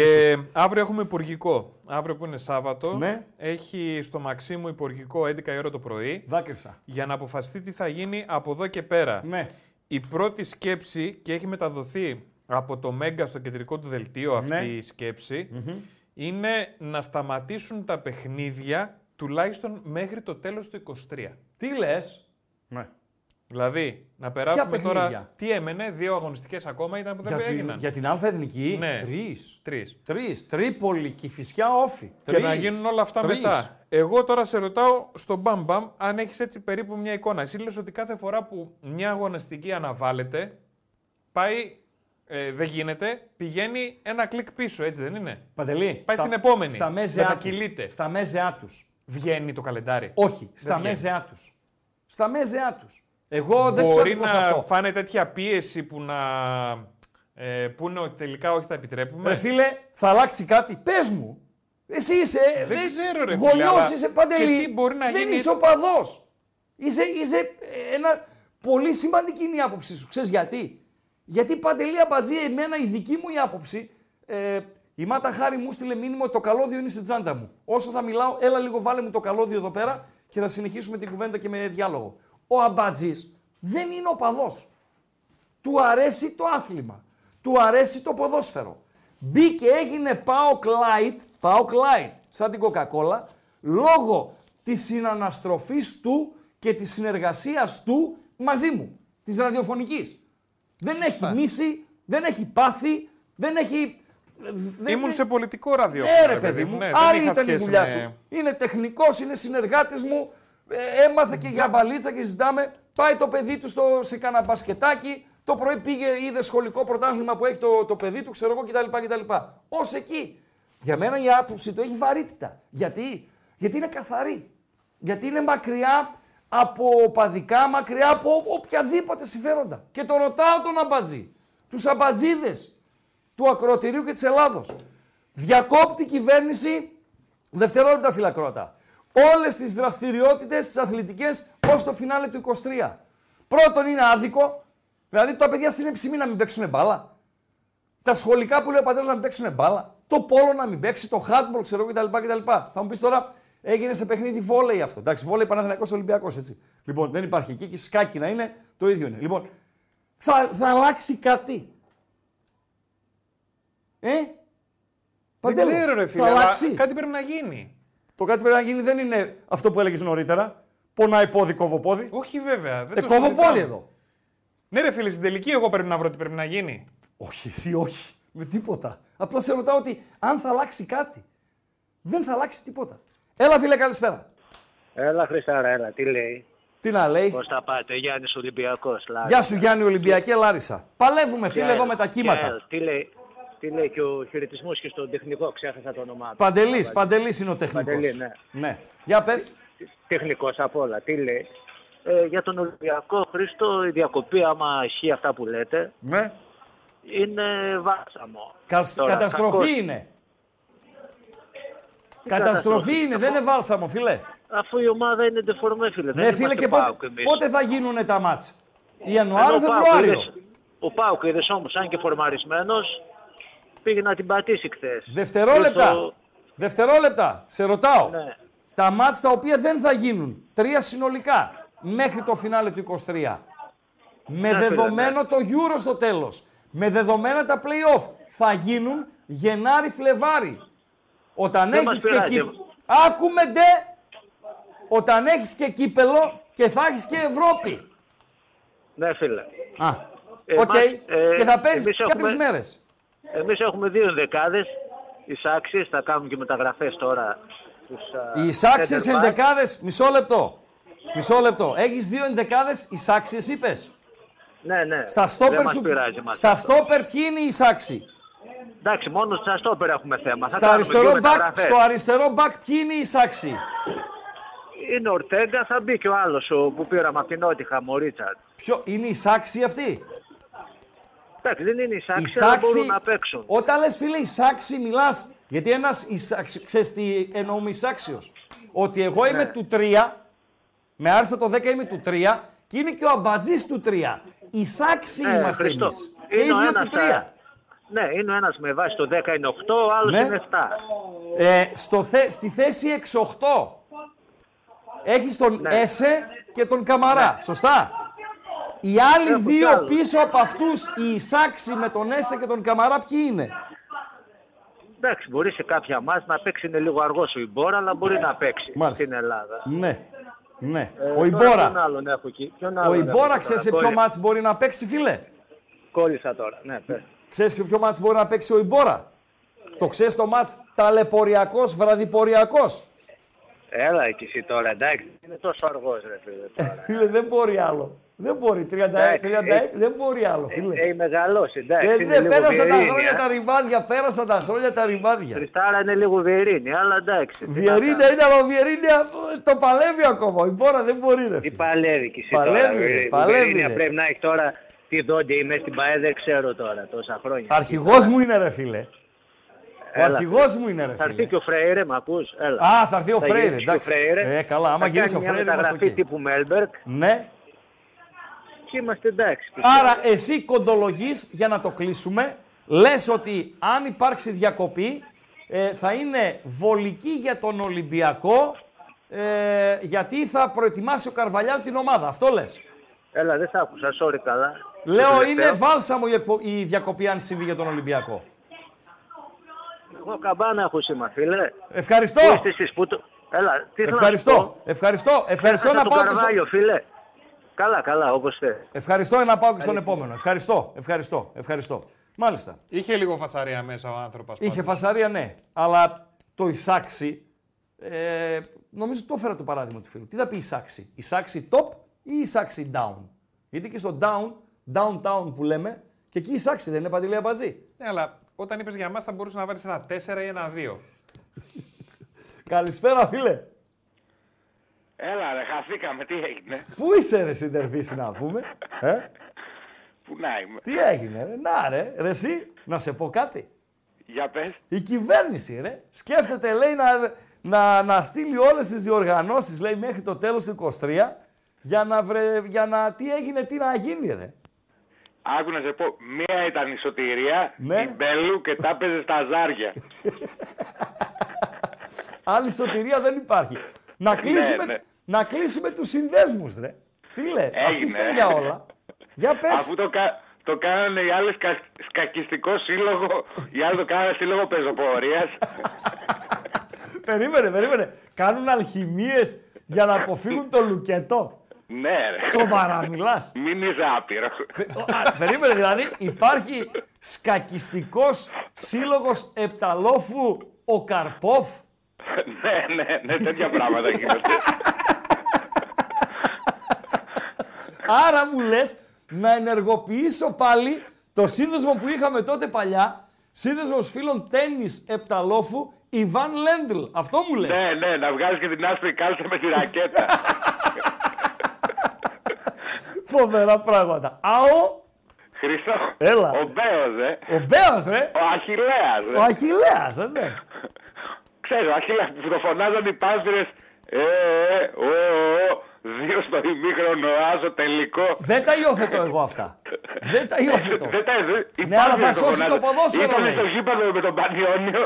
Και αύριο έχουμε υπουργικό. Αύριο που είναι Σάββατο, Ναι. έχει στο Μαξίμου υπουργικό 11 η ώρα το πρωί. Δάκρυσα. Για να αποφασιστεί τι θα γίνει από εδώ και πέρα. Ναι. Η πρώτη σκέψη και έχει μεταδοθεί από το Μέγκα στο κεντρικό του δελτίο αυτή Ναι. η σκεψη είναι να σταματήσουν τα παιχνίδια τουλάχιστον μέχρι το τέλος του 23. Τι λες; Ναι. Δηλαδή, να περάσουμε τώρα. παιχνίδια; Τι έμενε, δύο αγωνιστικές ακόμα ήταν που δεν Για την, έγιναν. για την Α Εθνική, Ναι. τρεις. Τρεις. Τρεις. Τρίπολη, Κηφισιά, Όφη. Και Τρεις. να γίνουν όλα αυτά Τρεις. μετά. Εγώ τώρα σε ρωτάω στον Μπαμπαμ αν έχεις έτσι περίπου μια εικόνα. Εσύ λες ότι κάθε φορά που μια αγωνιστική αναβάλλεται, πάει. Ε, δεν γίνεται, πηγαίνει ένα κλικ πίσω, έτσι δεν είναι; Παντελή, Πάει στα- στην επόμενη. Στα μέζεά τους. Μετακυλείται. Στα μέζεά τους. Βγαίνει το καλεντάρι. Όχι, Δεν στα βγαίνει. μέζεά τους. Στα μέζεά τους. Εγώ δεν τους Μπορεί αδικώ να σε αυτό. φάνε τέτοια πίεση που να ε, πούνε ότι τελικά όχι θα επιτρέπουμε. Ρε φίλε, θα αλλάξει κάτι. Πες μου. Εσύ είσαι. ε, Δεν ξέρω, ρε φίλε, Γονιός αλλά είσαι παντελή. και τι μπορεί να δεν γίνει- είσαι οπαδός. Είσαι, είσαι ε, ένα. Πολύ σημαντική είναι η άποψή σου. Ξέρεις γιατί; Γιατί παντελή αμπατζή, εμένα η δική μου η άποψη. Ε, η Μάτα Χάρη μου στείλε μήνυμα ότι το καλώδιο είναι στην τσάντα μου. Όσο θα μιλάω, έλα λίγο βάλε μου το καλώδιο εδώ πέρα και θα συνεχίσουμε την κουβέντα και με διάλογο. Ο αμπατζής δεν είναι οπαδός. Του αρέσει το άθλημα. Του αρέσει το ποδόσφαιρο. Μπήκε, έγινε πάω Light, πάω Light, σαν την Coca-Cola, λόγω της συναναστροφής του και της συνεργασίας του μαζί μου, της ραδιοφωνικής. Δεν έχει μίση, δεν έχει πάθει, δεν έχει... δεν- Ήμουν δεν- σε πολιτικό ραδιόφωνο. ναι, ρε παιδί μου. Ναι, δεν Άλλη είχα ήταν η σχέση δουλειά με- του. Είναι τεχνικός, είναι συνεργάτης μου. Ε, έμαθε και για μπαλίτσα και ζητάμε. Πάει το παιδί του στο, σε κάνα μπασκετάκι. Το πρωί πήγε, είδε σχολικό πρωτάθλημα που έχει το, το παιδί του, ξέρω εγώ κτλ. κτλ. Ω εκεί. Για μένα η άποψη του έχει βαρύτητα. Γιατί, Γιατί είναι καθαρή. Γιατί είναι μακριά από οπαδικά, μακριά από οποιαδήποτε συμφέροντα. Και το ρωτάω τον αμπατζή, τους αμπατζίδες του ακροτηρίου και της Ελλάδος. Διακόπτει η κυβέρνηση δευτερόλεπτα φυλακρότα. Όλες τις δραστηριότητες, τις αθλητικές, ως το φινάλε του 23. Πρώτον είναι άδικο, δηλαδή τα παιδιά στην εψημή να μην παίξουν μπάλα. Τα σχολικά που λέει ο πατέρας να μην παίξουν μπάλα. Το πόλο να μην παίξει, το handball ξέρω εγώ κτλ. κτλ. Θα μου πεις τώρα, έγινε σε παιχνίδι βόλεϊ αυτό. Εντάξει, βόλεϊ Παναθηναϊκός Ολυμπιακός έτσι. Λοιπόν, δεν υπάρχει εκεί και σκάκι να είναι, το ίδιο είναι. Λοιπόν, θα, θα αλλάξει κάτι. Ε, Δεν Παντέλο, ξέρω, ρε φίλε. θα αλλά αλλάξει. Κάτι πρέπει να γίνει. Το κάτι πρέπει να γίνει δεν είναι αυτό που έλεγες νωρίτερα. Πονάει πόδι, κόβω πόδι. Όχι, βέβαια. Δεν Ε, το κόβω συζητάμε. πόδι εδώ. Ναι, ρε φίλε, στην τελική εγώ πρέπει να βρω τι πρέπει να γίνει. Όχι, εσύ όχι. Με τίποτα. Απλά σε ρωτάω ότι αν θα αλλάξει κάτι. Δεν θα αλλάξει τίποτα. Έλα, φίλε, καλησπέρα. Έλα, Χριστάρα, έλα, τι λέει; Τι να λέει; Πώς θα πάτε, Γιάννης Ολυμπιακός. Γεια σου, Γιάννη Ολυμπιακή Λάρισα. Παλεύουμε, φίλε, εδώ με τα κύματα. Τι λέει, τι λέει και ο χαιρετισμός και στον τεχνικό, ξέχασα το όνομά του. Παντελής, Παντελή είναι ο τεχνικός. Παντελή, ναι. ναι. Για πες. Τεχνικός απ' όλα, τι λέει. Ε, για τον Ολυμπιακό, Χρήστο, η διακοπή, άμα ισχύει αυτά που λέτε, Ναι. είναι βάσαμο. Κα- Τώρα, καταστροφή κακός- είναι. Τι Καταστροφή είναι, δεν είναι βάλσαμο, φίλε. Αφού η ομάδα είναι ντεφορμέ, φίλε. δεν Ναι, φίλε, είμαστε και πότε, ΠΑΟΚ εμείς. πότε θα γίνουν τα μάτς; Ενώ Ιανουάριο, ο Πάοκ Φεβρουάριο. είδες- Ο Πάουκ είδες όμως, αν και φορμαρισμένος, πήγε να την πατήσει χθες. Δευτερόλεπτα. Δευτερόλεπτα. Σε ρωτάω. Ναι. Τα μάτς τα οποία δεν θα γίνουν. Τρία συνολικά. Μέχρι το φινάλε του 23. Με Ναι, φίλε, δεδομένο το Euro στο τέλος. Με δεδομένα τα play-off. Θα γίνουν Γενάρη-Φλεβάρι. Όταν Δεν μας έχεις και πειράζει. εκεί... Άκουμε ντε. Όταν έχεις και κύπελο και θα έχεις και Ευρώπη. Ναι, φίλε. Α, Ε, οκ. μας- ε, και θα παίζεις εμείς για έχουμε- τρεις μέρες. Εμείς έχουμε δύο ενδεκάδες. Ισάξιες θα κάνουν και μεταγραφές τώρα. Τους, α, Οι ισάξιες center back. εντεκάδε, μισό λεπτό. Μισό λεπτό. Έχεις δύο εντεκάδες ισάξιες, είπες; Ναι, ναι. Στα Δεν στόπερ μας σου. πειράζει μας Στα αυτό. στόπερ ποιοι είναι οι ισάξιοι. Εντάξει, μόνο στα στόπερ έχουμε θέμα. Θα Στα κάνουμε αριστερό δύο μπακ, μεταγραφές. στο αριστερό μπακ ποιοι είναι οι ισάξιοι. είναι ο Ορτέγκα, θα μπει και ο άλλος που πήραμε από την Νότιχα, ο Ρίτσαρτ. Ποιο, είναι η Σάξη αυτή. Εντάξει, δεν είναι η Η Σάξη, αλλά Σάξη, μπορούν να παίξουν. όταν λες φίλε η Σάξη μιλάς, γιατί ένας, Ισάξ- ξέρεις τι εννοούμε Ισάξιος, ότι εγώ είμαι Ναι. του 3, με άρεσε το 10 είμαι του 3 και είναι και ο Αμπατζής του 3. Η Σάξη Ναι, είμαστε Χριστό. εμείς. Και οι Είναι ο δύο ένας, του 3. Ναι, είναι ο ένας με βάση το 10 είναι 8, ο άλλος Ναι. είναι 7. Ε, στο θε, στη θέση 6-8 έχεις τον Ναι. Έσε και τον Καμαρά, σωστά; Οι άλλοι Έχω κι δύο άλλους. πίσω από αυτούς, η Σάξη με τον Έσε και τον Καμαρά, ποιοι είναι; Εντάξει, μπορεί σε κάποια μάτς να παίξει είναι λίγο αργός ο Ιμπόρα, αλλά μπορεί να παίξει Μάλιστα. στην Ελλάδα. Ναι. Ναι. Ε, ο τώρα Ιμπόρα. Ποιον άλλον έχω εκεί; Ποιον Ο άλλον έχω Ιμπόρα εκεί ξέρεις σε τώρα. ποιο Κόλλη- μάτς μπορεί να παίξει, φίλε; Κόλλησα τώρα. Ναι, πες. Ξέρεις σε ποιο μάτς μπορεί να παίξει ο Ιμπόρα; Το ξέρεις το μάτς ταλαιπωριακός, βραδιποριακός; Έλα εκεί εσύ τώρα, εντάξει. Είναι τόσο αργός, ρε φίλε. Τώρα. *laughs* Φίλε, δεν μπορεί άλλο. Δεν μπορεί. 36, 36 δεν μπορεί άλλο, φίλε. Έχει μεγαλώσει, εντάξει. Ε, είναι δεν λίγο πέρασαν τα βιερίνη, χρόνια ε. τα ρημάδια, πέρασαν τα χρόνια τα ρημάδια. Χριστάρα είναι λίγο βιερίνη, αλλά εντάξει. τι να Βιερίνια είναι, αλλά ο Βιερίνια ε, το παλεύει ακόμα. Η Μπόρα δεν μπορεί, ρε Τι φίλε. παλεύει κι εσύ Παλεύει, τώρα. ρε, Η παλεύει, Βερίνια ρε. πρέπει να έχει τώρα τι δόντια είμαι στην ΠαΕ, δεν ξέρω τώρα τόσα χρόνια. Αρχηγός μου είναι, ρε φίλε. Ο Έλα. αρχηγός μου είναι, ρε Θα έρθει φίλε. και ο Φρέιρε, μ' ακούς, έλα. Α, θα έρθει ο Φρέιρε, γυρίσει και εντάξει. Φρέιρε. Ε, καλά, άμα Θα γυρίσει κάνει ο Φρέιρε, μια είμαστε μεταγραφή οκ. τύπου Μέλμπερκ Ναι. Και είμαστε εντάξει. πιστεύω. Άρα εσύ κοντολογείς για να το κλείσουμε, λες ότι αν υπάρξει διακοπή ε, θα είναι βολική για τον Ολυμπιακό ε, γιατί θα προετοιμάσει ο Καρβαλιάλ την ομάδα. Αυτό λες. Έλα, δεν σ' άκουσα, sorry καλά. Λέω Το είναι τελευταίο. βάλσαμο η, εκπο- η διακοπή αν συμβεί για τον Ολυμπιακό. Εγώ καμπάνα έχω σήμα, φίλε. Ευχαριστώ. Πού είστε εσείς, πού το... Έλα, τι θέλω να σου Ευχαριστώ. πω. Ευχαριστώ. Ευχαριστώ Έχασα να τον πάω και στο... Καρβάλιο, φίλε. Καλά, καλά, όπως θες. Ευχαριστώ να πάω και στον επόμενο. Ευχαριστώ. Ευχαριστώ. Ευχαριστώ. Μάλιστα. Είχε λίγο φασαρία μέσα ο άνθρωπος. Είχε φασαρία, ναι. Αλλά το Ισάξι, ε, νομίζω το έφερα το παράδειγμα του φίλου. Τι θα πει Ισάξι, Ισάξι top ή Ισάξι down; Γιατί και στο down, downtown που λέμε, και εκεί Ισάξι δεν είναι παντελή αμπατζή. Ναι, αλλά όταν είπες για μα θα μπορούσε να βάλεις ένα 4 ή ένα 2. Καλησπέρα, φίλε. Έλα ρε, χαθήκαμε, τι έγινε; Πού είσαι ρε συντερφίση να πούμε. Ε; Πού να είμαι; Τι έγινε ρε; Να ρε. Ρε εσύ, να σε πω κάτι. Για πες. Η κυβέρνηση ρε, σκέφτεται λέει να, να, να στείλει όλες τις διοργανώσεις λέει μέχρι το τέλος του 23 για να, βρε, για να τι έγινε, τι να γίνει ρε. Άκου να σε πω, μία ήταν η σωτηρία, Ναι. η Μπέλου και τα έπαιζε στα ζάρια. *laughs* Άλλη σωτηρία δεν υπάρχει. Να κλείσουμε, ναι. Να κλείσουμε τους συνδέσμους ρε. Τι λες, αυτοί Έγινε. φταίνουν για όλα. Για πες. Αφού το, κα... το κάνανε οι άλλοι σκα... σκακιστικό σύλλογο, οι άλλοι το κάνανε σύλλογο πεζοπορίας. *laughs* Περίμενε, περίμενε. Κάνουν αλχημίες για να αποφύγουν το λουκετό. ναι ρε. Σοβαρά μιλάς. Μην είσαι άπειρο. Α, Περίμενε, δηλαδή υπάρχει σκακιστικός σύλλογος Επταλόφου ο Καρπόφ. *laughs* ναι, ναι, ναι, τέτοια πράγματα γίνονται. Άρα μου λες να ενεργοποιήσω πάλι το σύνδεσμο που είχαμε τότε παλιά, σύνδεσμος φίλων τέννις Επταλόφου, Ιβάν Λέντλ. Αυτό μου λες. ναι, ναι, να βγάλεις και την άσπρη κάλτσα με τη ρακέτα. *laughs* Φοβερά πράγματα. Αο, Χριστό. Έλα. Ο Μπέος, ε. ο Μπέος ρε. Ο Αχιλέας, Ο ε. Αχιλέας, ε, ναι. Ξέρω, ο Αχιλέας που το φωνάζαν οι πάσπυρες. Ε, ε, ο, ο, δύο στο ημίχρονο, άσο τελικό. Δεν τα υιοθετώ εγώ αυτά. Δεν τα υιοθετώ. Δεν τα οι Ναι, αλλά θα πάσπυρες σώσει το φωνάζαν. ποδόσφαιρο, Ήταν λέει. στο γήπεδο με τον Πανιόνιο.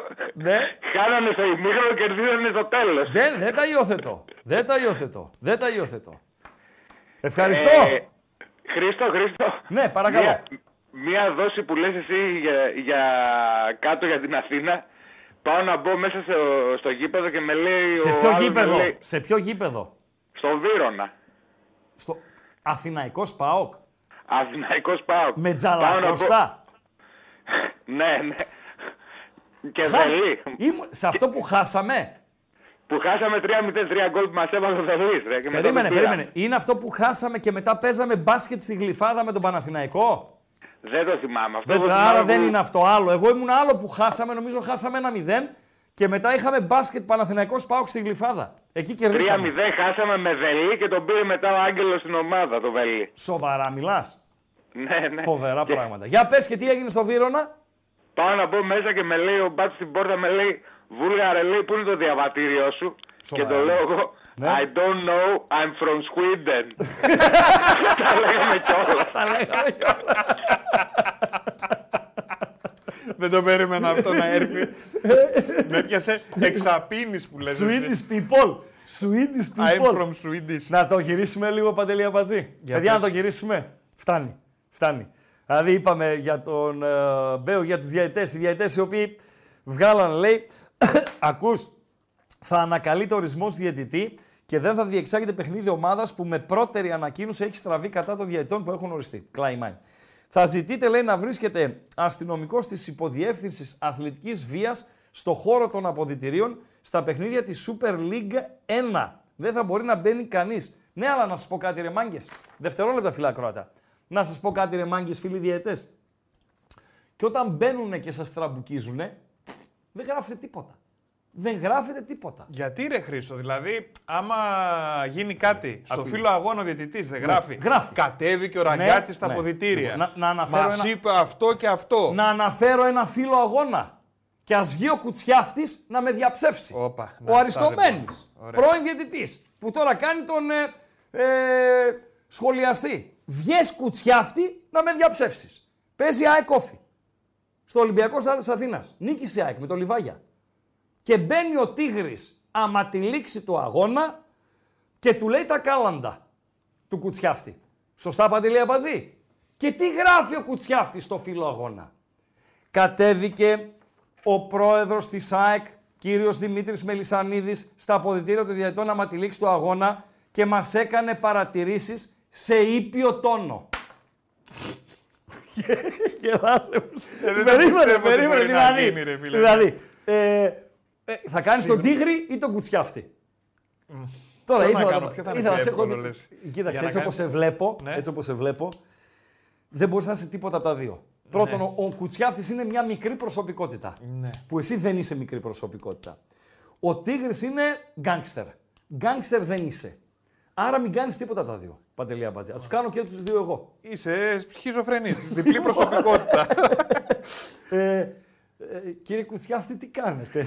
Ναι. Χάνανε στο ημίχρονο και κερδίζανε στο τέλος. Δεν, δεν τα υιοθετώ. Δεν τα υιοθετώ. Δεν τα υιοθετώ. Ευχαριστώ. Ε, Χρήστο, Χρήστο. Ναι, παρακαλώ. Μία, μία δόση που λες εσύ για, για κάτω για την Αθήνα. Πάω να μπω μέσα στο, στο γήπεδο και με λέει Σε ο ποιο άλλος με γήπεδο; λέει, Σε ποιο γήπεδο; Στο Βύρονα. Στο Αθηναϊκός ΠΑΟΚ. Αθηναϊκός πάω. Με τζαλακοστά. *laughs* Ναι, ναι. Και Χα- Δελή. Ήμου- Σε αυτό που χάσαμε. Που χάσαμε 3-0-3 γκολ που μας έβαλε ο Δελής. Ρε, και μετά Περίμενε, το πήραμε. περίμενε. Είναι αυτό που χάσαμε και μετά παίζαμε μπάσκετ στη Γλυφάδα με τον Παναθηναϊκό; Δεν το θυμάμαι. Αυτό Δεν, το άρα θυμάμαι δεν που- είναι αυτό άλλο. Εγώ ήμουν άλλο που χάσαμε, νομίζω χάσαμε ένα 0 Και μετά είχαμε μπάσκετ Παναθηναϊκός Πάουκ στην Γλυφάδα. Εκεί 3-0 κερδίσαμε. χάσαμε με Βελή και τον πήρε μετά ο Άγγελος στην ομάδα, το Βελή. Σοβαρά μιλάς. Ναι, ναι. Φοβερά Και πράγματα. Για πες και τι έγινε στο Βύρονα. Πάω να μπω μέσα και με λέει ο μπάτσο στην πόρτα, με λέει Βούλγαρε, λέει, πού είναι το διαβατήριό σου; Σοβαρά. Και το λέω εγώ, Ναι. I don't know, I'm from Sweden. *laughs* Τα λέγαμε κιόλας. Τα λέγαμε Δεν το περίμενα αυτό να έρθει. *laughs* Με έπιασε εξαπίνης που λες. εσύ. Swedish people. Swedish I'm people. from Swedish. Να το γυρίσουμε λίγο παντελή Αμπατζή. Για Παιδιά, να πες. το γυρίσουμε. Φτάνει. Φτάνει. Δηλαδή είπαμε για τον ε, Μπέο, για τους διαιτές. Οι διαιτές οι οποίοι βγάλαν, λέει, *coughs* ακούς, θα ανακαλείται ορισμός διαιτητή και δεν θα διεξάγεται παιχνίδι ομάδας που με πρώτερη ανακοίνωση έχει στραβεί κατά των διαιτητών που έχουν οριστεί. Κλάιμαν. Θα ζητείτε, λέει, να βρίσκεται αστυνομικός της υποδιεύθυνσης αθλητικής βίας στο χώρο των αποδητηρίων στα παιχνίδια της Super League 1. Δεν θα μπορεί να μπαίνει κανείς. Ναι, αλλά να σας πω κάτι ρε μάγκες. Δευτερόλεπτα φίλα Κροάτα. Να σας πω κάτι ρε μάγκες φίλοι διαιτές. Και όταν μπαίνουν και σας τραμπουκίζουνε, δεν γράφετε τίποτα. Δεν γράφετε τίποτα. Γιατί ρε Χρήστο, δηλαδή, άμα γίνει κάτι στο Ακούει. φίλο αγώνα ο διαιτητής, δεν Ναι, γράφει. γράφει. Κατέβηκε ο Ναι, Ραγκάτης στα ναι. αποδητήρια. Να- να αναφέρω Μας ένα- είπε αυτό και αυτό. Να αναφέρω ένα φίλο αγώνα. Και ας βγει ο Κουτσιάφτης να με διαψεύσει. Όπα, να, ο αυτά Αριστομένης, δεν μπορώ. πρώην διαιτητής, που τώρα κάνει τον ε, ε, σχολιαστή. Βγες Κουτσιάφτη να με διαψεύσεις. Παίζει ΑΕΚ όφη. Στο Ολυμπιακό Στάδιο της Αθήνας. Νίκησε η ΑΕΚ με το Λιβάγια. Και μπαίνει ο Τίγρης άμα τη λήξη του αγώνα και του λέει τα κάλαντα του Κουτσιάφτη. Σωστά Παντελή Αμπατζή. Και τι γράφει ο Κουτσιάφτης στο φίλο αγώνα; Κατέβηκε ο πρόεδρος της ΑΕΚ, κύριος Δημήτρης Μελισανίδης, στα αποδητήρια των διαιτητών άμα τη λήξη του αγώνα και μας έκανε παρατηρήσεις σε ήπιο τόνο. Γελάσε. Ε, δεν το Περίμενε, πιστεύω ότι περίμενε. μπορεί να Δηλαδή, γίνει, ρε φίλε. δηλαδή ε, ε, θα κάνεις τον Συγγνώμη. τίγρη ή τον κουτσιάφτη. Τώρα Ποιο να ήθελα, κάνω, να, ποιο θα είναι ήθελα να πιο σε έχω... εύκολο, λες; Κοίταξε, Για να έτσι όπως σε κάνεις- βλέπω, Ναι. έτσι όπως σε βλέπω, δεν μπορείς να είσαι τίποτα από τα δύο. Πρώτον, Ναι. ο, ο Κουτσιάφτης είναι μια μικρή προσωπικότητα. Ναι. Που εσύ δεν είσαι μικρή προσωπικότητα. Ο Τίγρης είναι γκάνγκστερ. Γκάνγκστερ δεν είσαι. Άρα μην κάνεις τίποτα από τα δύο. Παντελή Αμπατζή. Θα τους κάνω και τους δύο εγώ. Είσαι σχιζοφρενής, διπλή προσωπικότητα. *laughs* Ε, ε, κύριε Κουτσιάφτη, τι κάνετε;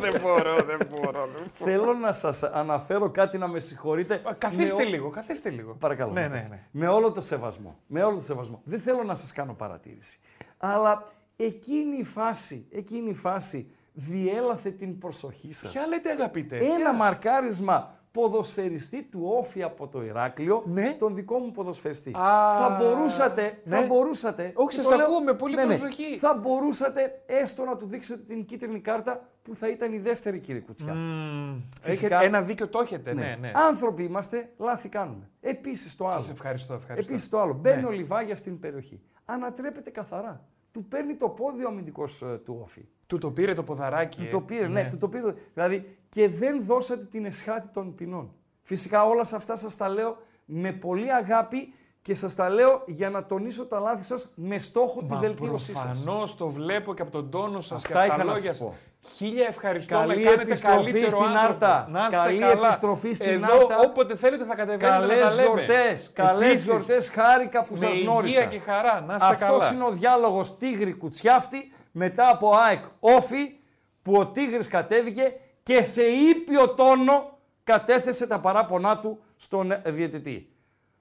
δεν μπορώ, δεν μπορώ. δεν μπορώ. Θέλω να σας αναφέρω κάτι να με συγχωρείτε. Καθίστε Με ο- λίγο, καθίστε λίγο. Παρακαλώ. Ναι, να ναι, κάτσε. ναι. Με όλο το σεβασμό. Με όλο το σεβασμό. Δεν θέλω να σας κάνω παρατήρηση. Αλλά εκείνη η φάση, εκείνη η φάση διέλαθε την προσοχή σας. Ποια λέτε αγαπητέ; Ένα μαρκάρισμα ποδοσφαιριστή του Όφη από το Ηράκλειο στον δικό μου ποδοσφαιριστή. Ναι. Α, θα μπορούσατε, θα ναι. μπορούσατε. Όχι, και σας το λέω- ακούω με πολύ ναι, ναι. προσοχή. Θα μπορούσατε έστω να του δείξετε την κίτρινη κάρτα που θα ήταν η δεύτερη κύριε Κουτσιάφτη. Μμμ. Φυσικά- Έχετε ένα δίκιο το έχετε, ναι, ναι. Άνθρωποι είμαστε, λάθη κάνουμε. Επίσης το άλλο. Σας ευχαριστώ, ευχαριστώ. Επίσης το άλλο. Μπαίνει Ναι. ο Λιβάγια στην περιοχή. Ανατρέπεται καθαρά. Του παίρνει το πόδι ο αμυντικός του Όφη. Του το πήρε το ποδαράκι. Του ε. το πήρε, ναι, του το πήρε. Δηλαδή και δεν δώσατε την εσχάτη των ποινών. Φυσικά όλα σε αυτά σας τα λέω με πολύ αγάπη και σας τα λέω για να τονίσω τα λάθη σας με στόχο τη Μα βελτίωσή σας. προφανώς το βλέπω και από τον τόνο σας Αυτά και από είχα τα να λόγια σας σας. πω. Χίλια ευχαριστώ. Καλή με κάνετε επιστροφή καλύτερο στην άνθρωπο. Άρτα. Να είστε Καλή καλά. επιστροφή στην Εδώ, Άρτα. όποτε θέλετε θα κατεβαίνετε να τα Καλές λέμε. γιορτές, καλές Επίσης, γιορτές, χάρηκα που με σας υγεία γνώρισα. και χαρά. Να είστε Αυτός καλά. είναι ο διάλογος Τίγρη Κουτσιάφτη μετά από ΑΕΚ Όφη που ο Τίγρης κατέβηκε και σε ήπιο τόνο κατέθεσε τα παράπονά του στον ε, διαιτητή.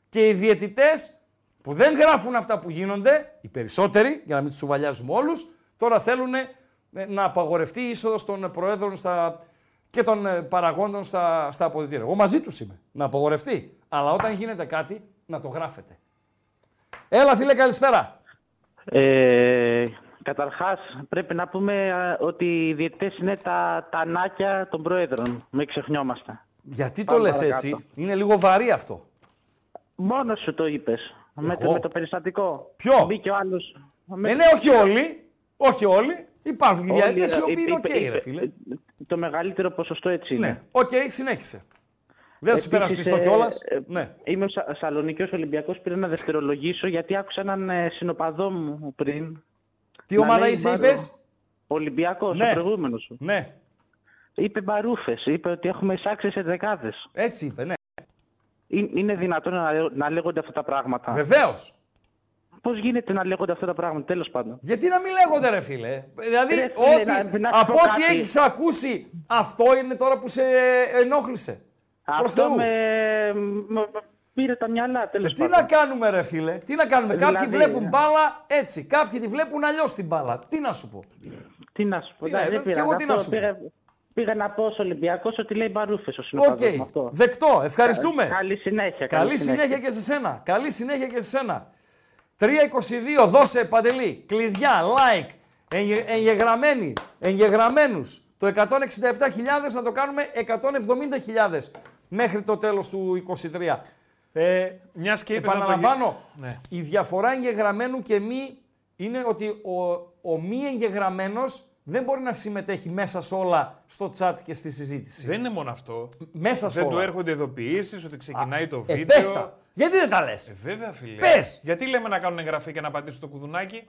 Και οι διαιτητές που δεν γράφουν αυτά που γίνονται, οι περισσότεροι, για να μην τους σουβαλιάζουμε όλους, τώρα θέλουν ε, να απαγορευτεί η είσοδος των προέδρων στα, και των ε, παραγόντων στα, στα αποδητήρια. Εγώ μαζί τους είμαι, να απαγορευτεί. Αλλά όταν γίνεται κάτι, να το γράφετε. Έλα φίλε, καλησπέρα. Ε, καταρχάς, πρέπει να πούμε α, ότι οι διαιτητές είναι τα, τα νάκια των πρόεδρων. Μην ξεχνιόμαστε. Γιατί το Πάμε λες παρακάτω. έτσι, είναι λίγο βαρύ αυτό. Μόνος σου το είπες. Με το, Εγώ; με το περιστατικό. Ποιο; Μπήκε ο άλλος. Ε, ναι, όχι όλοι. Όχι όλοι. Υπάρχουν και Όλοι, διαιτητές οι ε, οποίοι είναι οκ, είπε- ρε είπε- φίλε. Το μεγαλύτερο ποσοστό έτσι είναι. Ναι, οκ, συνέχισε. Δεν θα σου Επίσης, υπερασπιστώ ε, κιόλας. ε, Ναι. Είμαι ο Σα- Σαλονικός Ολυμπιακός, πήρα να δευτερολογήσω γιατί άκουσα έναν ε, συνοπαδό μου πριν. Τι να ομάδα λέει είσαι, μάλλον- είπες; Ο Ολυμπιακός, Ναι. ο προηγούμενος σου. Ναι. Είπε μπαρούφες. Είπε ότι έχουμε εισάξει σε δεκάδες. Έτσι είπε, ναι. Είναι δυνατόν να, να λέγονται αυτά τα πράγματα. Βεβαίως. Πώς γίνεται να λέγονται αυτά τα πράγματα, τέλος πάντων. Γιατί να μην λέγονται, ρε φίλε; Δηλαδή, Ρε φίλε, ό,τι, να- να σου από πω ό,τι κάτι. έχεις ακούσει, αυτό είναι τώρα που σε ενόχλησε. Προς Αυτό Θεού. με, με πήρε τα μυαλά, τέλος Ε, Τι πάντων. να κάνουμε, ρε φίλε, τι να κάνουμε; Δηλαδή, Κάποιοι βλέπουν μπάλα έτσι, κάποιοι τη βλέπουν αλλιώς την μπάλα. Τι να σου πω; Τι να σου πω. Τι να- δεν και πήρα εγώ να τι πω, να σου πω; πήγα, πήγα να πω στο Ολυμπιακό ότι λέει μπαρούφες ο Οκ, συνοπαδός μου αυτό. δεκτό. Ευχαριστούμε. Καλή συνέχεια. Καλή συνέχεια και σε σένα. Καλή συνέχεια και σε σένα. 3-22, δώσε παντελή. Κλειδιά, like, εγγε- εγγεγραμμένοι, εγγεγραμμένους. Το 167.000 να το κάνουμε 170.000 μέχρι το τέλος του 23. Ε, Μιας και είπες να το επαναλαμβάνω, γι- Ναι. η διαφορά εγγεγραμμένου και μη είναι ότι ο, ο μη εγγεγραμμένος δεν μπορεί να συμμετέχει μέσα σε όλα στο chat και στη συζήτηση. Δεν είναι μόνο αυτό. Μέσα σε Δεν του όλα. έρχονται ειδοποιήσεις ότι ξεκινάει το Ε, βίντεο. πες τα. Γιατί δεν τα λες; Ε, βέβαια, φίλε. Πες. Γιατί λέμε να κάνουν εγγραφή και να πατήσουν το κουδουνάκι;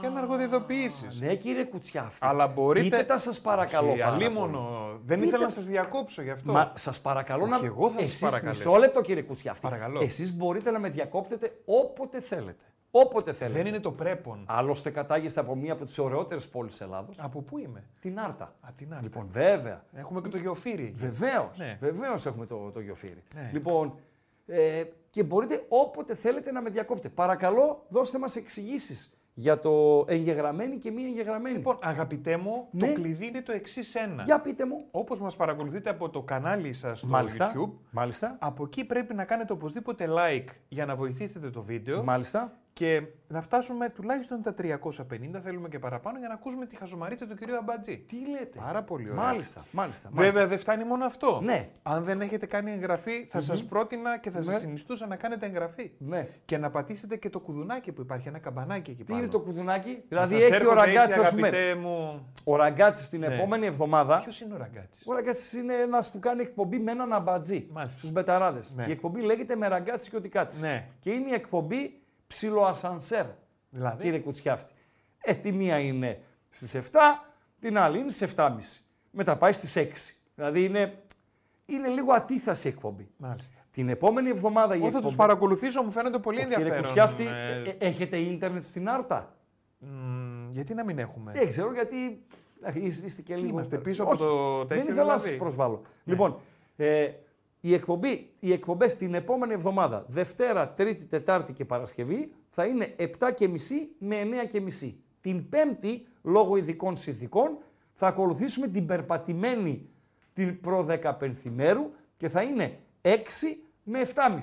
Για να έρχονται ειδοποιήσεις. Ναι, κύριε Κουτσιάφτη. Αλλά μπορείτε. Πείτε τα σας παρακαλώ Όχι, πάρα αλίμονο. πολύ. Δεν Πείτε- ήθελα να σας διακόψω γι' αυτό. Μα σας παρακαλώ να. Όχι, εγώ θα σας Εσείς- παρακαλέσω. Μισό λεπτό, κύριε Κουτσιάφτη. Παρακαλώ. Εσείς μπορείτε να με διακόπτετε όποτε θέλετε. Όποτε θέλετε. Δεν είναι το πρέπον. Άλλωστε, κατάγεστε από μία από τις ωραιότερες πόλεις Ελλάδος. Από πού είμαι; Την Άρτα. Α, την Άρτα. Λοιπόν, βέβαια. Έχουμε και το γεωφύρι. Βεβαίως. Ναι. Βεβαίως έχουμε το, το γεωφύρι. Ναι. Λοιπόν, ε, και μπορείτε όποτε θέλετε να με διακόπτε. Παρακαλώ, δώστε μας εξηγήσεις για το εγγεγραμμένοι και μη εγγεγραμμένοι. Λοιπόν, αγαπητέ μου, Ναι. το κλειδί είναι το εξής ένα. Για πείτε μου. Όπως μας παρακολουθείτε από το κανάλι σας στο Μάλιστα. YouTube, Μάλιστα. από εκεί πρέπει να κάνετε οπωσδήποτε like για να βοηθήσετε το βίντεο. Μάλιστα. Και να φτάσουμε τουλάχιστον τα 350, θέλουμε και παραπάνω, για να ακούσουμε τη χαζομαρίτσα του κυρίου Αμπατζή. Τι λέτε; Πάρα πολύ ωραία. Μάλιστα, μάλιστα. Βέβαια μάλιστα. δεν φτάνει μόνο αυτό. Ναι. Αν δεν έχετε κάνει εγγραφή, θα Μμμ. σας πρότεινα και θα Ναι. σας συνιστούσα να κάνετε εγγραφή. Ναι. Και να πατήσετε και το κουδουνάκι που υπάρχει, ένα καμπανάκι εκεί Τι πάνω. είναι το κουδουνάκι, Να δηλαδή σας έχει ο έρχονται Ραγκάτση, έτσι, ας πούμε. αγαπητέ μου. Ο Ραγκάτσης την Ναι. επόμενη εβδομάδα. Ποιος είναι ο Ραγκάτσης; Ο Ραγκάτσης είναι ένας που κάνει εκπομπή με έναν αμπατζή στους μπεταράδες. Ναι. Η εκπομπή λέγεται με Ραγκάτση και Οτικάτση. Ναι. Και είναι η εκπομπή ψιλοασανσέρ. Δηλαδή; Κύριε Κουτσιάφτη. Ε, τη μία είναι στις 7, την άλλη είναι στις 7.30. Μετά πάει στις 6. Δηλαδή είναι, είναι λίγο ατίθαση η εκπομπή. Μάλιστα. Την επόμενη εβδομάδα η Εγώ θα εκπομπή. τους παρακολουθήσω, μου φαίνεται πολύ Ω, ενδιαφέρον. Κύριε Κουτσιάφτη, Ε, ε, ε, έχετε ίντερνετ στην Άρτα; μ, γιατί να μην έχουμε; Δεν ξέρω γιατί. αχ, Είστε είστε και λίγο. είμαστε πίσω από Όχι, το Δεν τέτοιο, ήθελα να δηλαδή; σας προσβάλλω. Λοιπόν, ε, η εκπομπή, οι εκπομπές την επόμενη εβδομάδα, Δευτέρα, Τρίτη, Τετάρτη και Παρασκευή, θα είναι 7.30 με 9.30. Την Πέμπτη, λόγω ειδικών συνθηκών, θα ακολουθήσουμε την περπατημένη την προ 15 μέρου και θα είναι 6 με 7.30. Πάρα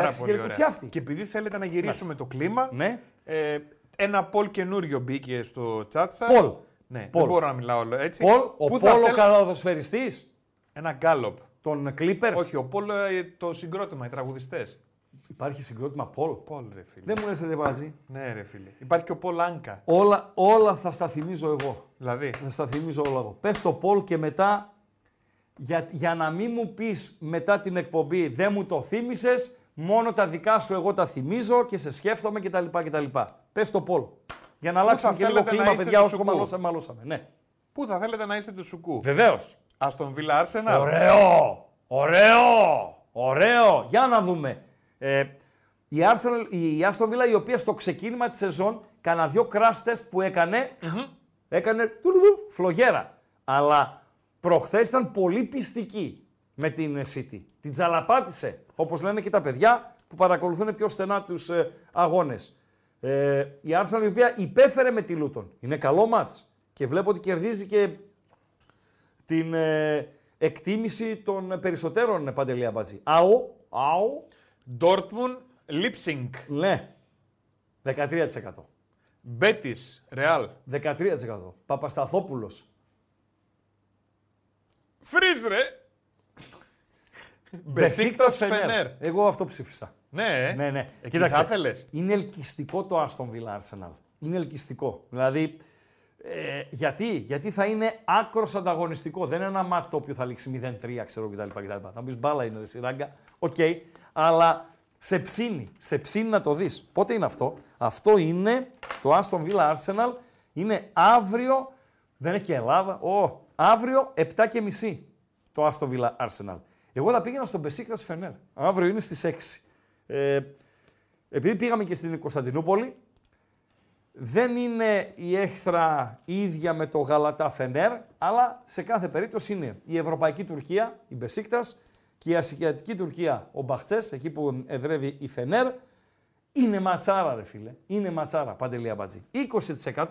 Εντάξει, πολύ κύριε ωραία. Κουτσιάφτη. Και επειδή θέλετε να γυρίσουμε Μάλιστα. το κλίμα, Ναι. ε, ένα πολ καινούριο μπήκε στο chat σας. Πολ. Ναι, Πολ. δεν μπορώ να μιλάω όλο έτσι. Πολ, ο Πού θα Πολ ο θέλ- καλαδοσφαιριστής Ένα γκάλοπ. Των Clippers; Όχι, ο Πολ ε, το συγκρότημα, οι τραγουδιστές. Υπάρχει συγκρότημα Πολ; Πολ, ρε φίλε. Δεν μου λες ρε Μπατζή. Ναι, ρε φίλε. Υπάρχει και ο Πολ Άνκα. Όλα, όλα θα στα θυμίζω εγώ. Δηλαδή; Θα στα θυμίζω όλα εγώ. Πες το Πολ και μετά, για, για να μην μου πεις μετά την εκπομπή δεν μου το θύμισες, μόνο τα δικά σου εγώ τα θυμίζω και σε σκέφτομαι κτλ. κτλ. Πες το Πολ. Για να αλλάξουμε θα και λίγο θέλετε να κλίμα, είστε παιδιά, του όσο Σουκού; μαλώσαμε, μαλώσαμε. Ναι. Πού θα θέλετε να είστε του Σουκού; Βεβαίως. Αστον Βίλα Άρσεναλ. Ωραίο! Ωραίο! Ωραίο! Για να δούμε. Ε, η, Arsenal, η Aston Villa η οποία στο ξεκίνημα της σεζόν κάνα δυο crash test που έκανε, έκανε τουλουδου, φλογέρα. Αλλά προχθές ήταν πολύ πιστική με την City. Την τζαλαπάτησε, όπως λένε και τα παιδιά που παρακολουθούν πιο στενά τους ε, αγώνες. Ε, η Arsenal η οποία υπέφερε με τη Λούτον. Είναι καλό μάτς και βλέπω ότι κερδίζει και την ε, εκτίμηση των περισσότερων παντελή αμπατζή. Αου, αου. Ντόρτμουν Λίψινγκ. Ναι. 13%. Μπέτις Ρεάλ. 13%. Παπασταθόπουλος. Φρίζ ρε. *laughs* Μπεσίκτας Φενέρ. Φενέρ. Εγώ αυτό ψήφισα. Ναι, ε. Ναι, ναι. Εκεί Κοίταξε, θα ήθελες. είναι ελκυστικό το Aston Villa Arsenal. Είναι ελκυστικό. Δηλαδή, ε, γιατί, γιατί θα είναι άκρος ανταγωνιστικό. Δεν είναι ένα μάτι το οποίο θα λήξει 0-3, ξέρω κτλ. κτλ. Θα μου πει μπάλα είναι ρε σειράγκα. Οκ. Αλλά σε ψήνει. Σε ψήνει να το δεις. Πότε είναι αυτό; Αυτό είναι το Aston Villa Arsenal Είναι αύριο, δεν έχει και Ελλάδα, ο, αύριο 7 και μισή το Aston Villa Arsenal. Εγώ θα πήγαινα στον Μπεσίκτας Φενέρ. Αύριο είναι στις 6. Ε, επειδή πήγαμε και στην Κωνσταντινούπολη, δεν είναι η έχθρα ίδια με το Γαλατά Φενέρ, αλλά σε κάθε περίπτωση είναι η Ευρωπαϊκή Τουρκία, η Μπεσίκτας, και η Ασιατική Τουρκία, ο Μπαχτσές, εκεί που εδρεύει η Φενέρ, είναι ματσάρα ρε φίλε. Είναι ματσάρα, Παντελή Αμπατζή. 20%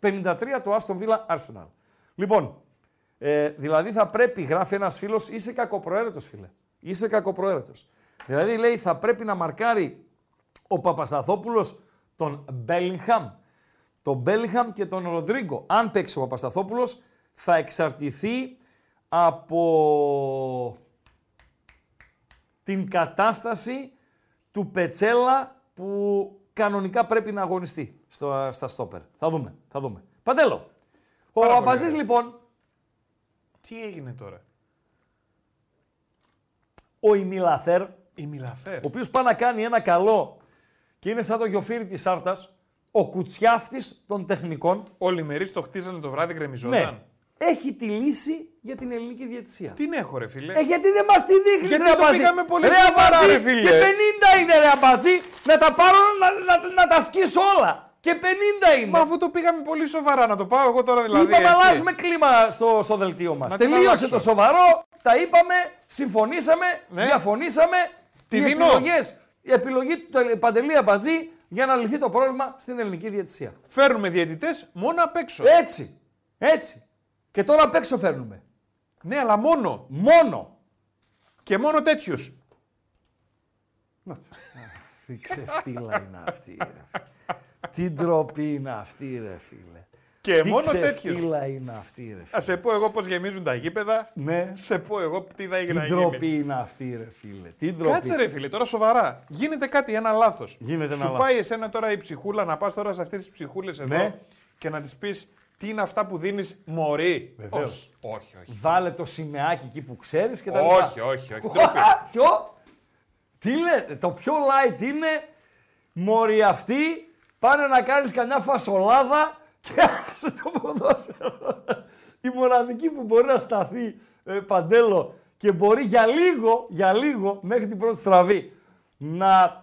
53 το Aston Villa Arsenal. Λοιπόν, ε, δηλαδή θα πρέπει, γράφει ένας φίλος, είσαι κακοπροαίρετος φίλε. Είσαι κακοπροαίρετος. Δηλαδή λέει θα πρέπει να μαρκάρει ο Παπασταθόπουλος τον Μπέλιγχαμ. Τον Μπέλιγχαμ και τον Ροντρίγκο. Αν παίξει ο Παπασταθόπουλος θα εξαρτηθεί από την κατάσταση του Πετσέλα που κανονικά πρέπει να αγωνιστεί στο, στα στόπερ. Θα δούμε, θα δούμε. Παντέλο, ο Πάρα πολύ Αμπατζής ωραία. λοιπόν, Τι έγινε τώρα; ο Ημιλαθέρ, Η Μιλαφέρ. ο οποίος πάει να κάνει ένα καλό και είναι σαν το γιοφύρι της Άρτας, ο κουτσιάφτης των τεχνικών, Όλοι οι μερείς το χτίζανε το βράδυ, γκρεμιζόταν. ναι, έχει τη λύση για την ελληνική διαιτησία. Τι έχω ρε φίλε. Ε, γιατί δεν μας τη δείχνεις Γιατί ρε το Αμπατζή; πήγαμε πολύ ρε σοβαρά, Αμπατζή, ρε φίλε. Και 50 είναι ρε Αμπατζή, να τα πάρω να, να, να τα σκίσω όλα. Και 50 είναι. Μα αφού το πήγαμε πολύ σοβαρά, να το πάω εγώ τώρα δηλαδή. Είπαμε, έτσι. αλλάζουμε κλίμα στο, στο δελτίο μας. Να την Τελείωσε αλλάξω. το σοβαρό, τα είπαμε, συμφωνήσαμε, Ναι. διαφωνήσαμε. Τη οι δίνω. επιλογές, η επιλογή του Τελε- Παντελή Αμπατζή για να λυθεί το πρόβλημα στην ελληνική διαιτησία. Φέρνουμε διαιτητές μόνο απ' έξω. Έτσι. Έτσι. Και τώρα απ' έξω φέρνουμε. Ναι, αλλά μόνο. Μόνο. Και μόνο τέτοιους. Τι ξεφτύλα είναι αυτή, ρε. φίλε. Τι ντροπή είναι αυτή, ρε φίλε. Και Τι μόνο ξεφτύλα είναι αυτή, ρε φίλε. Α σε πω εγώ πώς γεμίζουν τα γήπεδα. Ναι. Σε πω εγώ τι θα Τι έγινε. ντροπή είναι αυτή, ρε φίλε. Τι ντροπή. Κάτσε ρε φίλε, τώρα σοβαρά. Γίνεται κάτι, ένα λάθος. Γίνεται ένα Σου λάθος. πάει εσένα τώρα η ψυχούλα να πας τώρα σε αυτές τις ψυχούλες εδώ Ναι. και να τη πεις τι είναι αυτά που δίνεις μωρή; Βεβαίως. Όχι, όχι. όχι. Βάλε το σημαίακι εκεί που ξέρεις και τα λοιπά. Όχι, όχι, όχι. Ντροπή. Ποιο; Τι λέτε, το πιο light είναι μωροί αυτοί πάνε να κάνεις καμιά φασολάδα και στο ποδόσφαιρο. Η μοναδική που μπορεί να σταθεί ε, παντέλο και μπορεί για λίγο, για λίγο, μέχρι την πρώτη στραβή, να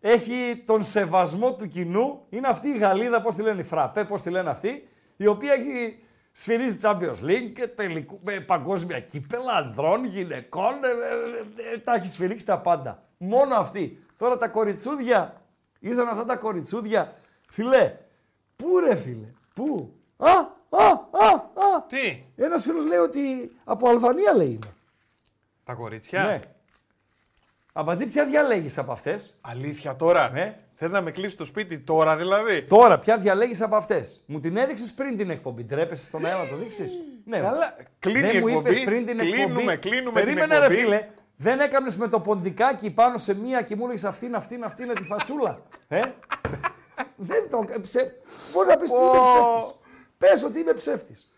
έχει τον σεβασμό του κοινού, είναι αυτή η Γαλλίδα, πώς τη λένε, η Φραπέ, πώς τη λένε αυτή, η οποία έχει σφυρίζει Champions League και τελικού, με παγκόσμια κύπελα, ανδρών, γυναικών, ε, ε, ε, ε, τα έχει σφυρίξει τα πάντα. Μόνο αυτή. Τώρα τα κοριτσούδια, ήρθαν αυτά τα κοριτσούδια, φιλέ, πού ρε φίλε, πού, α, α, α, α. Τι, Ένας φίλος λέει ότι από Αλβανία λέει είναι. τα κορίτσια; Ναι. Αμπατζή, ποια διαλέγεις από αυτές; Αλήθεια τώρα; Ναι. Θες να με κλείσεις το σπίτι τώρα δηλαδή; Τώρα, ποια διαλέγεις από αυτές; Μου την έδειξες πριν την εκπομπή. Τρέπεσαι στον αέρα να το δείξεις; ναι. Καλά, κλείνει Δεν η μου εκπομπή. είπες πριν την Κλείνουμε, εκπομπή. κλείνουμε την Περίμενε ρε εκπομπή. φίλε. Δεν έκανες με το ποντικάκι πάνω σε μία και μου έλεγες αυτήν, αυτήν, αυτήν, τη φατσούλα. Ε; Δεν το ψε... Μπορείς να πεις ότι είμαι ψεύτης. Πες ότι είμαι ψεύτης.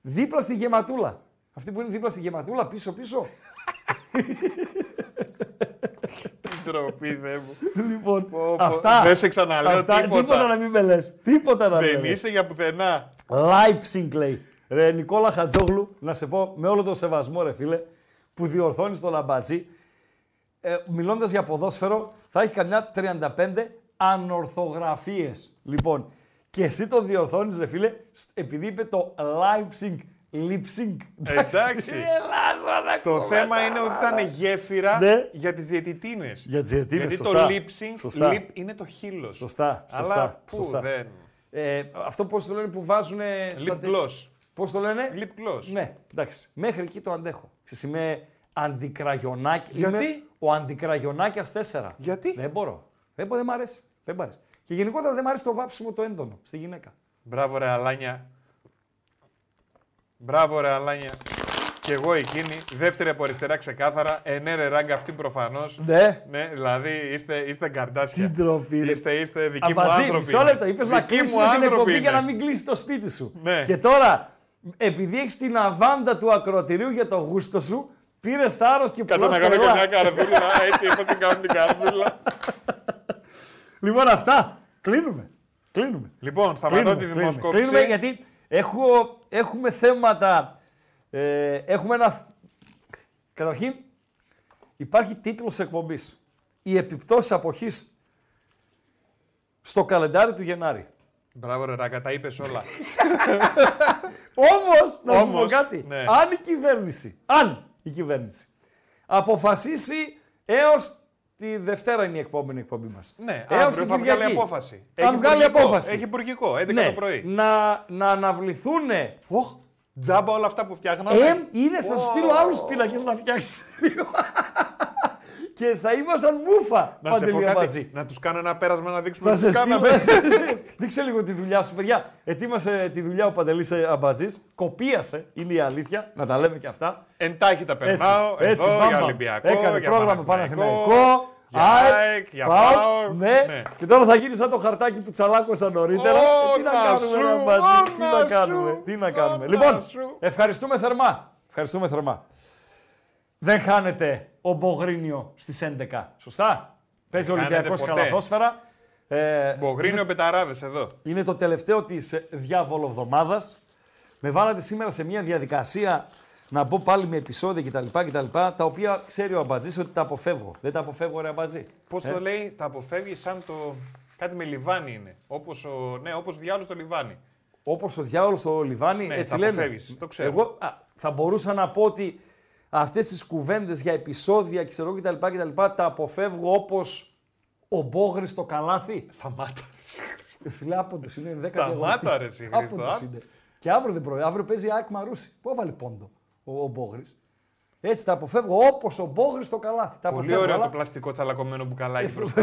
Δίπλα στη γεματούλα. Αυτή που είναι δίπλα στη γεματούλα, πίσω πίσω. Ντροπή, δε μου. λοιπόν, Πω, πω. αυτά. Δεν σε ξαναλέω αυτά, τίποτα. να μην με λες. Τίποτα να μην Δεν με λες. είσαι για πουθενά. Leipzig λέει. Ρε Νικόλα Χατζόγλου, να σε πω με όλο το σεβασμό ρε φίλε, που διορθώνεις το λαμπάτσι, ε, μιλώντας για ποδόσφαιρο, θα έχει καμιά 35 ανορθογραφίες. Λοιπόν, και εσύ το διορθώνεις ρε φίλε, σ- επειδή είπε το Leipzig, Leipzig. Εντάξει. Το θέμα είναι ότι ήταν γέφυρα Ναι. για τις διαιτητίνες. Για τις διαιτητίνες, Γιατί σωστά. το lip sync, Σωστά. lip είναι το χείλος. Σωστά, σωστά. Αλλά πού σωστά. δεν. Ε, αυτό πώς το λένε που βάζουν... Lip gloss. Πώς το λένε; Lip gloss. Ναι, εντάξει. Μέχρι εκεί το αντέχω. Ξέρεις, είμαι αντικραγιονάκι. Γιατί; Είμαι ο αντικραγιονάκιας 4. Γιατί; Δεν μπορώ. Δεν, μπορώ, δεν μ' αρέσει. Δεν μ' αρέσει. Και γενικότερα δεν μ' αρέσει το βάψιμο το έντονο στη γυναίκα. Μπράβο ρε Αλάνια. Μπράβο ρε Αλάνια. Και εγώ εκείνη, δεύτερη από αριστερά ξεκάθαρα. Ε, ναι, ρε ράγκα αυτή προφανώς. Ναι. ναι. Δηλαδή είστε, είστε γκαρντάσια. Τι ντροπή, ρε. Είστε, είστε δικοί μου Αμπατζή, άνθρωποι. μισό λεπτό. Είπες να Δικοί μου κλείσουμε την άνθρωποι εκπομπή είναι. για να μην κλείσει το σπίτι σου. Ναι. Και τώρα, επειδή έχεις την αβάντα του ακροτηρίου για το γούστο σου, πήρες θάρρος και Κάτσε πουλάς να κάνω και τρελά. μια καρδούλα, έτσι όπως την κάνω την καρδούλα. *laughs* Λοιπόν, αυτά. Κλείνουμε. Κλείνουμε. Λοιπόν, σταματώ τη κλείνουμε, δημοσκόπηση. κλείνουμε γιατί έχω, έχουμε θέματα. Ε, έχουμε ένα. Καταρχήν, υπάρχει τίτλος εκπομπής. Οι επιπτώσεις αποχής στο καλεντάρι του Γενάρη. Μπράβο, ρε Ράγκα, τα είπες όλα. *laughs* Όμως, να σου πω Όμως, κάτι. ναι. Αν η κυβέρνηση, αν η κυβέρνηση αποφασίσει έως τη Δευτέρα είναι η επόμενη εκπομπή μας. Ναι, έως αύριο την θα βγάλει Κυριακή. απόφαση. Αν Έχει βγάλει υπουργικό, απόφαση. έχει υπουργικό, 11 ναι, το πρωί. Να, να αναβληθούν. Τζάμπα όλα αυτά που φτιάχναμε. Ε, είναι, θα σου Ω. στείλω άλλους πίνακες να φτιάξεις. *laughs* και θα ήμασταν μούφα. Να σε πω Παντελή κάτι, Αμπατζή. να τους κάνω ένα πέρασμα να δείξουμε Θα τι σε στείλω. κάναμε. *laughs* Δείξε λίγο τη δουλειά σου, παιδιά. Ετοίμασε τη δουλειά ο Παντελής Αμπατζής. Κοπίασε, είναι η αλήθεια, να τα λέμε και αυτά. Εντάχει τα περνάω, Έτσι, εδώ μπαμ, για μπαμ. Ολυμπιακό, Έκανε για πρόγραμμα Παναθηναϊκό, Παναθηναϊκό. για ΑΕΚ, ΑΕΚ, για ΠΑΟΚ, ΠΑΟΚ, Ναι. ναι. Και τώρα θα γίνει σαν το χαρτάκι που τσαλάκωσα νωρίτερα. Ω, Ε, τι να να κάνουμε, σου, ρε ω, Αμπατζή, τι να να σου, κάνουμε, τι να κάνουμε. ω, Λοιπόν, να σου. ευχαριστούμε θερμά. Ευχαριστούμε θερμά. Δεν χάνεται ο Μπογρίνιο στις 11. Σωστά. Παίζει ο χάνεται Ολυμπιακός ποτέ. καλαθόσφαιρα. Ε, Μπογρίνιο Πεταράδες εδώ. είναι το τελευταίο της διάβολο εβδομάδας. Με βάλατε σήμερα σε μια διαδικασία να μπω πάλι με επεισόδια κτλ. κτλ τα οποία ξέρει ο Αμπατζής ότι τα αποφεύγω. Δεν τα αποφεύγω, ρε Αμπατζή. Πώς Ε, το λέει, τα αποφεύγεις σαν το. Κάτι με λιβάνι είναι. Όπως ο, ναι, όπως διάλογο στο λιβάνι. Όπως ο διάολος στο λιβάνι, Ναι, έτσι τα λένε. αποφεύγεις, το ξέρω. Εγώ α, θα μπορούσα να πω ότι αυτές τις κουβέντες για επεισόδια ξέρω κτλ. κτλ τα αποφεύγω όπως ο Μπόγρης στο καλάθι. Σταμάτα. Ε, Φίλε, άποντος είναι 10 Σταμάτα, διαγωνιστές. ρε, εσύ, Χρήστο, Άποντος α. είναι. Και αύριο δεν πρωί, αύριο παίζει η ΑΕΚ Μαρούση. Πού έβαλε πόντο ο, ο Μπόγρης; Έτσι τα αποφεύγω όπως ο Μπόγρης στο καλάθι. Τα Πολύ αποφεύγω, ωραίο αλλά- το πλαστικό τσαλακωμένο μπουκαλάκι μπροστά.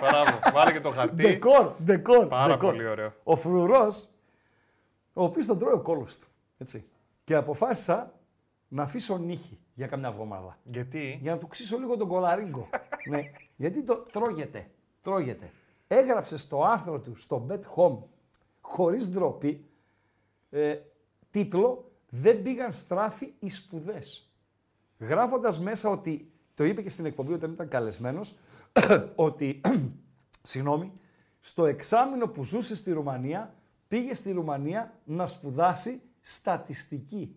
Μπράβο, βάλε και το χαρτί. Ντεκόρ, ντεκόρ. Πάρα ντεκόρ. πολύ ωραίο. Ο φρουρός, ο οποίος τον τρώει ο κόλος του. Έτσι. Και αποφάσισα να αφήσω νύχη για καμιά εβδομάδα. Γιατί; Για να του ξύσω λίγο τον κολαρίγκο. *laughs* ναι. Γιατί το τρώγεται. Τρώγεται. Έγραψε στο άρθρο του, στο Bet Home, χωρίς ντροπή, ε, τίτλο «Δεν πήγαν στράφη οι σπουδές». Γράφοντας μέσα ότι, το είπε και στην εκπομπή όταν ήταν καλεσμένος, *coughs* ότι, *coughs* συγγνώμη, στο εξάμεινο που ζούσε στη Ρουμανία, πήγε στη Ρουμανία να σπουδάσει στατιστική.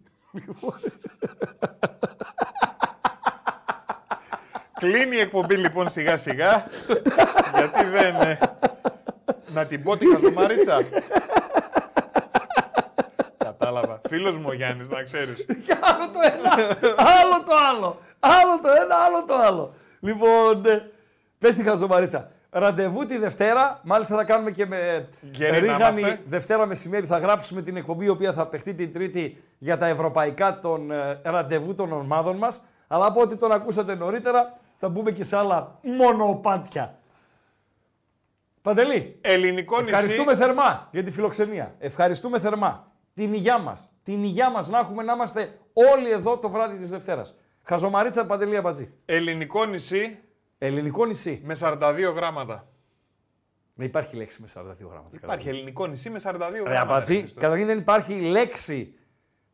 Κλείνει η εκπομπή λοιπόν σιγά σιγά. γιατί δεν. ε, Να την πω τη χαζομαρίτσα. Κατάλαβα. Φίλος μου ο Γιάννης, να ξέρεις. Και άλλο το ένα, άλλο το άλλο. Άλλο το ένα, άλλο το άλλο. Λοιπόν, ε, πες τη χαζομαρίτσα. Ραντεβού τη Δευτέρα, μάλιστα θα κάνουμε και με Γέροι να ρίγανη είμαστε. Δευτέρα μεσημέρι. Θα γράψουμε την εκπομπή η οποία θα παιχτεί την Τρίτη για τα ευρωπαϊκά των ε, ραντεβού των ομάδων μας. Αλλά από ό,τι τον ακούσατε νωρίτερα, θα μπούμε και σε άλλα μονοπάτια. Παντελή, Ελληνικό νησί. ευχαριστούμε θερμά για τη φιλοξενία. Ευχαριστούμε θερμά. Την υγειά μας. Την υγειά μας να έχουμε να είμαστε όλοι εδώ το βράδυ της Δευτέρας. Χαζομαρίτσα Παντελή Αμπατζή. Ελληνικό νησί Ελληνικό νησί. με 42 γράμματα. Δεν υπάρχει λέξη με 42 γράμματα. Υπάρχει ελληνικό νησί με 42 Ρε γράμματα. Αμπατζή, Χρήστο. καταρχήν δεν υπάρχει λέξη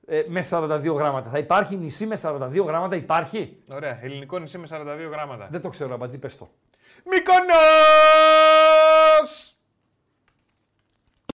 ε, με 42 γράμματα. Θα υπάρχει νησί με 42 γράμματα, υπάρχει; Ωραία, ελληνικό νησί με 42 γράμματα. Δεν το ξέρω, Αμπατζή, πες το. Μυκονός!